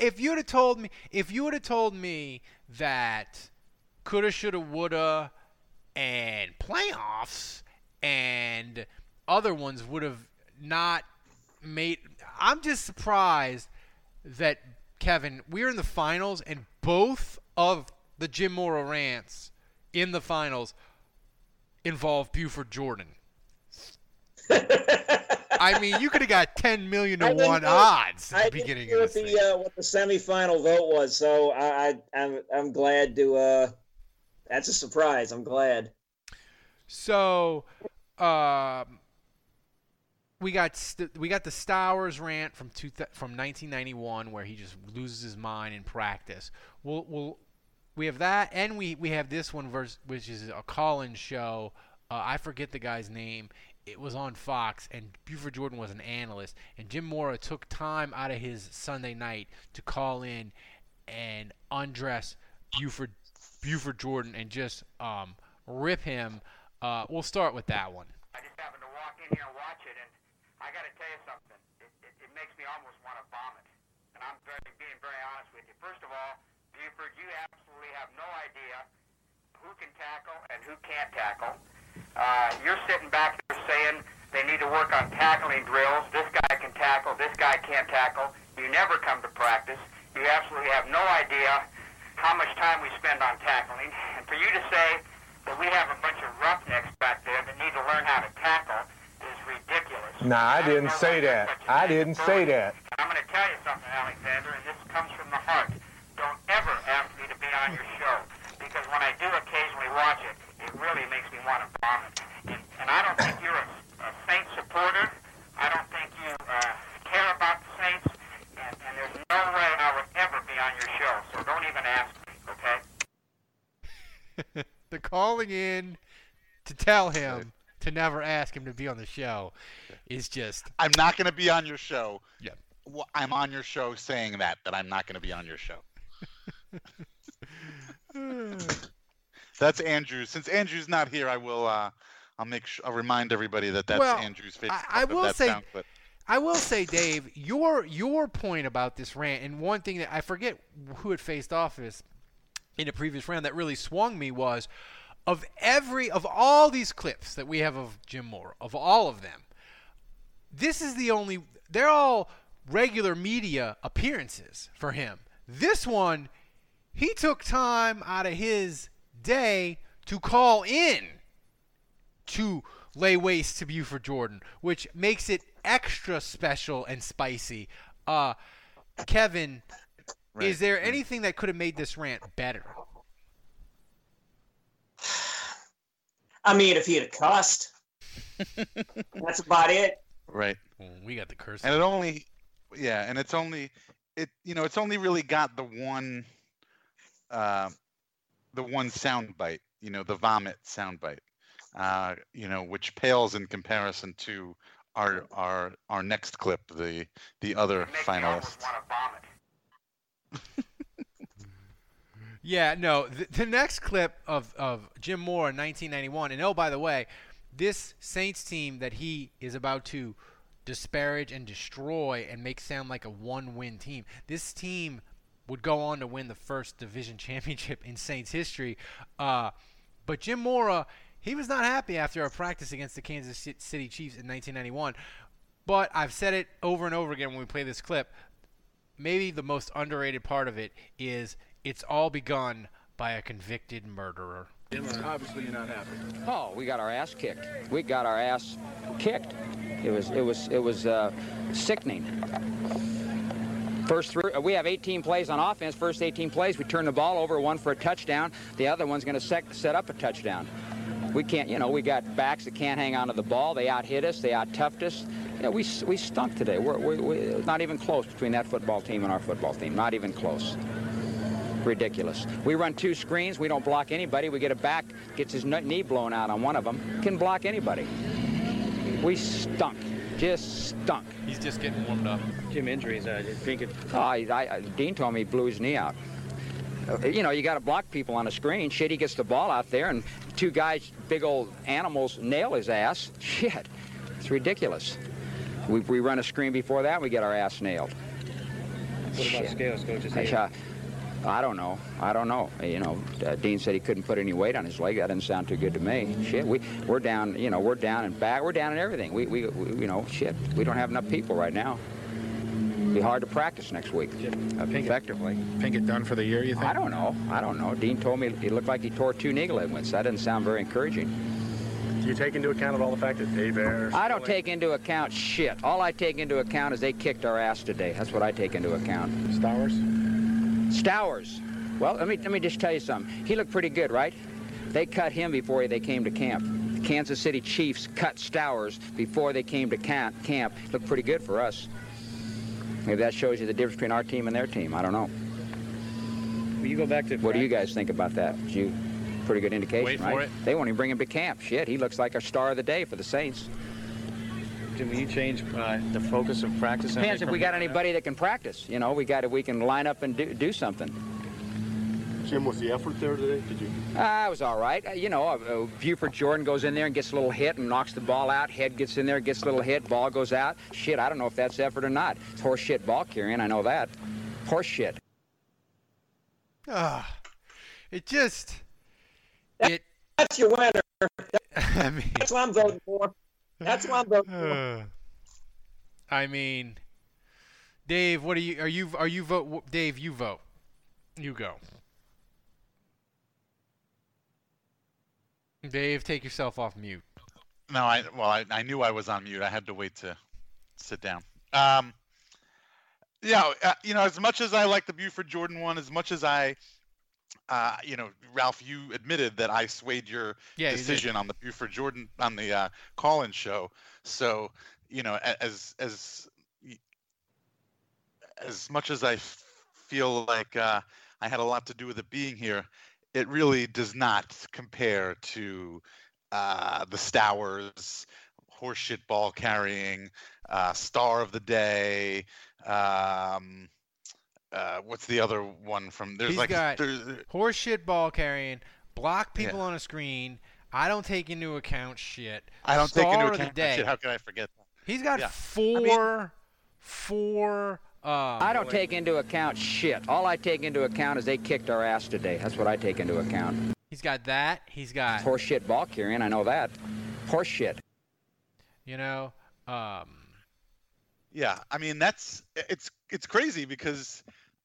If you would have told me, if you would have told me that coulda, shoulda, woulda, and playoffs and other ones would have not made, I'm just surprised that Kevin, we're in the finals and both of the Jim Mora rants in the finals involve Buford Jordan. I mean, you could have got 10 million to I one know- odds at I the didn't beginning of this. the uh, what the semifinal vote was, so I, I I'm I'm glad to. Uh, that's a surprise. I'm glad. So, um, we got st- we got the Stowers rant from two th- from 1991 where he just loses his mind in practice. We'll, we'll we have that, and we we have this one verse, which is a call-in show. Uh, I forget the guy's name. It was on Fox, and Buford Jordan was an analyst, and Jim Mora took time out of his Sunday night to call in and undress Buford Buford Jordan and just um, rip him. Uh, we'll start with that one. I just happened to walk in here and watch it, and I got to tell you something. It, it, it makes me almost want to vomit. And I'm very, being very honest with you. First of all, Buford, you absolutely have no idea who can tackle and who can't tackle. Uh, you're sitting back there saying they need to work on tackling drills. This guy can tackle. This guy can't tackle. You never come to practice. You absolutely have no idea how much time we spend on tackling. And for you to say that we have a bunch of roughnecks back there that need to learn how to tackle is ridiculous. Nah, I didn't say that. I didn't say that. I'm going to tell you something, Alexander, and this comes from the heart. Don't ever ask me on your show because when I do occasionally watch it, it really makes me want to vomit. And, and I don't think you're a, a Saint supporter. I don't think you uh, care about the Saints, and, and there's no way I would ever be on your show. So don't even ask me, okay? They're calling in to tell him to never ask him to be on the show. Is just I'm not going to be on your show. Yeah. Well, I'm on your show saying that that I'm not going to be on your show. That's Andrew. Since Andrew's not here, I will. Uh, I'll make. Sh- I'll remind everybody that that's Well, Andrew's favorite. I, I will say. I will say, Dave, your your point about this rant, and one thing that I forget who it faced off is in a previous round that really swung me was of every of all these clips that we have of Jim Mora, of all of them, this is the only. They're all regular media appearances for him. This one, he took time out of his day to call in to lay waste to Buford Jordan, which makes it extra special and spicy. Uh, Kevin, is there anything that could have made this rant better? I mean, if he had cussed, that's about it. Right. we got the curse. And it only, yeah, and it's only, it you know, it's only really got the one, uh, the one sound bite. You know, the vomit sound bite. Uh, you know, which pales in comparison to our our our next clip, the the other finalist. Yeah, no. The, the next clip of, of Jim Mora in 1991, and oh, by the way, this Saints team that he is about to disparage and destroy and make sound like a one-win team. This team would go on to win the first division championship in Saints history. Uh, but Jim Mora, he was not happy after a practice against the Kansas City Chiefs in 1991. But I've said it over and over again when we play this clip. Maybe the most underrated part of it is it's all begun by a convicted murderer. Obviously, you're not happy. Oh, we got our ass kicked. We got our ass kicked. It was it was it was uh, sickening. First three, uh, we have 18 plays on offense. First 18 plays, we turn the ball over, one for a touchdown. The other one's going to set up a touchdown. We can't, you know, we got backs that can't hang onto the ball. They out hit us. They out toughed us. You know, we we stunk today. We're, we're, we're not even close between that football team and our football team. Not even close ridiculous. We run two screens. We don't block anybody. We get a back, gets his knee blown out on one of them. Can block anybody. We stunk. Just stunk. He's just getting warmed up. Jim injuries, I think it. Oh, I, I, Dean told me he blew his knee out. Uh, you know, you got to block people on a screen. Shit, he gets the ball out there, and two guys, big old animals, nail his ass. Shit, it's ridiculous. We, we run a screen before that, we get our ass nailed. What about Shit. scales, coaches? I don't know. I don't know. You know, uh, Dean said he couldn't put any weight on his leg. That doesn't sound too good to me. Shit, we we're down. You know, we're down and back. We're down in everything. We, we, we you know, shit. We don't have enough people right now. Be hard to practice next week uh, effectively. it done for the year, you think? I don't know. I don't know. Dean told me it looked like he tore two knee ligaments. That didn't sound very encouraging. Do you take into account all the fact that Aver? I don't take into account shit. All I take into account is they kicked our ass today. That's what I take into account. Stowers? Stowers. Well, let me let me just tell you something. He looked pretty good, right? They cut him before they came to camp. The Kansas City Chiefs cut Stowers before they came to camp. Camp looked pretty good for us. Maybe that shows you the difference between our team and their team. I don't know. Will you go back to? What do you guys think about that? You pretty good indication, Wait for right? it. They won't even bring him to camp. Shit, he looks like a star of the day for the Saints. Jim, will you change uh, the focus of practice? Depends if we got anybody that can practice. You know, we got if we can line up and do, do something. Jim, was the effort there today? Did you? Ah, it was all right. Uh, you know, uh, uh, Buford Jordan goes in there and gets a little hit and knocks the ball out. Head gets in there, gets a little hit, ball goes out. Shit, I don't know if that's effort or not. It's horse shit ball carrying, I know that. Horse shit. Ah, it just it. That's your winner. I mean, That's what I'm voting for. That's what I'm voting. I mean, Dave, what are you? Are you? Are you vote? Dave, you vote. You go. Dave, take yourself off mute. No, I well, I, I knew I was on mute. I had to wait to sit down. Um, yeah, uh, you know, as much as I like the Buford Jordan one, as much as I, uh, you know, Ralph, you admitted that I swayed your Yeah, you decision on the Buford Jordan on the uh, call-in show. So, you know, as as as much as I f- feel like uh, I had a lot to do with it being here, it really does not compare to uh, the Stowers, horseshit ball carrying, uh, star of the day. Um, uh, what's the other one from? There's He's like got there's, horseshit ball carrying, block Yeah. people on a screen. I don't take into account shit. I don't take into Star of the account day. shit. How can I forget that? He's got Yeah. four, four. Uh, I don't take into account shit. All I take into account is they kicked our ass today. That's what I take into account. He's got that. He's got It's horse shit ball carrying, I know that. Horse shit. you know. Um, Yeah, I mean that's it's it's crazy because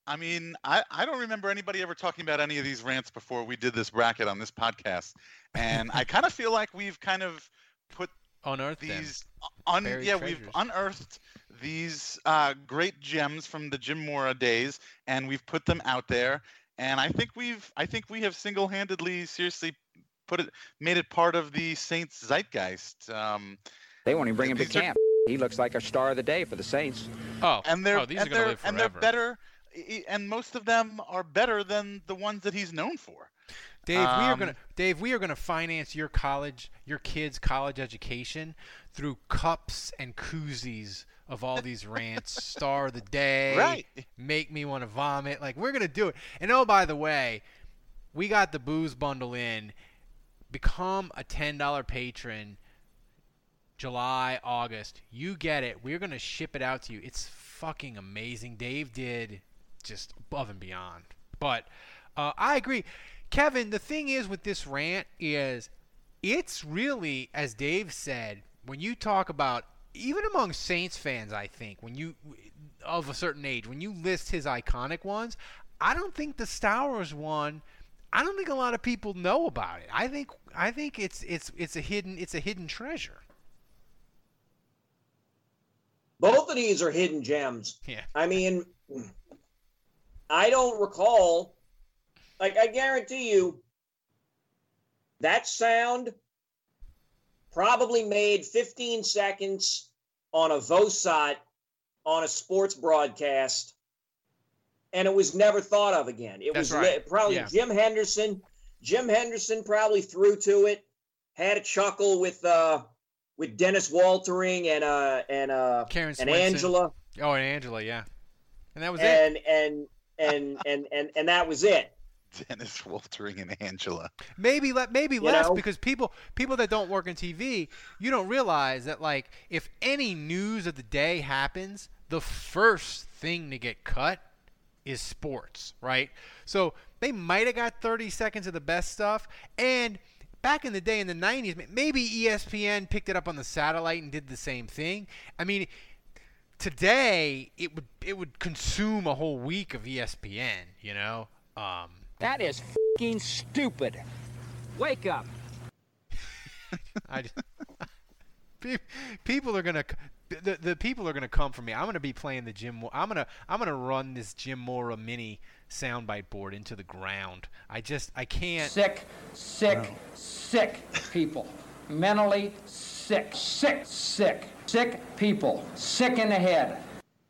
I mean I I don't remember anybody ever talking about any of these rants before we did this bracket on this podcast, and I kind of feel like we've kind of put unearthed them. these un yeah treasures. we've unearthed these uh, great gems from the Jim Mora days, and we've put them out there, and I think we've I think we have single-handedly seriously put it made it part of the Saints zeitgeist. Um, They won't even bring him to These are- camp. He looks like a star of the day for the Saints. Oh, and they're oh, these and are gonna they're live and they're forever. better, i- and most of them are better than the ones that he's known for. Dave, we are Um, gonna Dave, we are gonna finance your college, your kids' college education through cups and koozies of all these rants. Star of the day, Right. Make me want to vomit. Like we're gonna do it. And oh, by the way, we got the booze bundle in. Become a $10 patron July, August. You get it. We're going to ship it out to you. It's fucking amazing. Dave did just above and beyond. But uh, I agree. Kevin, the thing is with this rant is it's really, as Dave said, when you talk about even among Saints fans, I think when you of a certain age, when you list his iconic ones, I don't think the Stowers one. I don't think a lot of people know about it. I think I think it's it's it's a hidden it's a hidden treasure. Both of these are hidden gems. Yeah. I mean, I don't recall. Like I guarantee you, that sound probably made 15 seconds on a VOSOT on a sports broadcast, and it was never thought of again. It That's was right. probably Yeah. Jim Henderson. Jim Henderson probably threw to it, had a chuckle with uh with Dennis Woltering and uh and uh Karen and Angela Oh, and Angela, yeah. And that was it. and and and and and and that was it. Dennis Woltering and Angela. Maybe let maybe You less know? because people people that don't work in TV, you don't realize that like if any news of the day happens, the first thing to get cut is sports, right? So they might have got 30 seconds of the best stuff and back in the day in the 90s maybe ESPN picked it up on the satellite and did the same thing. I mean today it would it would consume a whole week of ESPN, you know? Um That is fing stupid. Wake up. I just, people are gonna the, the people are gonna come for me. I'm gonna be playing the Jim. Mo- I'm gonna I'm gonna run this Jim Mora mini soundbite board into the ground. I just I can't. Sick, sick, sick people. Mentally sick, sick, sick, sick sick people. Sick in the head.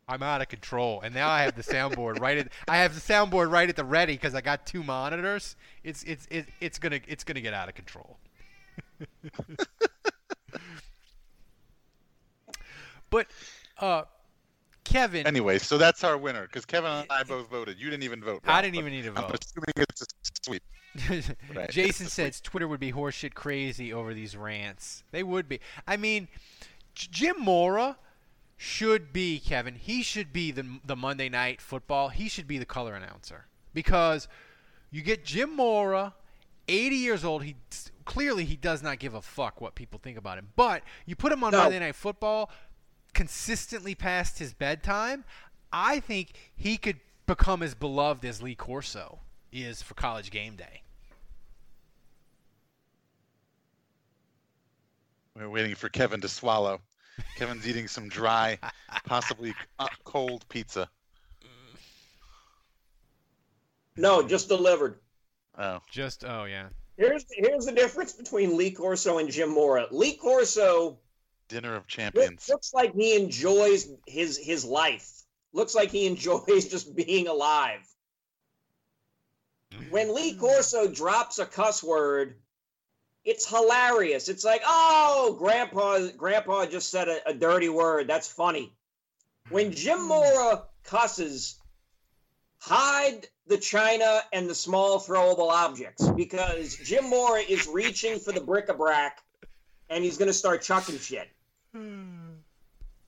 I'm out of control, and now I have the soundboard right at I have the soundboard right at the ready because I got two monitors. It's it's it, it's gonna it's gonna get out of control. but uh, Kevin. Anyway, so that's our winner because Kevin and I both voted. You didn't even vote. I didn't even need to vote. I'm vote. assuming it's a sweep. Right. Jason says Twitter would be horseshit crazy over these rants. They would be. I mean, Jim Mora should be Kevin. He should be the the Monday night football. He should be the color announcer because you get Jim Mora, 80 years old. He clearly he does not give a fuck what people think about him. But you put him on No. Monday night football consistently past his bedtime. I think he could become as beloved as Lee Corso is for college game day. We're waiting for Kevin to swallow. Kevin's eating some dry, possibly uh, cold pizza. No, just delivered. Oh, Just oh yeah. Here's here's the difference between Lee Corso and Jim Mora. Lee Corso dinner of champions. looks like he enjoys his his life. Looks like he enjoys just being alive. When Lee Corso drops a cuss word, it's hilarious. It's like, oh, grandpa, grandpa just said a, a dirty word. That's funny. When Jim Mora cusses, hide the china and the small throwable objects because Jim Mora is reaching for the bric-a-brac and he's going to start chucking shit.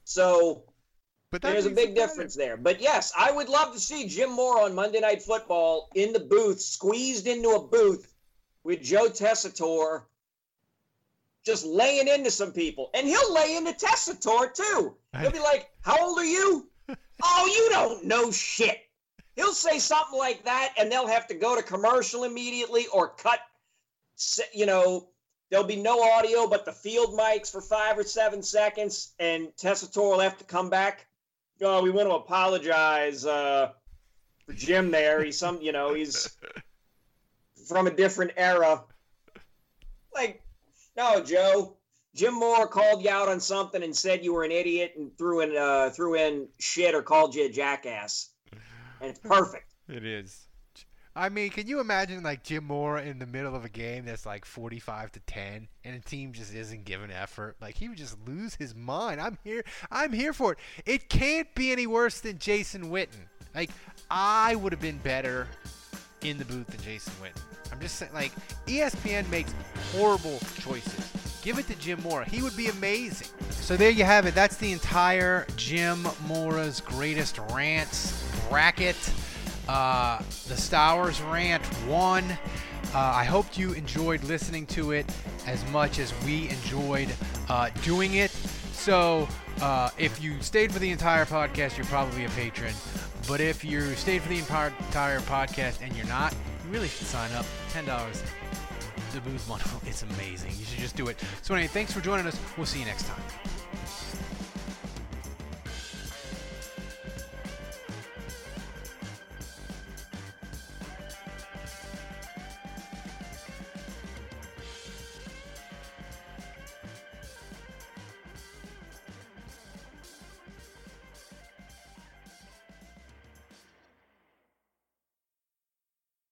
So But there's a big difference there. But yes, I would love to see Jim Mora on Monday Night Football in the booth, squeezed into a booth with Joe Tessitore, just laying into some people. And he'll lay into Tessitore too. He'll be like, How old are you? oh, you don't know shit. He'll say something like that, and they'll have to go to commercial immediately or cut, you know, there'll be no audio but the field mics for five or seven seconds, and Tessitore will have to come back. Oh, we want to apologize uh, for Jim there. He's some, you know, he's from a different era. Like, no, Joe. Jim Mora called you out on something and said you were an idiot and threw in uh, threw in shit or called you a jackass, and it's perfect. It is. I mean, can you imagine like Jim Mora in the middle of a game that's like 45 to 10 and a team just isn't giving effort? Like he would just lose his mind. I'm here. I'm here for it. It can't be any worse than Jason Witten. Like I would have been better in the booth than Jason Witten. I'm just saying, like, ESPN makes horrible choices. Give it to Jim Mora. He would be amazing. So there you have it. That's the entire Jim Mora's greatest rants bracket. Uh, the Stowers rant won. Uh, I hope you enjoyed listening to it as much as we enjoyed uh, doing it. So, uh, if you stayed for the entire podcast, you're probably a patron. But if you stayed for the entire, podcast and you're not, you really should sign up. $10. The booth bundle. It's amazing. You should just do it. So, anyway, thanks for joining us. We'll see you next time.